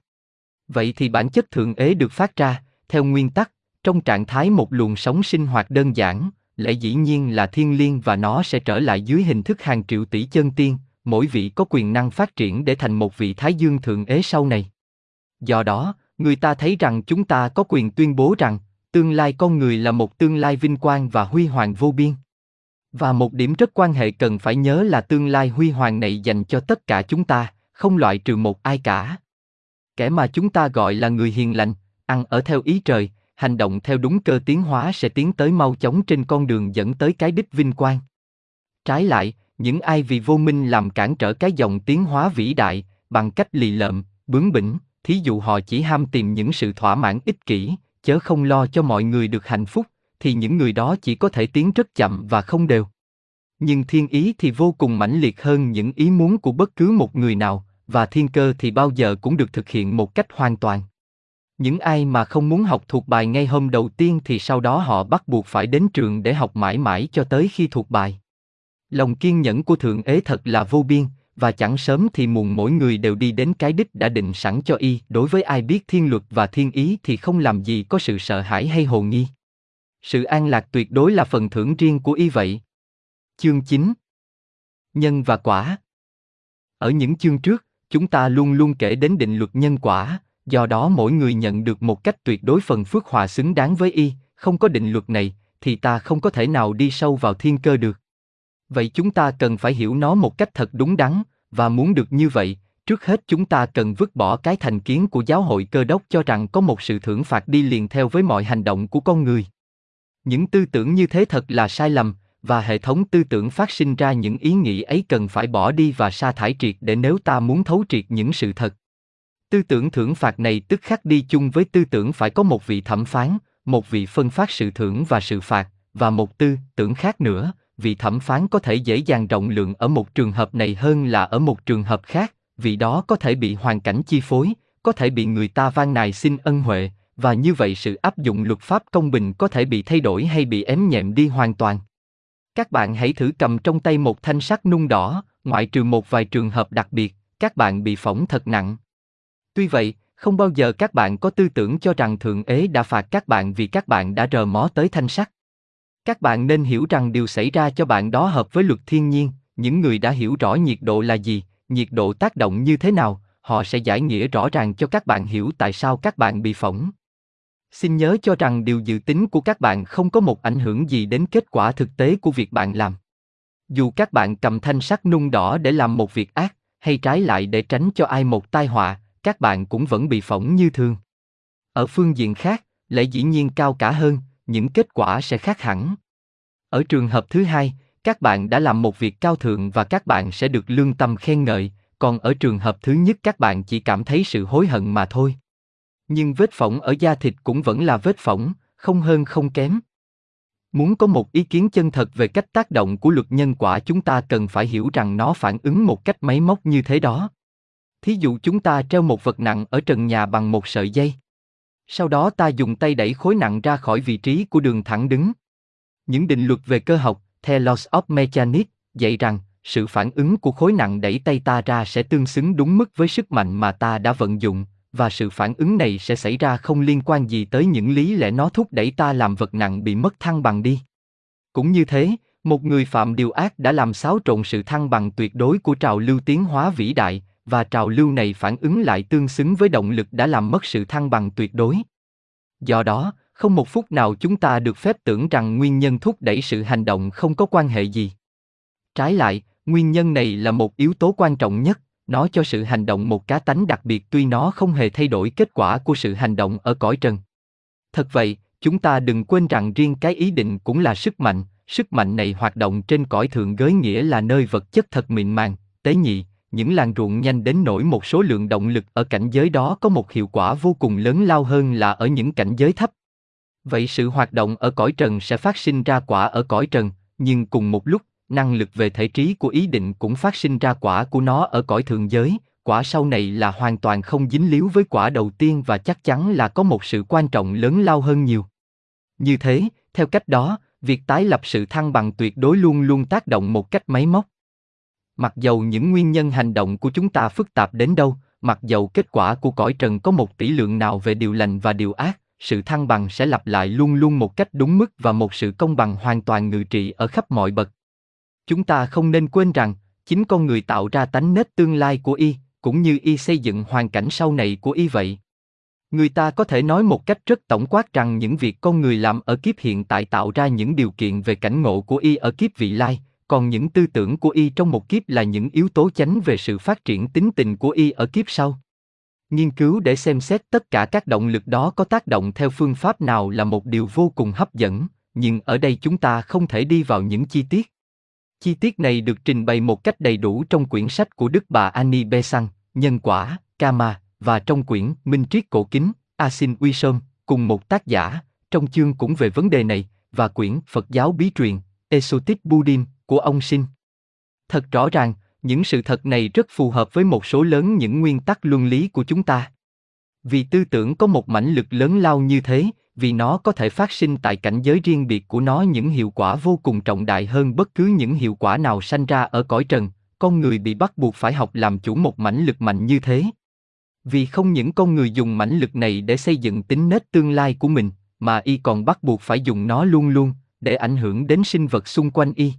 Vậy thì bản chất thượng ế được phát ra, theo nguyên tắc, trong trạng thái một luồng sống sinh hoạt đơn giản, lẽ dĩ nhiên là thiên liêng và nó sẽ trở lại dưới hình thức hàng triệu tỷ chân tiên, mỗi vị có quyền năng phát triển để thành một vị thái dương thượng ế sau này. Do đó, người ta thấy rằng chúng ta có quyền tuyên bố rằng, tương lai con người là một tương lai vinh quang và huy hoàng vô biên. Và một điểm rất quan hệ cần phải nhớ là tương lai huy hoàng này dành cho tất cả chúng ta, không loại trừ một ai cả. Kẻ mà chúng ta gọi là người hiền lành, ăn ở theo ý trời, hành động theo đúng cơ tiến hóa sẽ tiến tới mau chóng trên con đường dẫn tới cái đích vinh quang. Trái lại, những ai vì vô minh làm cản trở cái dòng tiến hóa vĩ đại, bằng cách lì lợm, bướng bỉnh, thí dụ họ chỉ ham tìm những sự thỏa mãn ích kỷ, chớ không lo cho mọi người được hạnh phúc, thì những người đó chỉ có thể tiến rất chậm và không đều. Nhưng thiên ý thì vô cùng mãnh liệt hơn những ý muốn của bất cứ một người nào, và thiên cơ thì bao giờ cũng được thực hiện một cách hoàn toàn. Những ai mà không muốn học thuộc bài ngay hôm đầu tiên thì sau đó họ bắt buộc phải đến trường để học mãi mãi cho tới khi thuộc bài. Lòng kiên nhẫn của Thượng Ế thật là vô biên, và chẳng sớm thì muộn mỗi người đều đi đến cái đích đã định sẵn cho y. Đối với ai biết thiên luật và thiên ý thì không làm gì có sự sợ hãi hay hồ nghi. Sự an lạc tuyệt đối là phần thưởng riêng của y vậy. Chương 9 Nhân và quả Ở những chương trước, chúng ta luôn luôn kể đến định luật nhân quả, do đó mỗi người nhận được một cách tuyệt đối phần phước hòa xứng đáng với y, không có định luật này, thì ta không có thể nào đi sâu vào thiên cơ được. Vậy chúng ta cần phải hiểu nó một cách thật đúng đắn, và muốn được như vậy, trước hết chúng ta cần vứt bỏ cái thành kiến của giáo hội cơ đốc cho rằng có một sự thưởng phạt đi liền theo với mọi hành động của con người. Những tư tưởng như thế thật là sai lầm, và hệ thống tư tưởng phát sinh ra những ý nghĩ ấy cần phải bỏ đi và sa thải triệt để nếu ta muốn thấu triệt những sự thật. Tư tưởng thưởng phạt này tức khắc đi chung với tư tưởng phải có một vị thẩm phán, một vị phân phát sự thưởng và sự phạt, và một tư tưởng khác nữa, vị thẩm phán có thể dễ dàng rộng lượng ở một trường hợp này hơn là ở một trường hợp khác, vì đó có thể bị hoàn cảnh chi phối, có thể bị người ta van nài xin ân huệ, và như vậy sự áp dụng luật pháp công bình có thể bị thay đổi hay bị ém nhẹm đi hoàn toàn. Các bạn hãy thử cầm trong tay một thanh sắt nung đỏ, ngoại trừ một vài trường hợp đặc biệt, các bạn bị phỏng thật nặng. Tuy vậy, không bao giờ các bạn có tư tưởng cho rằng Thượng Ế đã phạt các bạn vì các bạn đã rờ mó tới thanh sắt. Các bạn nên hiểu rằng điều xảy ra cho bạn đó hợp với luật thiên nhiên, những người đã hiểu rõ nhiệt độ là gì, nhiệt độ tác động như thế nào, họ sẽ giải nghĩa rõ ràng cho các bạn hiểu tại sao các bạn bị phỏng. Xin nhớ cho rằng điều dự tính của các bạn không có một ảnh hưởng gì đến kết quả thực tế của việc bạn làm. Dù các bạn cầm thanh sắt nung đỏ để làm một việc ác, hay trái lại để tránh cho ai một tai họa, các bạn cũng vẫn bị phỏng như thường. Ở phương diện khác, lẽ dĩ nhiên cao cả hơn, những kết quả sẽ khác hẳn. Ở trường hợp thứ hai, các bạn đã làm một việc cao thượng và các bạn sẽ được lương tâm khen ngợi, còn ở trường hợp thứ nhất các bạn chỉ cảm thấy sự hối hận mà thôi. Nhưng vết phỏng ở da thịt cũng vẫn là vết phỏng, không hơn không kém. Muốn có một ý kiến chân thật về cách tác động của luật nhân quả chúng ta cần phải hiểu rằng nó phản ứng một cách máy móc như thế đó. Thí dụ chúng ta treo một vật nặng ở trần nhà bằng một sợi dây. Sau đó ta dùng tay đẩy khối nặng ra khỏi vị trí của đường thẳng đứng. Những định luật về cơ học, theo Laws of Mechanics, dạy rằng, sự phản ứng của khối nặng đẩy tay ta ra sẽ tương xứng đúng mức với sức mạnh mà ta đã vận dụng, và sự phản ứng này sẽ xảy ra không liên quan gì tới những lý lẽ nó thúc đẩy ta làm vật nặng bị mất thăng bằng đi. Cũng như thế, một người phạm điều ác đã làm xáo trộn sự thăng bằng tuyệt đối của trào lưu tiến hóa vĩ đại, và trào lưu này phản ứng lại tương xứng với động lực đã làm mất sự thăng bằng tuyệt đối. Do đó, không một phút nào chúng ta được phép tưởng rằng nguyên nhân thúc đẩy sự hành động không có quan hệ gì. Trái lại, nguyên nhân này là một yếu tố quan trọng nhất, nó cho sự hành động một cá tánh đặc biệt tuy nó không hề thay đổi kết quả của sự hành động ở cõi trần. Thật vậy, chúng ta đừng quên rằng riêng cái ý định cũng là sức mạnh, sức mạnh này hoạt động trên cõi thượng giới nghĩa là nơi vật chất thật mịn màng, tế nhị, những làng ruộng nhanh đến nỗi một số lượng động lực ở cảnh giới đó có một hiệu quả vô cùng lớn lao hơn là ở những cảnh giới thấp. Vậy sự hoạt động ở cõi trần sẽ phát sinh ra quả ở cõi trần, nhưng cùng một lúc, năng lực về thể trí của ý định cũng phát sinh ra quả của nó ở cõi thượng giới, quả sau này là hoàn toàn không dính líu với quả đầu tiên và chắc chắn là có một sự quan trọng lớn lao hơn nhiều. Như thế, theo cách đó, việc tái lập sự thăng bằng tuyệt đối luôn luôn tác động một cách máy móc. Mặc dầu những nguyên nhân hành động của chúng ta phức tạp đến đâu, mặc dầu kết quả của cõi trần có một tỷ lượng nào về điều lành và điều ác, sự thăng bằng sẽ lặp lại luôn luôn một cách đúng mức và một sự công bằng hoàn toàn ngự trị ở khắp mọi bậc. Chúng ta không nên quên rằng, chính con người tạo ra tánh nết tương lai của y, cũng như y xây dựng hoàn cảnh sau này của y vậy. Người ta có thể nói một cách rất tổng quát rằng những việc con người làm ở kiếp hiện tại tạo ra những điều kiện về cảnh ngộ của y ở kiếp vị lai, còn những tư tưởng của y trong một kiếp là những yếu tố chánh về sự phát triển tính tình của y ở kiếp sau. Nghiên cứu để xem xét tất cả các động lực đó có tác động theo phương pháp nào là một điều vô cùng hấp dẫn, nhưng ở đây chúng ta không thể đi vào những chi tiết. Chi tiết này được trình bày một cách đầy đủ trong quyển sách của Đức bà Annie Besant, Nhân quả, Kama, và trong quyển Minh triết cổ kính, Asin Wisom, cùng một tác giả, trong chương cũng về vấn đề này, và quyển Phật giáo bí truyền, Esotic Buddhism, của ông Sinh. Thật rõ ràng, những sự thật này rất phù hợp với một số lớn những nguyên tắc luân lý của chúng ta. Vì tư tưởng có một mãnh lực lớn lao như thế, vì nó có thể phát sinh tại cảnh giới riêng biệt của nó những hiệu quả vô cùng trọng đại hơn bất cứ những hiệu quả nào sanh ra ở cõi trần, con người bị bắt buộc phải học làm chủ một mãnh lực mạnh như thế. Vì không những con người dùng mãnh lực này để xây dựng tính nết tương lai của mình, mà y còn bắt buộc phải dùng nó luôn luôn để ảnh hưởng đến sinh vật xung quanh y.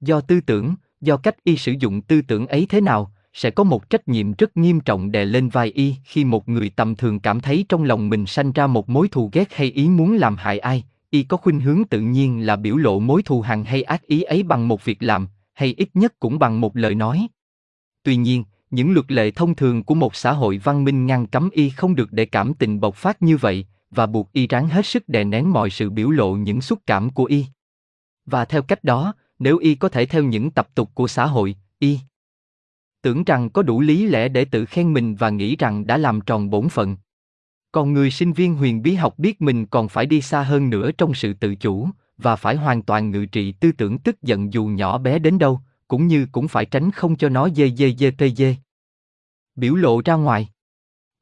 Do tư tưởng, do cách y sử dụng tư tưởng ấy thế nào, sẽ có một trách nhiệm rất nghiêm trọng đè lên vai y khi một người tầm thường cảm thấy trong lòng mình sanh ra một mối thù ghét hay ý muốn làm hại ai, y có khuynh hướng tự nhiên là biểu lộ mối thù hằn hay ác ý ấy bằng một việc làm, hay ít nhất cũng bằng một lời nói. Tuy nhiên, những luật lệ thông thường của một xã hội văn minh ngăn cấm y không được để cảm tình bộc phát như vậy, và buộc y ráng hết sức đè nén mọi sự biểu lộ những xúc cảm của y. Và theo cách đó, nếu y có thể theo những tập tục của xã hội, y tưởng rằng có đủ lý lẽ để tự khen mình và nghĩ rằng đã làm tròn bổn phận. Còn người sinh viên huyền bí học biết mình còn phải đi xa hơn nữa trong sự tự chủ, và phải hoàn toàn ngự trị tư tưởng tức giận dù nhỏ bé đến đâu, cũng như cũng phải tránh không cho nó dê dê dê tê dê. Biểu lộ ra ngoài.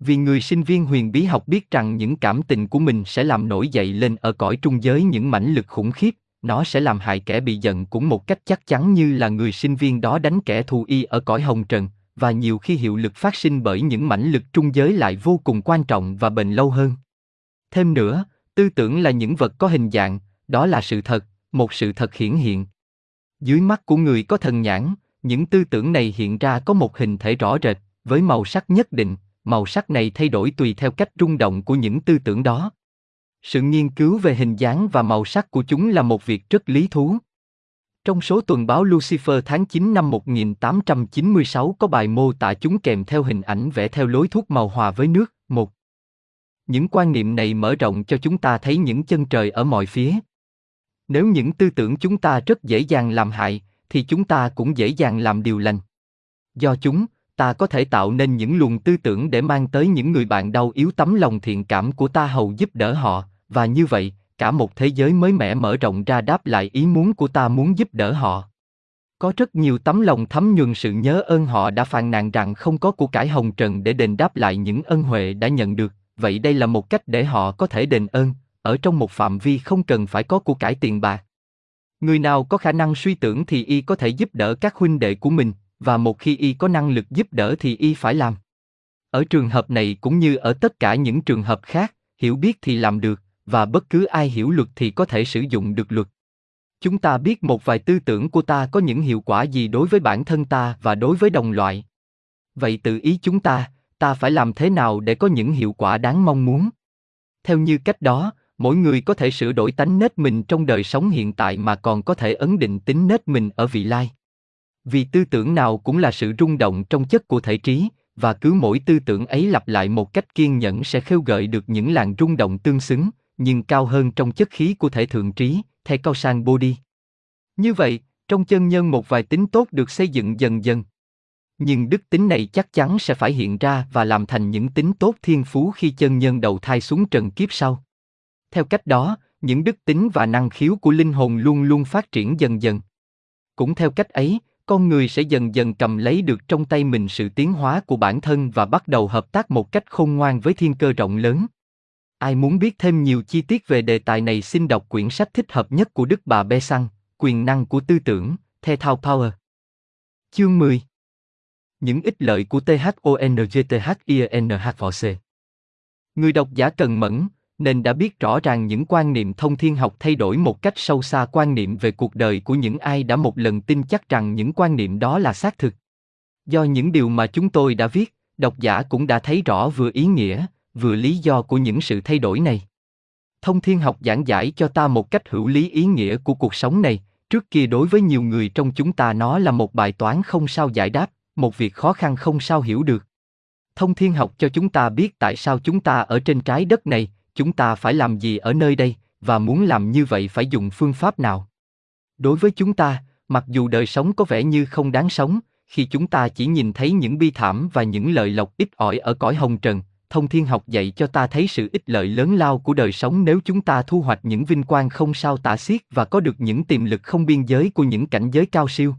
Vì người sinh viên huyền bí học biết rằng những cảm tình của mình sẽ làm nổi dậy lên ở cõi trung giới những mãnh lực khủng khiếp, nó sẽ làm hại kẻ bị giận cũng một cách chắc chắn như là người sinh viên đó đánh kẻ thù y ở cõi hồng trần, và nhiều khi hiệu lực phát sinh bởi những mãnh lực trung giới lại vô cùng quan trọng và bền lâu hơn. Thêm nữa, tư tưởng là những vật có hình dạng, đó là sự thật, một sự thật hiển hiện. Dưới mắt của người có thần nhãn, những tư tưởng này hiện ra có một hình thể rõ rệt, với màu sắc nhất định, màu sắc này thay đổi tùy theo cách rung động của những tư tưởng đó. Sự nghiên cứu về hình dáng và màu sắc của chúng là một việc rất lý thú. Trong số tuần báo Lucifer tháng 9 năm 1896 có bài mô tả chúng kèm theo hình ảnh vẽ theo lối thuốc màu hòa với nước. Một. Những quan niệm này mở rộng cho chúng ta thấy những chân trời ở mọi phía. Nếu những tư tưởng chúng ta rất dễ dàng làm hại, thì chúng ta cũng dễ dàng làm điều lành. Do chúng, ta có thể tạo nên những luồng tư tưởng để mang tới những người bạn đau yếu tấm lòng thiện cảm của ta hầu giúp đỡ họ, và như vậy, cả một thế giới mới mẻ mở rộng ra đáp lại ý muốn của ta muốn giúp đỡ họ. Có rất nhiều tấm lòng thấm nhuần sự nhớ ơn họ đã phàn nàn rằng không có của cải hồng trần để đền đáp lại những ân huệ đã nhận được, vậy đây là một cách để họ có thể đền ơn, ở trong một phạm vi không cần phải có của cải tiền bạc. Người nào có khả năng suy tưởng thì y có thể giúp đỡ các huynh đệ của mình, và một khi y có năng lực giúp đỡ thì y phải làm. Ở trường hợp này cũng như ở tất cả những trường hợp khác, hiểu biết thì làm được, và bất cứ ai hiểu luật thì có thể sử dụng được luật. Chúng ta biết một vài tư tưởng của ta có những hiệu quả gì đối với bản thân ta và đối với đồng loại. Vậy tự ý chúng ta, ta phải làm thế nào để có những hiệu quả đáng mong muốn? Theo như cách đó, mỗi người có thể sửa đổi tánh nết mình trong đời sống hiện tại mà còn có thể ấn định tính nết mình ở vị lai. Vì tư tưởng nào cũng là sự rung động trong chất của thể trí, và cứ mỗi tư tưởng ấy lặp lại một cách kiên nhẫn sẽ khêu gợi được những làn rung động tương xứng, nhưng cao hơn trong chất khí của thể thượng trí, thể cao sang body. Như vậy, trong chân nhân một vài tính tốt được xây dựng dần dần. Nhưng đức tính này chắc chắn sẽ phải hiện ra và làm thành những tính tốt thiên phú khi chân nhân đầu thai xuống trần kiếp sau. Theo cách đó, những đức tính và năng khiếu của linh hồn luôn luôn phát triển dần dần. Cũng theo cách ấy, con người sẽ dần dần cầm lấy được trong tay mình sự tiến hóa của bản thân và bắt đầu hợp tác một cách khôn ngoan với thiên cơ rộng lớn. Ai muốn biết thêm nhiều chi tiết về đề tài này xin đọc quyển sách thích hợp nhất của Đức bà Bê Săn, Quyền năng của tư tưởng, The Thao Power. Chương 10 Những ích lợi của THONGTHINH Người độc giả cần mẫn, nên đã biết rõ ràng những quan niệm thông thiên học thay đổi một cách sâu xa quan niệm về cuộc đời của những ai đã một lần tin chắc rằng những quan niệm đó là xác thực. Do những điều mà chúng tôi đã viết, độc giả cũng đã thấy rõ vừa ý nghĩa, vừa lý do của những sự thay đổi này. Thông thiên học giảng giải cho ta một cách hữu lý ý nghĩa của cuộc sống này, trước kia đối với nhiều người trong chúng ta nó là một bài toán không sao giải đáp, một việc khó khăn không sao hiểu được. Thông thiên học cho chúng ta biết tại sao chúng ta ở trên trái đất này, chúng ta phải làm gì ở nơi đây, và muốn làm như vậy phải dùng phương pháp nào. Đối với chúng ta, mặc dù đời sống có vẻ như không đáng sống, khi chúng ta chỉ nhìn thấy những bi thảm và những lợi lộc ít ỏi ở cõi hồng trần, thông thiên học dạy cho ta thấy sự ích lợi lớn lao của đời sống nếu chúng ta thu hoạch những vinh quang không sao tả xiết và có được những tiềm lực không biên giới của những cảnh giới cao siêu.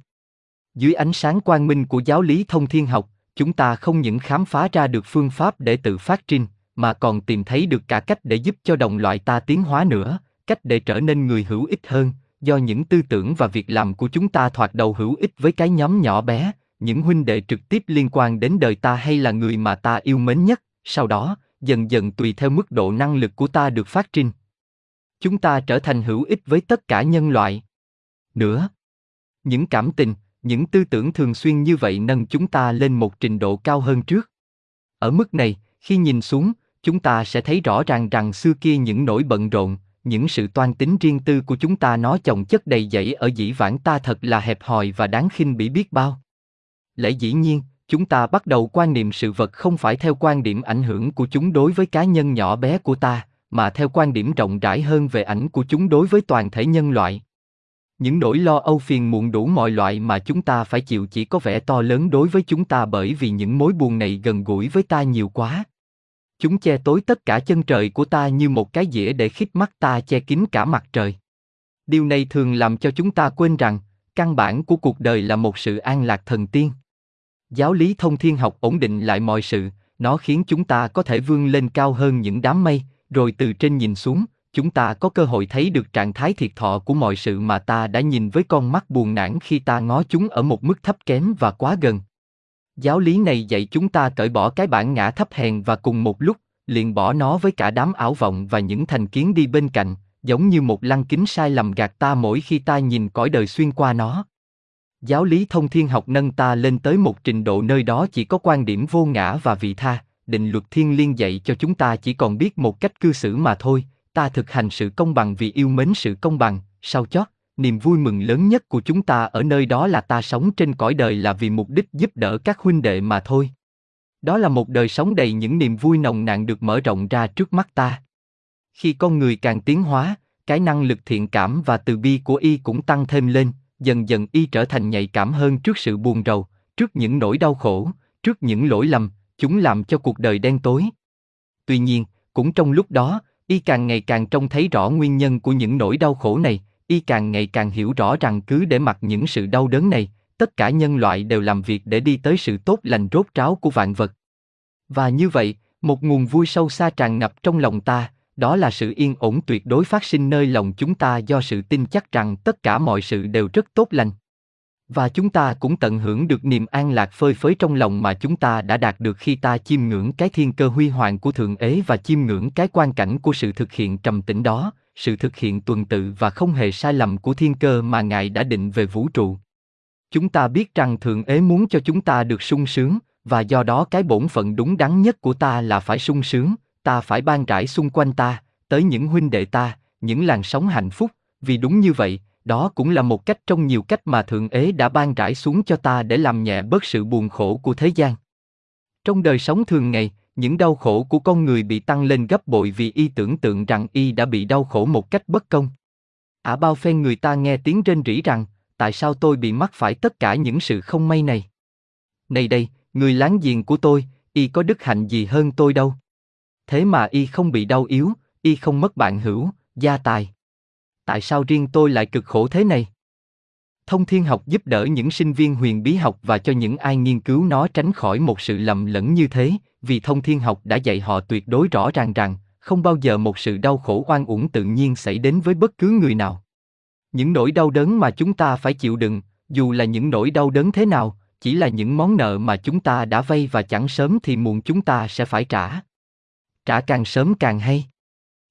Dưới ánh sáng quang minh của giáo lý thông thiên học, chúng ta không những khám phá ra được phương pháp để tự phát trinh, mà còn tìm thấy được cả cách để giúp cho đồng loại ta tiến hóa nữa, cách để trở nên người hữu ích hơn, do những tư tưởng và việc làm của chúng ta thoạt đầu hữu ích với cái nhóm nhỏ bé, những huynh đệ trực tiếp liên quan đến đời ta hay là người mà ta yêu mến nhất, sau đó, dần dần tùy theo mức độ năng lực của ta được phát trinh. Chúng ta trở thành hữu ích với tất cả nhân loại. Nữa, những cảm tình, những tư tưởng thường xuyên như vậy nâng chúng ta lên một trình độ cao hơn trước. Ở mức này, khi nhìn xuống, chúng ta sẽ thấy rõ ràng rằng xưa kia những nỗi bận rộn, những sự toan tính riêng tư của chúng ta nó chồng chất đầy dẫy ở dĩ vãng ta thật là hẹp hòi và đáng khinh bỉ biết bao. Lẽ dĩ nhiên, chúng ta bắt đầu quan niệm sự vật không phải theo quan điểm ảnh hưởng của chúng đối với cá nhân nhỏ bé của ta, mà theo quan điểm rộng rãi hơn về ảnh của chúng đối với toàn thể nhân loại. Những nỗi lo âu phiền muộn đủ mọi loại mà chúng ta phải chịu chỉ có vẻ to lớn đối với chúng ta bởi vì những mối buồn này gần gũi với ta nhiều quá. Chúng che tối tất cả chân trời của ta như một cái dĩa để khít mắt ta che kín cả mặt trời. Điều này thường làm cho chúng ta quên rằng, căn bản của cuộc đời là một sự an lạc thần tiên. Giáo lý thông thiên học ổn định lại mọi sự, nó khiến chúng ta có thể vươn lên cao hơn những đám mây, rồi từ trên nhìn xuống, chúng ta có cơ hội thấy được trạng thái thiệt thọ của mọi sự mà ta đã nhìn với con mắt buồn nản khi ta ngó chúng ở một mức thấp kém và quá gần. Giáo lý này dạy chúng ta cởi bỏ cái bản ngã thấp hèn và cùng một lúc, liền bỏ nó với cả đám ảo vọng và những thành kiến đi bên cạnh, giống như một lăng kính sai lầm gạt ta mỗi khi ta nhìn cõi đời xuyên qua nó. Giáo lý thông thiên học nâng ta lên tới một trình độ nơi đó chỉ có quan điểm vô ngã và vị tha, định luật thiên liên dạy cho chúng ta chỉ còn biết một cách cư xử mà thôi, ta thực hành sự công bằng vì yêu mến sự công bằng, sau chót, niềm vui mừng lớn nhất của chúng ta ở nơi đó là ta sống trên cõi đời là vì mục đích giúp đỡ các huynh đệ mà thôi. Đó là một đời sống đầy những niềm vui nồng nàn được mở rộng ra trước mắt ta. Khi con người càng tiến hóa, cái năng lực thiện cảm và từ bi của y cũng tăng thêm lên, dần dần y trở thành nhạy cảm hơn trước sự buồn rầu, trước những nỗi đau khổ, trước những lỗi lầm, chúng làm cho cuộc đời đen tối. Tuy nhiên, cũng trong lúc đó, y càng ngày càng trông thấy rõ nguyên nhân của những nỗi đau khổ này, y càng ngày càng hiểu rõ rằng cứ để mặc những sự đau đớn này, tất cả nhân loại đều làm việc để đi tới sự tốt lành rốt ráo của vạn vật. Và như vậy, một nguồn vui sâu xa tràn ngập trong lòng ta, đó là sự yên ổn tuyệt đối phát sinh nơi lòng chúng ta do sự tin chắc rằng tất cả mọi sự đều rất tốt lành. Và chúng ta cũng tận hưởng được niềm an lạc phơi phới trong lòng mà chúng ta đã đạt được khi ta chiêm ngưỡng cái thiên cơ huy hoàng của Thượng Ế và chiêm ngưỡng cái quan cảnh của sự thực hiện trầm tĩnh đó, sự thực hiện tuần tự và không hề sai lầm của thiên cơ mà Ngài đã định về vũ trụ. Chúng ta biết rằng Thượng Ế muốn cho chúng ta được sung sướng, và do đó cái bổn phận đúng đắn nhất của ta là phải sung sướng, ta phải ban rải xung quanh ta, tới những huynh đệ ta, những làn sóng hạnh phúc, vì đúng như vậy, đó cũng là một cách trong nhiều cách mà Thượng Ế đã ban rải xuống cho ta để làm nhẹ bớt sự buồn khổ của thế gian. Trong đời sống thường ngày, những đau khổ của con người bị tăng lên gấp bội vì y tưởng tượng rằng y đã bị đau khổ một cách bất công. Ả bao phen người ta nghe tiếng rên rỉ rằng, tại sao tôi bị mắc phải tất cả những sự không may này? Này đây, người láng giềng của tôi, y có đức hạnh gì hơn tôi đâu. Thế mà y không bị đau yếu, y không mất bạn hữu, gia tài. Tại sao riêng tôi lại cực khổ thế này? Thông thiên học giúp đỡ những sinh viên huyền bí học và cho những ai nghiên cứu nó tránh khỏi một sự lầm lẫn như thế, vì thông thiên học đã dạy họ tuyệt đối rõ ràng rằng, không bao giờ một sự đau khổ oan uổng tự nhiên xảy đến với bất cứ người nào. Những nỗi đau đớn mà chúng ta phải chịu đựng, dù là những nỗi đau đớn thế nào, chỉ là những món nợ mà chúng ta đã vay và chẳng sớm thì muộn chúng ta sẽ phải trả. Trả càng sớm càng hay.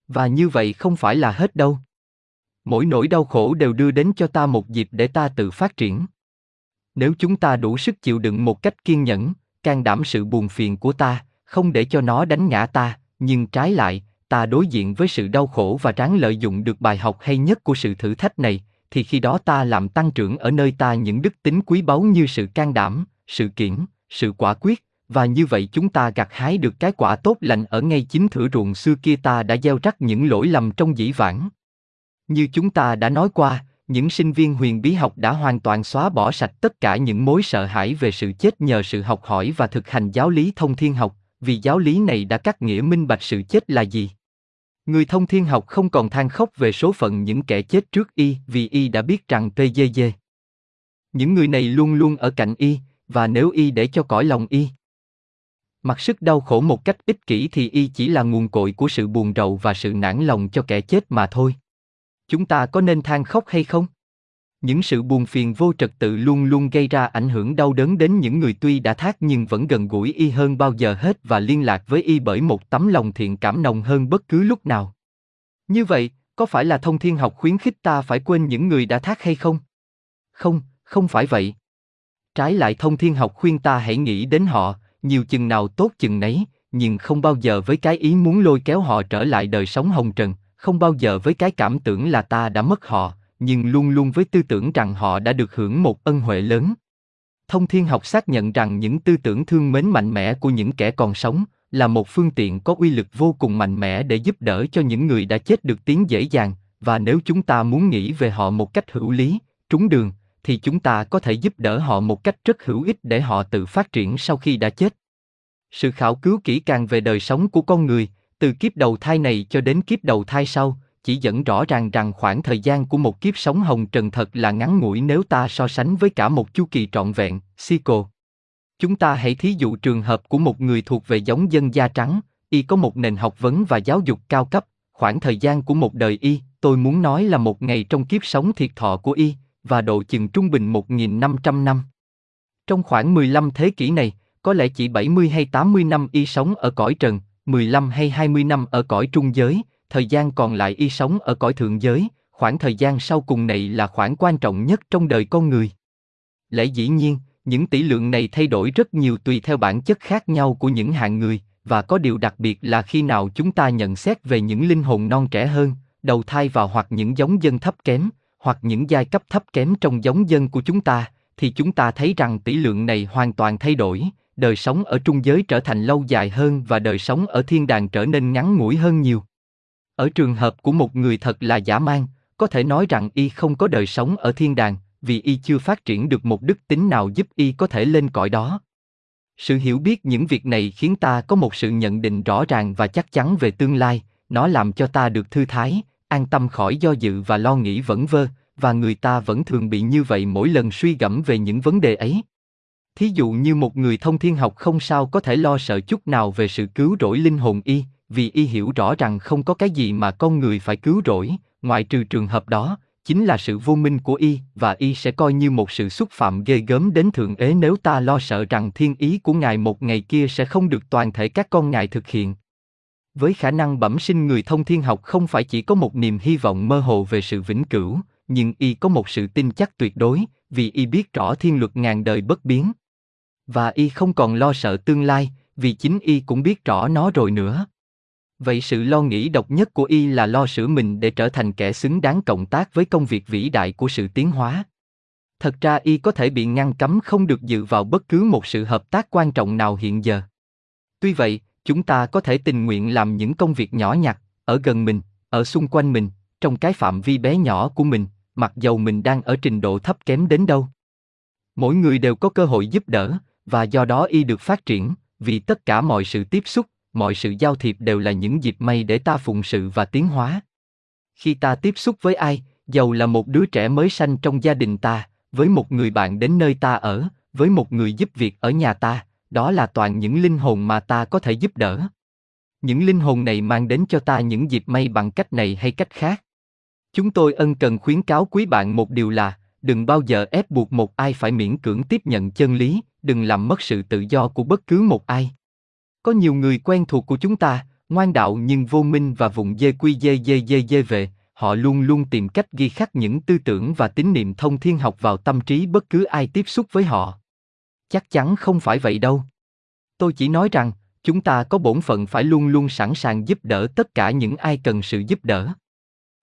Và như vậy không phải là hết đâu. Mỗi nỗi đau khổ đều đưa đến cho ta một dịp để ta tự phát triển. Nếu chúng ta đủ sức chịu đựng một cách kiên nhẫn, can đảm sự buồn phiền của ta, không để cho nó đánh ngã ta, nhưng trái lại, ta đối diện với sự đau khổ và ráng lợi dụng được bài học hay nhất của sự thử thách này, thì khi đó ta làm tăng trưởng ở nơi ta những đức tính quý báu như sự can đảm, sự kiển, sự quả quyết, và như vậy chúng ta gặt hái được cái quả tốt lành ở ngay chính thửa ruộng xưa kia ta đã gieo rắc những lỗi lầm trong dĩ vãng. Như chúng ta đã nói qua, những sinh viên huyền bí học đã hoàn toàn xóa bỏ sạch tất cả những mối sợ hãi về sự chết nhờ sự học hỏi và thực hành giáo lý thông thiên học, vì giáo lý này đã cắt nghĩa minh bạch sự chết là gì. Người thông thiên học không còn than khóc về số phận những kẻ chết trước y vì y đã biết rằng PJJ. Những người này luôn luôn ở cạnh y, và nếu y để cho cõi lòng y. Mặc sức đau khổ một cách ích kỷ thì y chỉ là nguồn cội của sự buồn rầu và sự nản lòng cho kẻ chết mà thôi. Chúng ta có nên than khóc hay không? Những sự buồn phiền vô trật tự luôn luôn gây ra ảnh hưởng đau đớn đến những người tuy đã thác nhưng vẫn gần gũi y hơn bao giờ hết và liên lạc với y bởi một tấm lòng thiện cảm nồng hơn bất cứ lúc nào. Như vậy, có phải là thông thiên học khuyến khích ta phải quên những người đã thác hay không? Không, không phải vậy. Trái lại thông thiên học khuyên ta hãy nghĩ đến họ, nhiều chừng nào tốt chừng nấy, nhưng không bao giờ với cái ý muốn lôi kéo họ trở lại đời sống hồng trần, không bao giờ với cái cảm tưởng là ta đã mất họ, nhưng luôn luôn với tư tưởng rằng họ đã được hưởng một ân huệ lớn. Thông thiên học xác nhận rằng những tư tưởng thương mến mạnh mẽ của những kẻ còn sống là một phương tiện có uy lực vô cùng mạnh mẽ để giúp đỡ cho những người đã chết được tiến dễ dàng, và nếu chúng ta muốn nghĩ về họ một cách hữu lý, trúng đường, thì chúng ta có thể giúp đỡ họ một cách rất hữu ích để họ tự phát triển sau khi đã chết. Sự khảo cứu kỹ càng về đời sống của con người, từ kiếp đầu thai này cho đến kiếp đầu thai sau, chỉ dẫn rõ ràng rằng khoảng thời gian của một kiếp sống hồng trần thật là ngắn ngủi nếu ta so sánh với cả một chu kỳ trọn vẹn, cycle. Chúng ta hãy thí dụ trường hợp của một người thuộc về giống dân da trắng, y có một nền học vấn và giáo dục cao cấp, khoảng thời gian của một đời y, tôi muốn nói là một ngày trong kiếp sống thiệt thọ của y, và độ chừng trung bình 1.500 năm. Trong khoảng 15 thế kỷ này, có lẽ chỉ 70 hay 80 năm y sống ở cõi trần, 15 hay 20 năm ở cõi trung giới, thời gian còn lại y sống ở cõi thượng giới, khoảng thời gian sau cùng này là khoảng quan trọng nhất trong đời con người. Lẽ dĩ nhiên, những tỷ lượng này thay đổi rất nhiều tùy theo bản chất khác nhau của những hạng người, và có điều đặc biệt là khi nào chúng ta nhận xét về những linh hồn non trẻ hơn, đầu thai vào hoặc những giống dân thấp kém, hoặc những giai cấp thấp kém trong giống dân của chúng ta, thì chúng ta thấy rằng tỷ lượng này hoàn toàn thay đổi, đời sống ở trung giới trở thành lâu dài hơn và đời sống ở thiên đàng trở nên ngắn ngủi hơn nhiều. Ở trường hợp của một người thật là giả man, có thể nói rằng y không có đời sống ở thiên đàng, vì y chưa phát triển được một đức tính nào giúp y có thể lên cõi đó. Sự hiểu biết những việc này khiến ta có một sự nhận định rõ ràng và chắc chắn về tương lai, nó làm cho ta được thư thái, an tâm khỏi do dự và lo nghĩ vẩn vơ, và người ta vẫn thường bị như vậy mỗi lần suy gẫm về những vấn đề ấy. Thí dụ như một người thông thiên học không sao có thể lo sợ chút nào về sự cứu rỗi linh hồn y, vì y hiểu rõ rằng không có cái gì mà con người phải cứu rỗi, ngoại trừ trường hợp đó, chính là sự vô minh của y, và y sẽ coi như một sự xúc phạm ghê gớm đến thượng ế nếu ta lo sợ rằng thiên ý của ngài một ngày kia sẽ không được toàn thể các con ngài thực hiện. Với khả năng bẩm sinh người thông thiên học không phải chỉ có một niềm hy vọng mơ hồ về sự vĩnh cửu, nhưng y có một sự tin chắc tuyệt đối, vì y biết rõ thiên luật ngàn đời bất biến. Và y không còn lo sợ tương lai, vì chính y cũng biết rõ nó rồi nữa. Vậy sự lo nghĩ độc nhất của y là lo sửa mình để trở thành kẻ xứng đáng cộng tác với công việc vĩ đại của sự tiến hóa. Thật ra y có thể bị ngăn cấm không được dự vào bất cứ một sự hợp tác quan trọng nào hiện giờ. Tuy vậy, chúng ta có thể tình nguyện làm những công việc nhỏ nhặt, ở gần mình, ở xung quanh mình, trong cái phạm vi bé nhỏ của mình, mặc dầu mình đang ở trình độ thấp kém đến đâu. Mỗi người đều có cơ hội giúp đỡ, và do đó y được phát triển, vì tất cả mọi sự tiếp xúc, mọi sự giao thiệp đều là những dịp may để ta phụng sự và tiến hóa. Khi ta tiếp xúc với ai, dầu là một đứa trẻ mới sanh trong gia đình ta, với một người bạn đến nơi ta ở, với một người giúp việc ở nhà ta, đó là toàn những linh hồn mà ta có thể giúp đỡ. Những linh hồn này mang đến cho ta những dịp may bằng cách này hay cách khác. Chúng tôi ân cần khuyến cáo quý bạn một điều là, đừng bao giờ ép buộc một ai phải miễn cưỡng tiếp nhận chân lý, đừng làm mất sự tự do của bất cứ một ai. Có nhiều người quen thuộc của chúng ta, ngoan đạo nhưng vô minh và vùng dê quy dê dê dê dê về, họ luôn luôn tìm cách ghi khắc những tư tưởng và tín niệm thông thiên học vào tâm trí bất cứ ai tiếp xúc với họ. Chắc chắn không phải vậy đâu. Tôi chỉ nói rằng, chúng ta có bổn phận phải luôn luôn sẵn sàng giúp đỡ tất cả những ai cần sự giúp đỡ.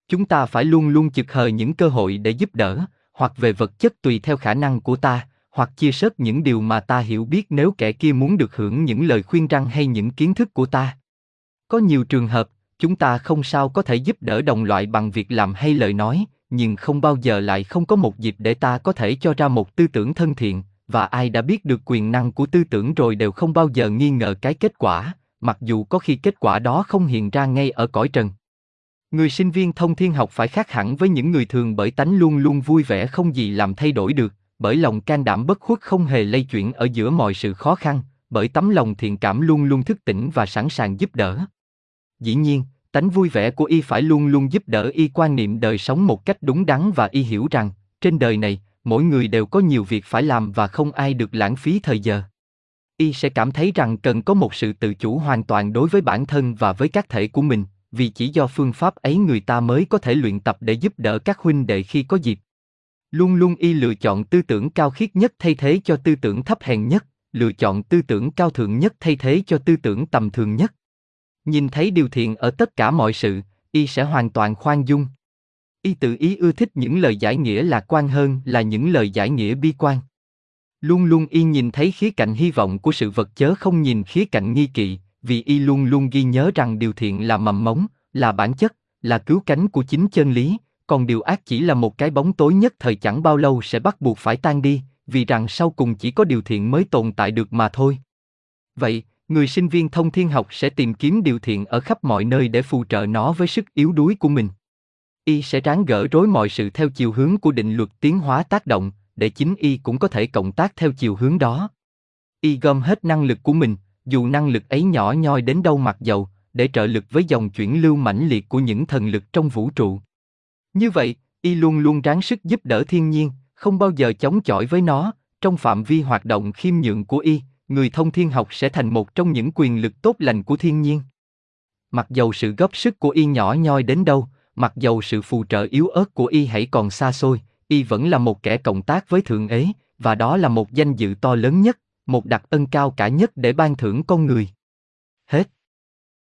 Chúng ta phải luôn luôn chực hờ những cơ hội để giúp đỡ, hoặc về vật chất tùy theo khả năng của ta, hoặc chia sớt những điều mà ta hiểu biết nếu kẻ kia muốn được hưởng những lời khuyên răng hay những kiến thức của ta. Có nhiều trường hợp, chúng ta không sao có thể giúp đỡ đồng loại bằng việc làm hay lời nói, nhưng không bao giờ lại không có một dịp để ta có thể cho ra một tư tưởng thân thiện, và ai đã biết được quyền năng của tư tưởng rồi đều không bao giờ nghi ngờ cái kết quả, mặc dù có khi kết quả đó không hiện ra ngay ở cõi trần. Người sinh viên thông thiên học phải khác hẳn với những người thường bởi tánh luôn luôn vui vẻ không gì làm thay đổi được, bởi lòng can đảm bất khuất không hề lay chuyển ở giữa mọi sự khó khăn, bởi tấm lòng thiện cảm luôn luôn thức tỉnh và sẵn sàng giúp đỡ. Dĩ nhiên, tánh vui vẻ của y phải luôn luôn giúp đỡ y quan niệm đời sống một cách đúng đắn và y hiểu rằng, trên đời này, mỗi người đều có nhiều việc phải làm và không ai được lãng phí thời giờ. Y sẽ cảm thấy rằng cần có một sự tự chủ hoàn toàn đối với bản thân và với các thể của mình, vì chỉ do phương pháp ấy người ta mới có thể luyện tập để giúp đỡ các huynh đệ khi có dịp. Luôn luôn y lựa chọn tư tưởng cao khiết nhất thay thế cho tư tưởng thấp hèn nhất, lựa chọn tư tưởng cao thượng nhất thay thế cho tư tưởng tầm thường nhất. Nhìn thấy điều thiện ở tất cả mọi sự, y sẽ hoàn toàn khoan dung. Y tự ý ưa thích những lời giải nghĩa lạc quan hơn là những lời giải nghĩa bi quan. Luôn luôn y nhìn thấy khía cạnh hy vọng của sự vật chớ không nhìn khía cạnh nghi kỵ, vì y luôn luôn ghi nhớ rằng điều thiện là mầm mống, là bản chất, là cứu cánh của chính chân lý, còn điều ác chỉ là một cái bóng tối nhất thời chẳng bao lâu sẽ bắt buộc phải tan đi, vì rằng sau cùng chỉ có điều thiện mới tồn tại được mà thôi. Vậy, người sinh viên thông thiên học sẽ tìm kiếm điều thiện ở khắp mọi nơi để phù trợ nó với sức yếu đuối của mình. Y sẽ ráng gỡ rối mọi sự theo chiều hướng của định luật tiến hóa tác động, để chính Y cũng có thể cộng tác theo chiều hướng đó. Y gom hết năng lực của mình, dù năng lực ấy nhỏ nhoi đến đâu mặc dầu, để trợ lực với dòng chuyển lưu mãnh liệt của những thần lực trong vũ trụ. Như vậy, y luôn luôn ráng sức giúp đỡ thiên nhiên, không bao giờ chống chọi với nó, trong phạm vi hoạt động khiêm nhượng của y, người thông thiên học sẽ thành một trong những quyền lực tốt lành của thiên nhiên. Mặc dầu sự góp sức của y nhỏ nhoi đến đâu, mặc dầu sự phù trợ yếu ớt của y hãy còn xa xôi, y vẫn là một kẻ cộng tác với thượng ế, và đó là một danh dự to lớn nhất, một đặc ân cao cả nhất để ban thưởng con người.